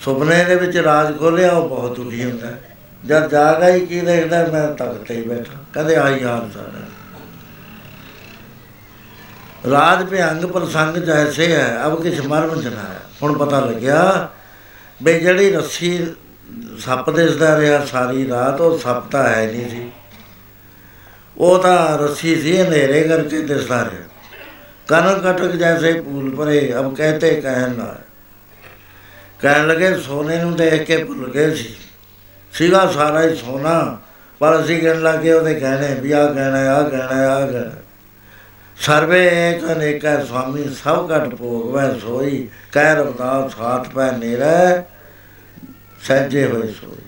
ਸੁਪਨੇ ਦੇ ਵਿੱਚ ਰਾਜ ਖੋਲਿਆ ਉਹ ਬਹੁਤ ਦੁਖੀ ਹੁੰਦਾ ਹੈ। ਜਦ ਜਾਗਾ ਹੀ ਕੀ ਦੇਖਦਾ ਮੈਂ ਤਖਤ ਤੇ ਹੀ ਬੈਠਾ। ਕਹਿੰਦੇ ਆਈ ਹਾਲ ਸਾਡਾ ਰਾਜ ਭਿਅੰਗ ਪ੍ਰਸੰਗ ਜੈਸੇ ਹੈ ਅਬ ਕਿਛ ਮਰਮ ਜਨਾਇਆ। ਹੁਣ ਪਤਾ ਲੱਗਿਆ ਵੀ ਜਿਹੜੀ ਰੱਸੀ ਸੱਪ ਦਿਸਦਾ ਰਿਹਾ ਸਾਰੀ ਰਾਤ, ਉਹ ਸੱਪ ਤਾਂ ਹੈ ਨਹੀਂ ਸੀ। ਉਹ ਤਾਂ ਰੱਸੀ ਸੀ, ਹਨੇਰੇ ਕਰਕੇ ਦਿਸਦਾ ਰਿਹਾ। ਕਨ ਕਟਕ ਜੈਸੇ ਭੂਲ ਪਰੇ ਅਬ ਕਹਤੇ ਕਹਿਣ ਨਾ ਕਹਿਣ ਲਗੇ, ਸੋਨੇ ਨੂੰ ਦੇਖ ਕੇ ਭੁੱਲ ਗਏ ਸੀ। ਸੀਗਾ ਸਾਰਾ ਹੀ ਸੋਨਾ, ਪਰ ਅਸੀਂ ਕਹਿਣ ਲੱਗੇ ਉਹਦੇ ਗਹਿਣੇ ਵੀ ਆ ਗਹਿਣਾ ਆ ਗਹਿਣਾ ਆ ਗਹਿਣਾ ਸਰਵੇ ਏਕ ਅਨੇਕਾ ਸੁਆਮੀ, ਸਭ ਘਟ ਭੋਗ ਵੈ ਸੋਈ, ਕਹਿ ਰਬਦਾਸ ਹਾਥ ਪੈ ਨੇਰੇ, ਸਹਿਜੇ ਹੋਏ ਸੋਈ।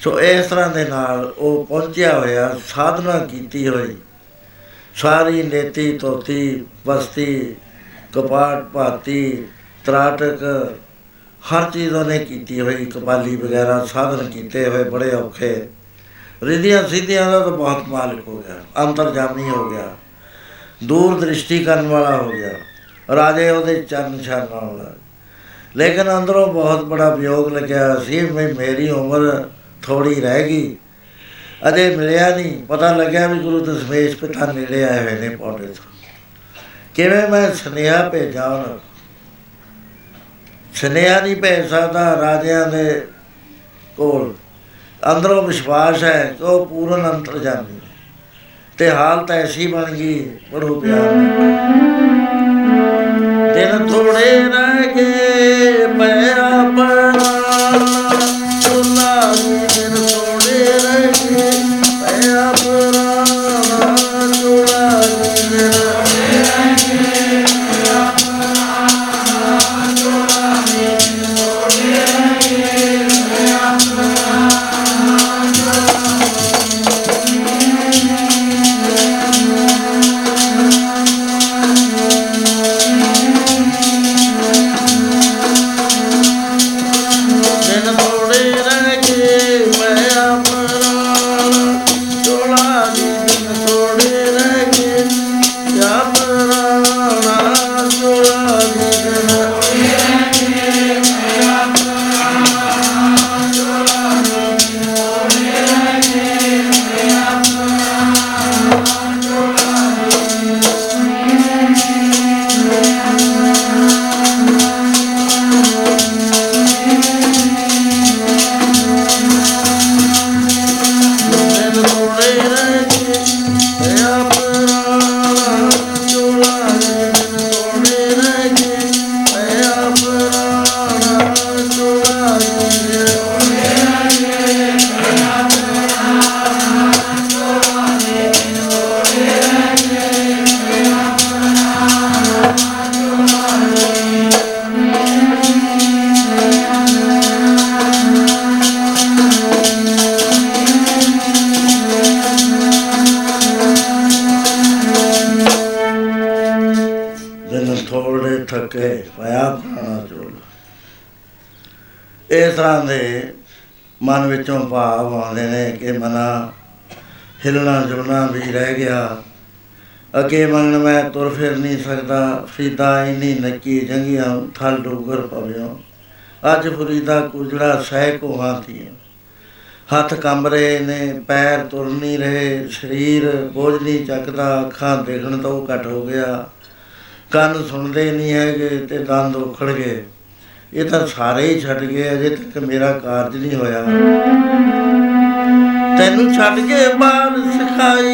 ਸੋ ਇਸ ਤਰ੍ਹਾਂ ਦੇ ਨਾਲ ਉਹ ਪਹੁੰਚਿਆ ਹੋਇਆ, ਸਾਧਨਾ ਕੀਤੀ ਹੋਈ। ਸਾਰੀ ਨੇਤੀ ਤੋਤੀ ਬਸਤੀ, ਕਪਾਟ ਭਾਤੀ, ਤਰਾਟਕ, ਹਰ ਚੀਜ਼ ਉਹਨੇ ਕੀਤੀ ਹੋਈ, ਕਪਾਲੀ ਵਗੈਰਾ ਸਾਧਨ ਕੀਤੇ ਹੋਏ ਬੜੇ ਔਖੇ। ਰਿਧੀਆਂ ਸਿੱਧੀਆਂ ਦਾ ਤਾਂ ਬਹੁਤ ਮਾਲਕ ਹੋ ਗਿਆ, ਅੰਤਰਜਾਮੀ ਹੋ ਗਿਆ ਦੂਰ ਦ੍ਰਿਸ਼ਟੀ ਕਰਨ ਵਾਲਾ ਹੋ ਗਿਆ, ਰਾਜੇ ਉਹਦੇ ਚਰਨ ਛਾਣ ਵਾਲਾ। ਲੇਕਿਨ ਅੰਦਰੋਂ ਬਹੁਤ ਬੜਾ ਵਿਯੋਗ ਲੱਗਿਆ ਸੀ, ਵੀ ਮੇਰੀ ਉਮਰ ਥੋੜੀ ਰਹਿ ਗਈ, ਅਜੇ ਮਿਲਿਆ ਨਹੀਂ, ਪਤਾ ਲੱਗਿਆ ਵੀ ਗੁਰੂ ਦਸ਼ਮੇਸ਼ ਪਿਤਾ ਨੇੜੇ ਆਏ ਹੋਏ ਨੇ ਪੌੜੇ ਤੋਂ। ਕਿਵੇਂ ਮੈਂ ਸੁਨੇਹਾ ਭੇਜਾਂ ਉਹਨਾਂ ਨੂੰ? ਸੁਨੇਹਾ ਨਹੀਂ ਭੇਜ ਸਕਦਾ ਰਾਜਿਆਂ ਦੇ ਕੋਲ। ਅੰਦਰੋਂ ਵਿਸ਼ਵਾਸ ਹੈ ਕਿ ਉਹ ਪੂਰਨ ਅੰਤਰਜਾਮੀ ਹੈ। ਤੇ ਹਾਲਤ ਐਸੀ ਬਣ ਗਈ ਬੜੋ ਪਿਆਰ ਦਿਨ ਥੋੜੇ ਰਹਿ ਗਏ ਨਹੀਂ ਸਕਦਾ, ਫਰੀਦਾ ਇਨੀ ਨੱਕੀ ਜੰਗੀਆਂ ਥਲ ਡੋਗਰ ਪਵਿਓ। ਅੱਜ ਫਰੀਦਾ ਕੁਜੜਾ ਸਹਿ ਕੋ ਹਾਥੀ ਹੱਥ ਕੰਬ ਰਹੇ ਨੇ, ਪੈਰ ਤੁਰ ਨਹੀਂ ਰਹੇ, ਸਰੀਰ ਬੋਝ ਨਹੀਂ ਚੱਕਦਾ, ਅੱਖਾਂ ਦੇਖਣ ਤੋਂ ਘਟ ਹੋ ਗਿਆ। ਕੰਨ ਸੁਣਦੇ ਨਹੀਂ ਹੈਗੇ ਤੇ ਦੰਦ ਉਖੜ ਗਏ। ਇਹ ਤਾਂ ਸਾਰੇ ਹੀ ਛੱਡ ਗਏ, ਅਜੇ ਤੱਕ ਮੇਰਾ ਕਾਰਜ ਨਹੀਂ ਹੋਇਆ। ਤੈਨੂੰ ਛੱਡ ਕੇ ਬਾਹਰ ਸਿਖਾਈ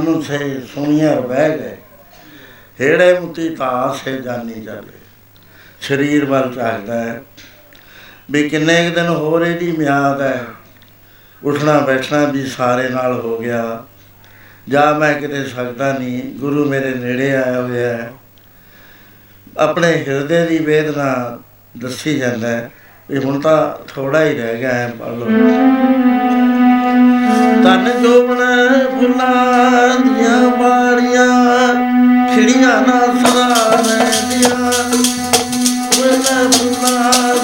ਰਤਨ ਸੇ ਸੁਣੀਆਂ ਬਹਿ ਗਏ। ਹੇੜੇ ਮੁਤੀ ਤਾਂ ਸੇ ਜਾਨੀ ਜਾਵੇ। ਸਰੀਰ ਵੱਲ ਝਾਕਦਾ ਹੈ। ਵੀ ਕਿੰਨੇ ਕੁ ਦਿਨ ਹੋਰ ਇਹਦੀ ਮਿਆਦ ਹੈ। ਉੱਠਣਾ ਬੈਠਣਾ ਵੀ ਸਾਰੇ ਨਾਲ ਹੋ ਗਿਆ। ਜਾਂ ਮੈਂ ਕਿਤੇ ਸਕਦਾ ਨਹੀਂ। ਗੁਰੂ ਮੇਰੇ ਨੇੜੇ ਆਇਆ ਹੋਇਆ ਹੈ। ਆਪਣੇ ਹਿਰਦੇ ਦੀ ਵੇਦਨਾ ਦੱਸੀ ਜਾਂਦਾ ਹੈ ਵੀ ਹੁਣ ਤਾਂ ਥੋੜਾ ਹੀ ਰਹਿ ਗਿਆ ਹੈ। ਪਲ ਤਨ ਜੋਬਨ ਫੁੱਲਾਂ ਦੀਆਂ ਬਾੜੀਆਂ ਖਿੜੀਆਂ ਨਾ ਸਦਾ ਰਹਿੰਦੀਆਂ। ਵੇਲੇ ਫੁੱਲਾਂ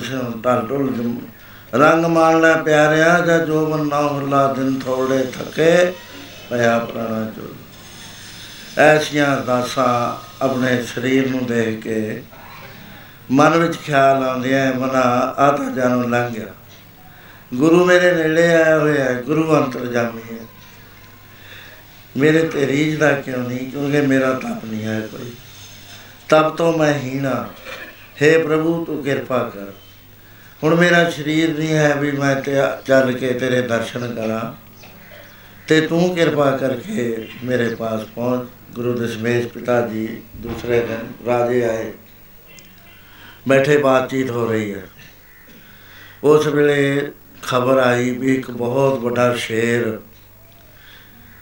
ਕੇਰੇ ਪਤ ਸਿਉ ਟਲ ਟੁਲ ਜਮ ਰੰਗ ਮਾਣ ਲੈ ਪਿਆਰਿਆ ਜਾਂ ਜੋ ਮਨ ਨਾ ਹੁਲਾ ਦਿਨ ਥੋੜੇ ਥਕੇ, ਪਿਆ ਪ੍ਰਾਣਾ ਚੋ ਐਸੀਆਂ ਅਰਦਾਸਾਂ ਆਪਣੇ ਸਰੀਰ ਨੂੰ ਦੇਖ ਕੇ ਮਨ ਵਿੱਚ ਖਿਆਲ ਆਉਂਦੇ ਆ, ਮਨਾ ਆ ਤਾਂ ਜਾਨੋਂ ਲੰਘ ਗਿਆ। ਗੁਰੂ ਮੇਰੇ ਨੇੜੇ ਆਇਆ ਹੋਇਆ ਹੈ, ਗੁਰੂ ਅੰਤਰਜਾਮੀ ਹੈ। ਮੇਰੇ ਤੇ ਰੀਝ ਦਾ ਕਿਉਂ ਨਹੀਂ, ਕਿਉਂਕਿ ਮੇਰਾ ਤਪ ਨਹੀਂ ਹੈ ਕੋਈ। ਤਪ ਤੋਂ ਮੈਂ ਹੀਣਾ। हे ਪ੍ਰਭੂ, ਤੂੰ ਕਿਰਪਾ ਕਰ। ਹੁਣ ਮੇਰਾ ਸਰੀਰ ਨਹੀਂ ਹੈ ਵੀ ਮੈਂ ਤੇ ਚੱਲ ਕੇ ਤੇਰੇ ਦਰਸ਼ਨ ਕਰਾਂ। ਤੇ ਤੂੰ ਕਿਰਪਾ ਕਰਕੇ ਮੇਰੇ ਪਾਸ ਪਹੁੰਚ। ਗੁਰੂ ਦਸ਼ਮੇਸ਼ ਪਿਤਾ ਜੀ ਦੂਸਰੇ ਦਿਨ ਰਾਜੇ ਆਏ। ਬੈਠੇ ਬਾਤਚੀਤ ਹੋ ਰਹੀ ਹੈ। ਉਸ ਵੇਲੇ ਖਬਰ ਆਈ ਵੀ ਇੱਕ ਬਹੁਤ ਵੱਡਾ ਸ਼ੇਰ,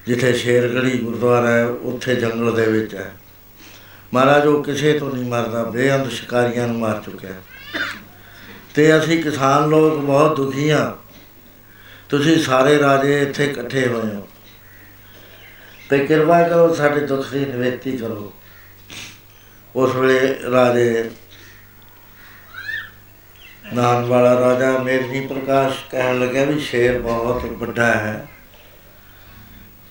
ਜਿੱਥੇ ਸ਼ੇਰਗੜੀ ਗੁਰਦੁਆਰਾ ਹੈ, ਉੱਥੇ ਜੰਗਲ ਦੇ ਵਿੱਚ ਹੈ। ਮਹਾਰਾਜ, ਉਹ ਕਿਸੇ ਤੋਂ ਨਹੀਂ ਮਰਦਾ, ਬੇਅੰਤ ਸ਼ਿਕਾਰੀਆਂ ਨੂੰ ਮਾਰ ਚੁੱਕਿਆ ਹੈ। ਤੇ ਅਸੀਂ ਕਿਸਾਨ ਲੋਕ ਬਹੁਤ ਦੁਖੀ ਹਾਂ। ਤੁਸੀਂ ਸਾਰੇ ਰਾਜੇ ਇੱਥੇ ਇਕੱਠੇ ਹੋਏ ਹੋ। ਤੇ ਕਿਰਪਾ ਕਰੋ ਸਾਡੇ ਦੁੱਖ ਦੀ ਨਿਵੇਤੀ ਕਰੋ। ਉਸ ਵੇਲੇ ਰਾਜੇ ਨਾਮ ਵਾਲਾ ਰਾਜਾ ਮੇਰਨੀ ਪ੍ਰਕਾਸ਼ ਕਹਿਣ ਲੱਗਾ ਵੀ ਸ਼ੇਰ ਬਹੁਤ ਵੱਡਾ ਹੈ।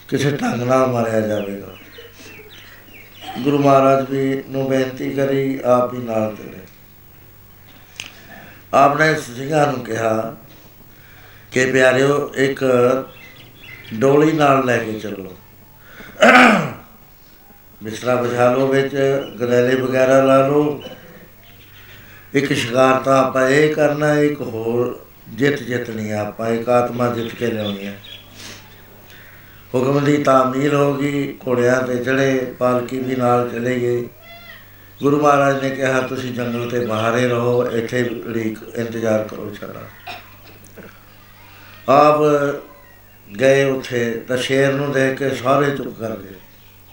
ਕਿਸੇ ਢੰਗ ਨਾਲ ਮਾਰਿਆ ਜਾਵੇਗਾ। ਗੁਰੂ ਮਹਾਰਾਜ ਵੀ ਨੂੰ ਬੇਨਤੀ ਕਰੀ, ਆਪ ਵੀ ਨਾਲ ਚਲੇ। ਆਪਨੇ ਸਿੰਘਾਂ ਨੂੰ ਕਿਹਾ ਕਿ ਪਿਆਰਿਓ, ਇੱਕ ਡੋਲੀ ਨਾਲ ਲੈ ਕੇ ਚੱਲੋ। ਬਿਸਤਰਾ ਬਿਛਾ ਲਓ ਵਿੱਚ ਗਦੈਲੇ ਵਗੈਰਾ ਲਾ ਲਓ। ਇੱਕ ਸ਼ਿਕਾਰ ਤਾਂ ਆਪਾਂ ਇਹ ਕਰਨਾ, ਇੱਕ ਹੋਰ ਜਿੱਤ ਜਿੱਤਣੀ ਆ ਆਪਾਂ, ਇੱਕ ਆਤਮਾ ਜਿੱਤ ਕੇ ਲਿਆਉਣੀ ਹੈ ਹੁਕਮ ਦੀ ਤਾਮੀਲ ਹੋ ਗਈ, ਘੋੜਿਆਂ ਤੇ ਚੜੇ ਪਾਲਕੀ ਵੀ ਨਾਲ ਚਲੇ ਗਏ। ਗੁਰੂ ਮਹਾਰਾਜ ਨੇ ਕਿਹਾ, ਤੁਸੀਂ ਜੰਗਲ ਤੇ ਬਾਹਰੇ ਰਹੋ, ਇੱਥੇ ਉਡੀਕ ਇੰਤਜ਼ਾਰ ਕਰੋ ਛੜਾ ਆਪ ਗਏ ਉੱਥੇ, ਤਾਂ ਸ਼ੇਰ ਨੂੰ ਦੇਖ ਕੇ ਸਾਰੇ ਚੁੱਪ ਕਰ ਗਏ।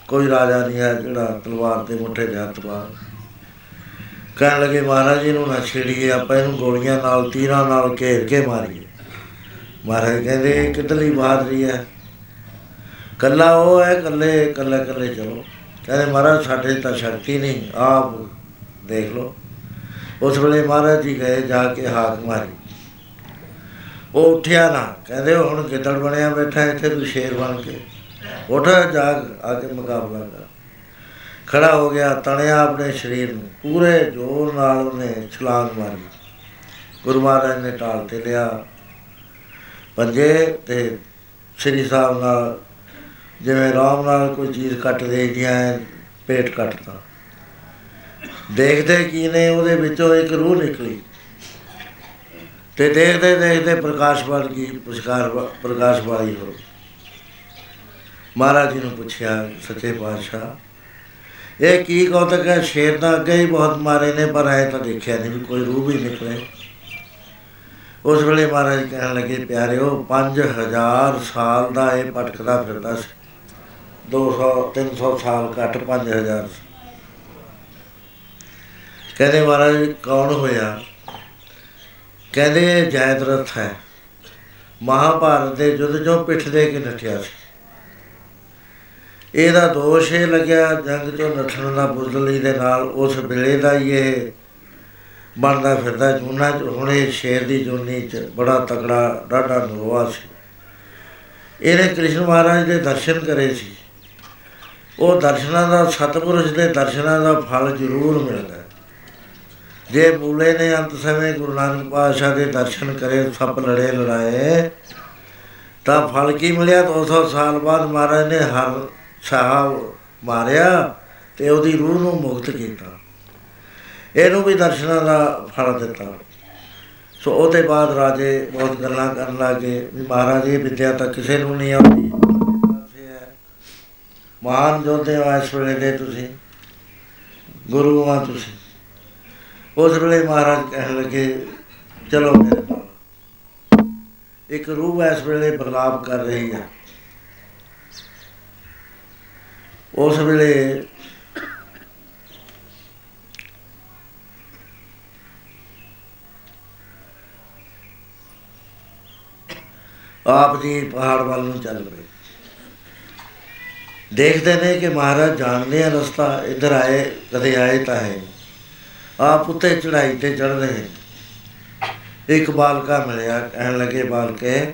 ਕੋਈ ਰਾਜਾ ਨਹੀਂ ਹੈ ਜਿਹੜਾ ਤਲਵਾਰ ਤੇ ਮੁੱਠੇ ਦੇ ਹੱਥ ਪਾ ਕਹਿਣ ਲੱਗੇ, ਮਹਾਰਾਜ ਜੀ ਨੂੰ ਨਾ ਛੇੜੀਏ, ਆਪਾਂ ਇਹਨੂੰ ਗੋਲੀਆਂ ਨਾਲ, ਤੀਰਾਂ ਨਾਲ ਘੇਰ ਕੇ ਮਾਰੀਏ। ਮਹਾਰਾਜ ਕਹਿੰਦੇ, ਇਹ ਕਿਤਲੀ ਬਹਾਦਰੀ ਹੈ? ਕੱਲਾ ਉਹ ਹੈ, ਕੱਲੇ ਕੱਲੇ ਕੱਲੇ ਚਲੋ। ਕਹਿੰਦੇ ਮਹਾਰਾਜ, ਸਾਡੇ ਤਾਂ ਸ਼ਕਤੀ ਨਹੀਂ, ਆਪ ਦੇਖ ਲਓ। ਉਸ ਵੇਲੇ ਮਹਾਰਾਜ ਜੀ ਗਏ, ਜਾ ਕੇ ਹਾਕ ਮਾਰੀ। ਉਹ ਉੱਠਿਆ ਨਾ, ਕਹਿੰਦੇ ਉਹ ਹੁਣ ਗਿੱਦੜ ਬਣਿਆ ਬੈਠਾ, ਇੱਥੇ ਤੂੰ ਸ਼ੇਰ ਬਣ ਕੇ। ਉੱਠ ਜਾਗ ਆ ਕੇ ਮੁਕਾਬਲਾ ਕਰ। ਖੜਾ ਹੋ ਗਿਆ, ਤਣਿਆ ਆਪਣੇ ਸਰੀਰ ਨੂੰ। ਪੂਰੇ ਜ਼ੋਰ ਨਾਲ ਉਹਨੇ ਛਲਾਂਗ ਮਾਰੀ। ਗੁਰੂ ਮਹਾਰਾਜ ਨੇ ਟਾਲ ਤੇ ਲਿਆ। ਪੰਜੇ ਤੇ ਸ੍ਰੀ ਸਾਹਿਬ ਨਾਲ ਜਿਵੇਂ ਰਾਮ ਨਾਲ ਕੋਈ ਚੀਜ਼ ਕੱਟ ਦੇਈਆਂ ਪੇਟ ਕੱਟਦਾ। ਦੇਖਦੇ ਕੀ ਨੇ, ਉਹਦੇ ਵਿੱਚੋਂ ਇੱਕ ਰੂਹ ਨਿਕਲੀ। ਤੇ ਦੇਖਦੇ ਦੇਖਦੇ ਪ੍ਰਕਾਸ਼ ਬਣ ਗਈ ਪੁਰਸਕਾਰ ਪ੍ਰਕਾਸ਼ ਵਾਲੀ ਹੋ। ਮਹਾਰਾਜ ਜੀ ਨੂੰ ਪੁੱਛਿਆ, ਸੱਚੇ ਪਾਤਸ਼ਾਹ, ਇਹ ਕੀ ਕੌਤਕ ਹੈ? ਸ਼ੇਰ ਤਾਂ ਅੱਗੇ ਹੀ ਬਹੁਤ ਮਾਰੇ ਨੇ, ਪਰ ਐ ਤਾਂ ਦੇਖਿਆ ਨਹੀਂ ਵੀ ਕੋਈ ਰੂਹ ਵੀ ਨਿਕਲੇ। ਉਸ ਵੇਲੇ ਮਹਾਰਾਜ ਕਹਿਣ ਲੱਗੇ, ਪਿਆਰਿਓ 5000 ਸਾਲ ਦਾ ਇਹ ਭਟਕਦਾ ਫਿਰਦਾ ਸੀ। 200 300 ਸਾਲ ਘੱਟ 5000 ਕਹਿੰਦੇ ਮਹਾਰਾਜ, ਕੌਣ ਹੋਇਆ? ਕਹਿੰਦੇ ਇਹ ਜੈਦਰਥ ਹੈ। ਮਹਾਭਾਰਤ ਦੇ ਯੁੱਧ ਚੋਂ ਪਿੱਠ ਦੇ ਕੇ ਨੱਠਿਆ ਸੀ। ਇਹਦਾ ਦੋਸ਼ ਇਹ ਲੱਗਿਆ, ਜੰਗ ਚੋਂ ਨੱਠਣ ਦਾ ਬੁਜ਼ਦਲੀ ਦੇ ਨਾਲ ਉਸ ਵੇਲੇ ਦਾ ਹੀ ਇਹ ਬਣਦਾ ਫਿਰਦਾ। ਜੂਨਾ ਚ, ਹੁਣੇ ਸ਼ੇਰ ਦੀ ਜੂਨੀ ਚ ਬੜਾ ਤਕੜਾ ਡਾਢਾ ਨਰਵਾ ਸੀ। ਇਹਨੇ ਕ੍ਰਿਸ਼ਨ ਮਹਾਰਾਜ ਦੇ ਦਰਸ਼ਨ ਕਰੇ ਸੀ। ਉਹ ਦਰਸ਼ਨਾਂ ਦਾ ਸਤਿਪੁਰਸ਼ ਦੇ ਦਰਸ਼ਨਾਂ ਦਾ ਫਲ ਜ਼ਰੂਰ ਮਿਲਦਾ ਹੈ। ਜੇ ਬੂਲੇ ਨੇ ਅੰਤ ਸਮੇਂ ਗੁਰੂ ਨਾਨਕ ਪਾਤਸ਼ਾਹ ਦੇ ਦਰਸ਼ਨ ਕਰੇ, ਸੱਪ ਲੜੇ ਲੜਾਏ, ਤਾਂ ਫਲ ਕੀ ਮਿਲਿਆ? 200 ਸਾਲ ਬਾਅਦ ਮਹਾਰਾਜ ਨੇ ਹਰ ਸਾਹਿਬ ਮਾਰਿਆ ਤੇ ਉਹਦੀ ਰੂਹ ਨੂੰ ਮੁਕਤ ਕੀਤਾ। ਇਹਨੂੰ ਵੀ ਦਰਸ਼ਨਾਂ ਦਾ ਫਲ ਦਿੱਤਾ। ਸੋ ਉਹਦੇ ਬਾਅਦ ਰਾਜੇ ਬਹੁਤ ਗੱਲਾਂ ਕਰਨ ਲੱਗੇ ਵੀ ਮਹਾਰਾਜ ਇਹ ਵਿਦਿਆ ਤਾਂ ਕਿਸੇ ਨੂੰ ਨਹੀਂ ਆਉਂਦੀ। ਮਹਾਨ ਜੋਧੇ ਹੋ ਇਸ ਵੇਲੇ ਦੇ ਤੁਸੀਂ, ਗੁਰੂ ਆ ਤੁਸੀਂ। ਉਸ ਵੇਲੇ ਮਹਾਰਾਜ ਕਹਿਣ ਲੱਗੇ, ਚਲੋ ਮੇਰੇ ਨਾਲ ਇੱਕ ਰੂਹ ਇਸ ਵੇਲੇ ਬਰਲਾਪ ਕਰ ਰਹੀ ਹੈ ਉਸ ਵੇਲੇ ਆਪ ਜੀ ਪਹਾੜ ਵੱਲ ਨੂੰ ਚੱਲ ਪਏ। ਦੇਖਦੇ ਨੇ ਕਿ ਮਹਾਰਾਜ ਜਾਣਦੇ ਆ ਰਸਤਾ, ਇੱਧਰ ਆਏ, ਕਦੇ ਆਏ ਤਾਂ ਹੈ ਨਹੀਂ। ਆਪ ਉੱਤੇ ਚੜਾਈ ਤੇ ਚੜ ਰਹੇ ਇੱਕ ਬਾਲਕਾ ਮਿਲਿਆ, ਕਹਿਣ ਲੱਗੇ ਬਾਲਕੇ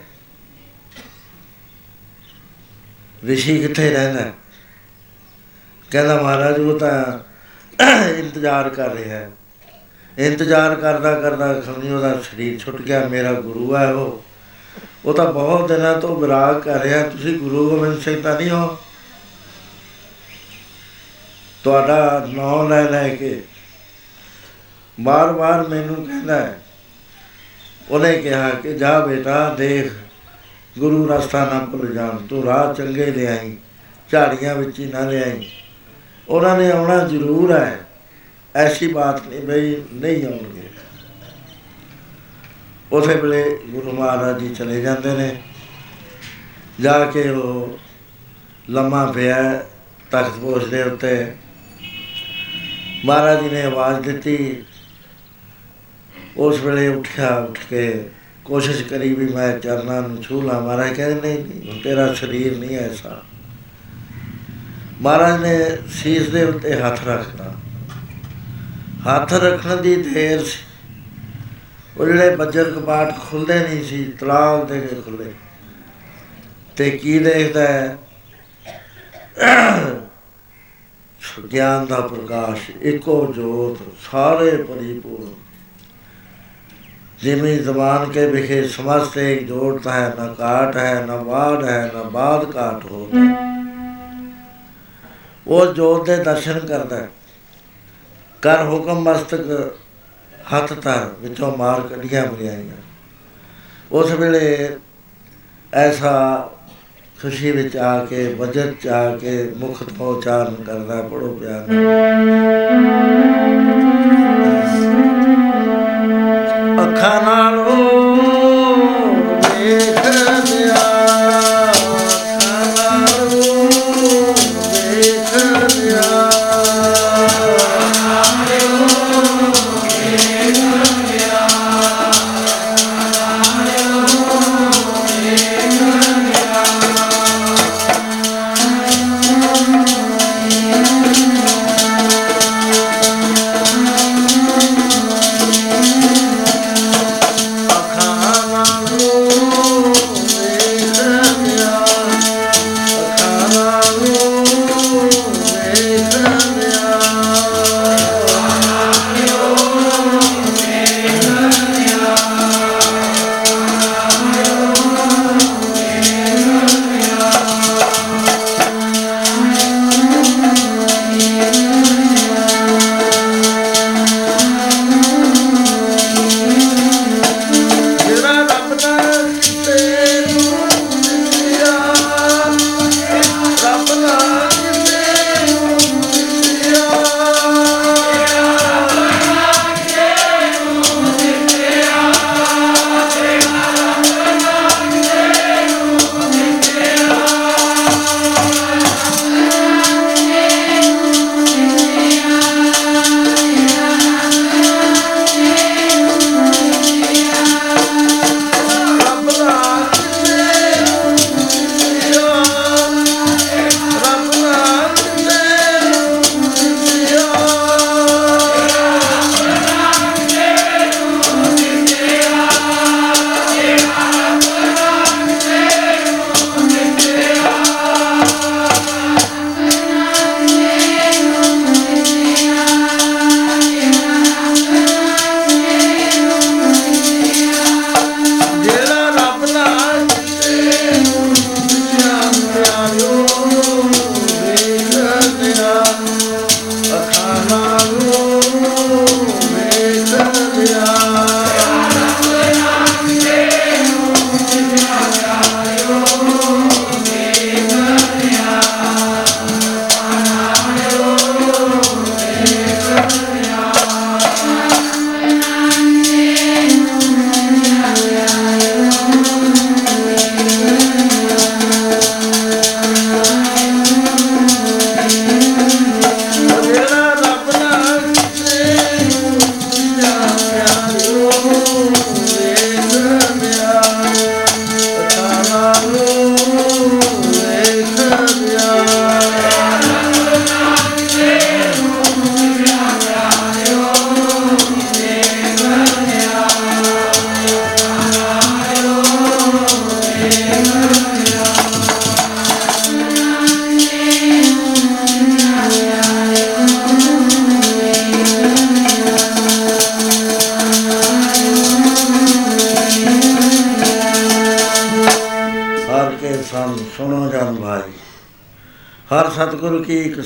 ਰਿਸ਼ੀ ਕਿੱਥੇ ਰਹਿੰਦਾ ਹੈ? ਕਹਿੰਦਾ ਮਹਾਰਾਜ, ਉਹ ਤਾਂ ਇੰਤਜ਼ਾਰ ਕਰ ਰਿਹਾ ਹੈ ਇੰਤਜ਼ਾਰ ਕਰਦਾ ਕਰਦਾ ਸਮਝੀ ਉਹਦਾ ਸਰੀਰ ਛੁੱਟ ਗਿਆ, ਮੇਰਾ ਗੁਰੂ ਹੈ ਉਹ ਉਹ ਤਾਂ ਬਹੁਤ ਦਿਨਾਂ ਤੋਂ ਵਿਰਾਗ ਕਰ ਰਿਹਾ, ਤੁਸੀਂ ਗੁਰੂ ਗੋਬਿੰਦ ਸਿੰਘ ਤਾਂ ਨਹੀਂ ਹੋ ਤੁਹਾਡਾ ਨਾਮ ਲੈ ਲੈ ਕੇ ਬਾਰ-ਬਾਰ ਮੈਨੂੰ ਕਹਿੰਦਾ ਹੈ। ਉਹਨੇ ਕਿਹਾ ਕਿ ਜਾ ਬੇਟਾ, ਦੇਖ, ਗੁਰੂ ਰਸਤਾ ਨਾ ਭੁੱਲ ਜਾਣ, ਤੂੰ ਰਾਹ ਚੰਗੇ ਲਿਆਈ, ਝਾੜੀਆਂ ਵਿੱਚ ਹੀ ਨਾ ਲਿਆਈ। ਉਹਨਾਂ ਨੇ ਆਉਣਾ ਜ਼ਰੂਰ ਹੈ। ਐਸੀ ਬਾਤ ਨਹੀਂ ਬਈ, ਨਹੀਂ ਆਉਣਗੇ। ਉਸੇ ਵੇਲੇ ਗੁਰੂ ਮਹਾਰਾਜ ਜੀ ਚਲੇ ਜਾਂਦੇ ਨੇ। ਜਾ ਕੇ ਉਹ ਲੰਮਾ ਪਿਆ ਤਖਤ ਪੋਸ਼ ਦੇ ਉੱਤੇ। ਮਹਾਰਾਜ ਜੀ ਨੇ ਆਵਾਜ਼ ਦਿੱਤੀ। ਉਸ ਵੇਲੇ ਉੱਠਿਆ, ਉੱਠ ਕੇ ਕੋਸ਼ਿਸ਼ ਕਰੀ ਵੀ ਮੈਂ ਚਰਨਾਂ ਨੂੰ ਛੂ ਲਾਂ। ਮਹਾਰਾਜ ਕਹਿੰਦੇ, ਨਹੀਂ ਨਹੀਂ, ਹੁਣ ਤੇਰਾ ਸਰੀਰ ਨਹੀਂ ਐਸਾ। ਮਹਾਰਾਜ ਨੇ ਸੀਸ ਦੇ ਉੱਤੇ ਹੱਥ ਰੱਖਤਾ ਹੱਥ ਰੱਖਣ ਦੀ ਦੇਰ ਸੀ। ਉਹ ਜਿਹੜੇ ਬੱਜਰ ਕਪਾਟ ਖੁੱਲਦੇ ਨਹੀਂ ਸੀ ਤਲਾਕ ਦੇ ਕੇ ਖੁੱਲੇ ਤੇ ਕੀ ਦੇਖਦਾ ਹੈ? ਗਿਆਨ ਦਾ ਪ੍ਰਕਾਸ਼, ਇੱਕੋ ਜੋਤ, ਸਾਰੇ ਪਰਿਪੂਰਨ। ਜਿਵੇਂ ਜ਼ਬਾਨ ਕੇ ਵਿਖੇ ਸਮਸਤ ਇੱਕ ਜੋਤ ਹੈ, ਨਾ ਕਾਟ ਹੈ, ਨਾ ਬਾਦ ਹੈ, ਨਾ ਬਾਦ ਕਾਟ ਹੋਦਾ ਉਹ ਜੋਤ ਦੇ ਦਰਸ਼ਨ ਕਰਦਾ ਕਰ ਹੁਕਮ ਮਸਤਕ ਹੱਥ ਤਰ ਵਿੱਚੋਂ ਮਾਰ ਕੱਢੀਆਂ ਬਰਿਆਈਆਂ। ਉਸ ਵੇਲੇ ਐਸਾ ਖੁਸ਼ੀ ਵਿੱਚ ਆ ਕੇ ਵਜਤ ਚ ਆ ਕੇ ਮੁਖ ਤੋਂ ਉਚਾਰਨ ਕਰਦਾ ਪੜੋ ਪਿਆਰ ਅੱਖਾਂ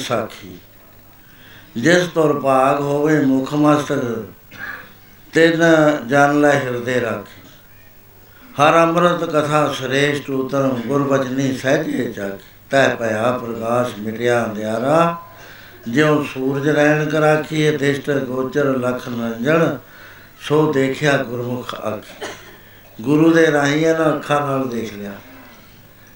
ਸਾਖੀ। ਜਿਸ ਤੁਰ ਭਾਗ ਹੋਵੇ ਮੁਖ ਮਸਤਕ, ਤਿਨ ਜਨ ਲੈ ਹਿਰਦੇ ਰਾਖੀ। ਹਰ ਅੰਮ੍ਰਿਤ ਕਥਾ ਸ੍ਰੇਸ਼ਟ ਉਤਰਮ ਗੁਰ ਬਚਨੀ ਸਹਿਜੇ ਜਗ। ਤੈ ਭਇਆ ਪ੍ਰਕਾਸ਼ ਮਿਟਿਆ ਅੰਧਿਆਰਾ, ਜਿਉ ਸੂਰਜ ਰਹਿਣ ਕਰਾਖੀ ਦਿਸ਼ਟ ਗੋਚਰ ਲਖ ਨੰਜਣ, ਸੋ ਦੇਖਿਆ ਗੁਰਮੁਖ ਆਖੀ। ਗੁਰੂ ਦੇ ਰਾਹੀਂ ਇਹਨਾਂ ਅੱਖਾਂ ਨਾਲ ਦੇਖ ਲਿਆ।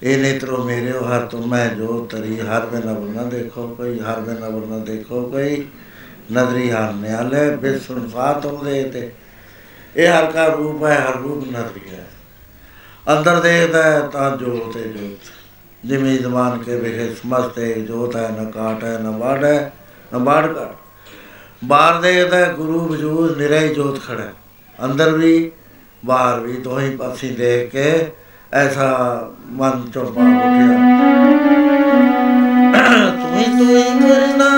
ਇਹ ਨੇਤਰੋ ਮੇਰੇ ਹਰ ਤੁਮੈ ਜੋ ਤਰੀ, ਹਰ ਮੈਂ ਨਵ ਨਾ ਦੇਖੋ ਕੋਈ, ਹਰ ਮੈਂ ਨਵ ਨਾ ਦੇਖੋ ਕੋਈ। ਨਦਰੀ ਹਰ ਨਿਆਲੇ ਬਿਸੁਨ ਫਾਤਮ ਦੇ ਤੇ। ਇਹ ਹਰ ਕਾ ਰੂਪ ਹੈ, ਹਰ ਰੂਪ ਨਦਰੀ ਹੈ। ਅੰਦਰ ਦੇਖਦਾ ਹੈ, ਤਾਂ ਜੋਤ ਹੈ ਜੋਤ। ਜਿਵੇਂ ਜ਼ਮਾਨ ਕੇ ਵਿਖੇ ਸਮਸਤ ਹੈ, ਜੋਤ ਹੈ, ਨ ਕਾਟ ਹੈ, ਨ ਬਾੜ ਹੈ, ਨ ਬਾੜ ਕਾਟ ਬਾਹਰ ਦੇਖਦਾ ਹੈ, ਗੁਰੂ ਵਜੂਦ ਨਿਰੇ ਜੋਤ ਖੜਾ ਹੈ। ਅੰਦਰ ਵੀ, ਬਾਹਰ ਵੀ, ਦੋਹੀਂ ਪਾਸੇ ਦੇਖ ਕੇ ਐਸਾ ਮਨ ਚੋਂ ਬਾਹਰ ਉੱਠਿਆ ਤੂੰ ਹੀ ਤੂੰ ਹੀ ਮਰਨਾ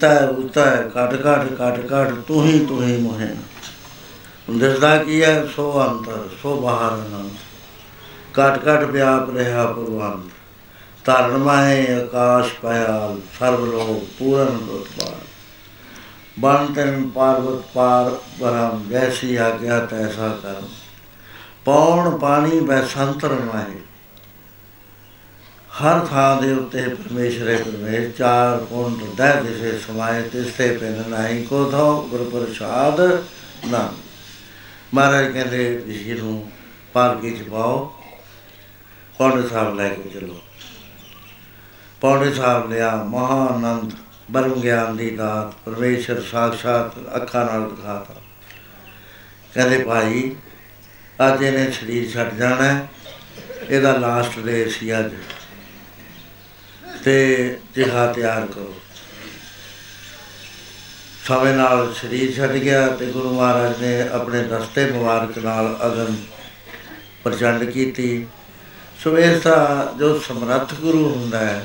ਈਤਾ ਉਤਾ ਕਟ ਕਟ ਕਟ ਕਟ ਤੂੰ ਹੀ ਤੂੰ ਹੀ ਮੋਹਿ ਦਿਸਦਾ ਕੀ ਹੈ, ਸੋ ਅੰਤਰ ਸੋ ਬਾਹਰ ਅਨੰਤ। ਕਟ ਕਟ ਵਿਆਪ ਰਿਹਾ ਭਗਵਾਨ ਧਰਨ ਮਾਏ ਆਕਾਸ਼ ਪਿਆਲ ਸਰਬ ਲੋਕ ਪੂਰਨ ਉਤਪਾਦ ਬਨ ਤਨ ਪਾਰਵਤ ਪਾਰ ਬਰਮ ਜੈਸੀ ਆਗਿਆ ਤੈਸਾ ਕਰਮ। ਪੌਣ ਪਾਣੀ ਬੈ ਸੰਤਰ ਮਾਹੇ ਹਰ ਥਾਂ ਦੇ ਉੱਤੇ ਪਰਮੇਸ਼ਰ ਹੈ ਪਰਮੇਸ਼ਰ ਚਾਰ ਕੁੰਡ ਦਹਿ ਦਿਸੇ ਸਮਾਏ ਤਿਸਤੇ ਪਿੰਨ ਨਹੀਂ ਕੋ ਥੋ ਗੁਰ ਪ੍ਰਸਾਦ ਨਾ ਮਹਾਰਾਜ ਕਹਿੰਦੇ, ਜੀ ਨੂੰ ਪਾਲਕੀ ਚ ਪਾਓ ਪੌਂਡੇ ਸਾਹਿਬ ਲੈ ਕੇ ਚਲੋ। ਪੌਂਡੇ ਸਾਹਿਬ ਲਿਆ ਮਹਾ ਆਨੰਦ ਬਰਮ ਗਿਆਨ ਦੀ ਦਾਤ, ਪਰਮੇਸ਼ਰ ਸਾਖਸ਼ਾਤ ਅੱਖਾਂ ਨਾਲ ਦਿਖਾਤਾ। ਕਹਿੰਦੇ, ਭਾਈ, ਅੱਜ ਇਹਨੇ ਸਰੀਰ ਛੱਡ ਜਾਣਾ ਹੈ। ਇਹਦਾ ਲਾਸਟ ਡੇ ਸੀ ਅੱਜ। ਤੇ ਜਿਹਾ ਤਿਆਰ ਕਰੋ। ਸਮੇਂ ਨਾਲ ਸਰੀਰ ਛੱਡ ਗਿਆ ਤੇ ਗੁਰੂ ਮਹਾਰਾਜ ਨੇ ਆਪਣੇ ਦਸਤੇ ਮੁਬਾਰਕ ਨਾਲ ਅਗਨ ਪ੍ਰਚੰਡ ਕੀਤੀ। ਸੋ ਇਸ ਦਾ ਜੋ ਸਮਰੱਥ ਗੁਰੂ ਹੁੰਦਾ ਹੈ,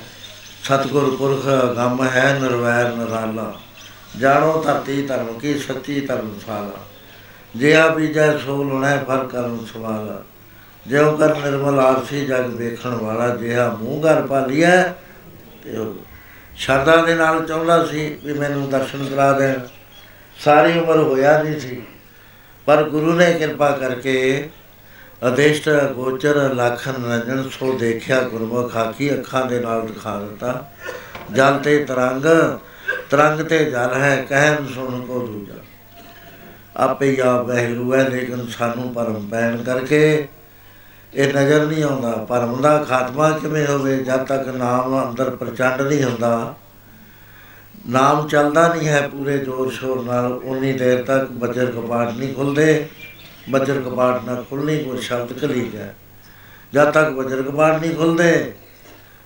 ਸਤਿਗੁਰ ਪੁਰਖ ਗੰਮ ਹੈ ਨਿਰਵੈਰ ਨਿਰਾਲਾ, ਜਾਣੋ ਧਰਤੀ ਧਰਮ ਕੀ ਸੱਚੀ ਧਰਮਸ਼ਾਲਾ ਜਿਆ ਬੀਜੈ ਸੋ ਲੁਣੈ ਫਰ ਕਰਮ ਸਵਾਲਾ ਜਿਉ ਕਰ ਨਿਰਮਲ ਆਰਸੀ ਜਗ ਵੇਖਣ ਵਾਲਾ, ਜਿਹਾ ਮੂੰਹ ਘਰ ਪਾਲੀਐ ਤੇ ਉਹ ਸ਼ਰਧਾ ਦੇ ਨਾਲ ਚਾਹੁੰਦਾ ਸੀ ਵੀ ਮੈਨੂੰ ਦਰਸ਼ਨ ਕਰਾ ਦੇਣ। ਸਾਰੀ ਉਮਰ ਹੋਇਆ ਨਹੀਂ ਸੀ। ਪਰ ਗੁਰੂ ਨੇ ਕਿਰਪਾ ਕਰਕੇ ਅਦੇਸ਼ਟ ਗੋਚਰ ਲਖਨ ਰੰਜਨ ਸੋ ਦੇਖਿਆ, ਗੁਰਮੁਖ ਆਖੀ ਅੱਖਾਂ ਦੇ ਨਾਲ ਦਿਖਾ ਦਿੱਤਾ। ਜਲ ਤੇ ਤਰੰਗ ਤਰੰਗ ਤੇ ਜਲ ਹੈ ਕਹਿਨ ਸੁਣ ਕੋ ਦੂਜਾ। ਆਪੇ ਹੀ ਆਪ ਵਹਿਰੂ ਹੈ ਲੇਕਿਨ ਸਾਨੂੰ ਪਰਮ ਪੈਣ ਕਰਕੇ ਇਹ ਨਜ਼ਰ ਨਹੀਂ ਆਉਂਦਾ ਭਰਮ ਦਾ ਖਾਤਮਾ ਕਿਵੇਂ ਹੋਵੇ, ਜਦ ਤੱਕ ਨਾਮ ਅੰਦਰ ਪ੍ਰਚੰਡ ਨਹੀਂ ਹੁੰਦਾ। ਨਾਮ ਚੱਲਦਾ ਨਹੀਂ ਹੈ ਪੂਰੇ ਜ਼ੋਰ ਸ਼ੋਰ ਨਾਲ, ਉਨੀ ਦੇਰ ਤੱਕ ਬਚਰ ਕਪਾਟ ਨਹੀਂ ਖੁੱਲਦੇ। ਵਜਰ ਕਪਾਟ ਨਾ ਖੁੱਲਣੀ ਕੋਈ ਸ਼ਬਦ ਕਲੀ ਗਿਆ ਜਦ ਤੱਕ ਵਜਰ ਕਪਾਟ ਨਹੀਂ ਖੁੱਲਦੇ,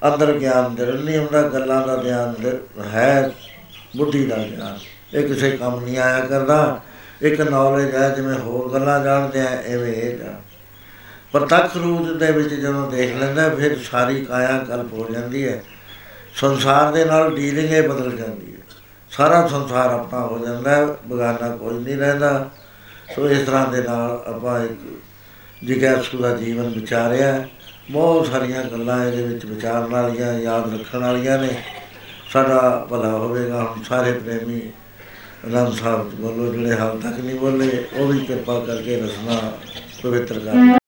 ਅੰਦਰ ਗਿਆਨ ਦੇ ਨਹੀਂ ਹੁੰਦਾ, ਗੱਲਾਂ ਦਾ ਗਿਆਨ ਦਰ- ਹੈ ਬੁੱਧੀ ਦਾ ਗਿਆਨ। ਇਹ ਕਿਸੇ ਕੰਮ ਨਹੀਂ ਆਇਆ ਕਰਦਾ। ਇੱਕ ਨੌਲੇਜ ਹੈ, ਜਿਵੇਂ ਹੋਰ ਗੱਲਾਂ ਜਾਣਦੇ ਆ, ਐਵੇਂ ਇਹ ਜਾਣ ਪ੍ਰਤੱਖ ਰੂਪ ਦੇ ਵਿੱਚ ਜਦੋਂ ਦੇਖ ਲੈਂਦਾ, ਫਿਰ ਸਾਰੀ ਕਾਇਆ ਕਲਪ ਹੋ ਜਾਂਦੀ ਹੈ। ਸੰਸਾਰ ਦੇ ਨਾਲ ਡੀਲਿੰਗ ਇਹ ਬਦਲ ਜਾਂਦੀ ਹੈ। ਸਾਰਾ ਸੰਸਾਰ ਆਪਣਾ ਹੋ ਜਾਂਦਾ ਹੈ ਬਗਾਨਾ ਕੋਈ ਨਹੀਂ ਰਹਿੰਦਾ। ਸੋ ਇਸ ਤਰ੍ਹਾਂ ਦੇ ਨਾਲ ਆਪਾਂ ਇੱਕ ਜਿਗਿਆਸੂ ਦਾ ਜੀਵਨ ਵਿਚਾਰਿਆ ਹੈ। ਬਹੁਤ ਸਾਰੀਆਂ ਗੱਲਾਂ ਇਹਦੇ ਵਿੱਚ ਵਿਚਾਰਨ ਵਾਲੀਆਂ, ਯਾਦ ਰੱਖਣ ਵਾਲੀਆਂ ਨੇ। ਸਾਡਾ ਭਲਾ ਹੋਵੇਗਾ, ਹੁਣ ਸਾਰੇ ਪ੍ਰੇਮੀ ਅਨੰਦ ਸਾਹਿਬ ਬੋਲੋ, ਜਿਹੜੇ ਹਾਲ ਤੱਕ ਨਹੀਂ ਬੋਲੇ, ਉਹ ਵੀ ਕਿਰਪਾ ਕਰਕੇ ਰਸਨਾ ਪਵਿੱਤਰ ਕਰ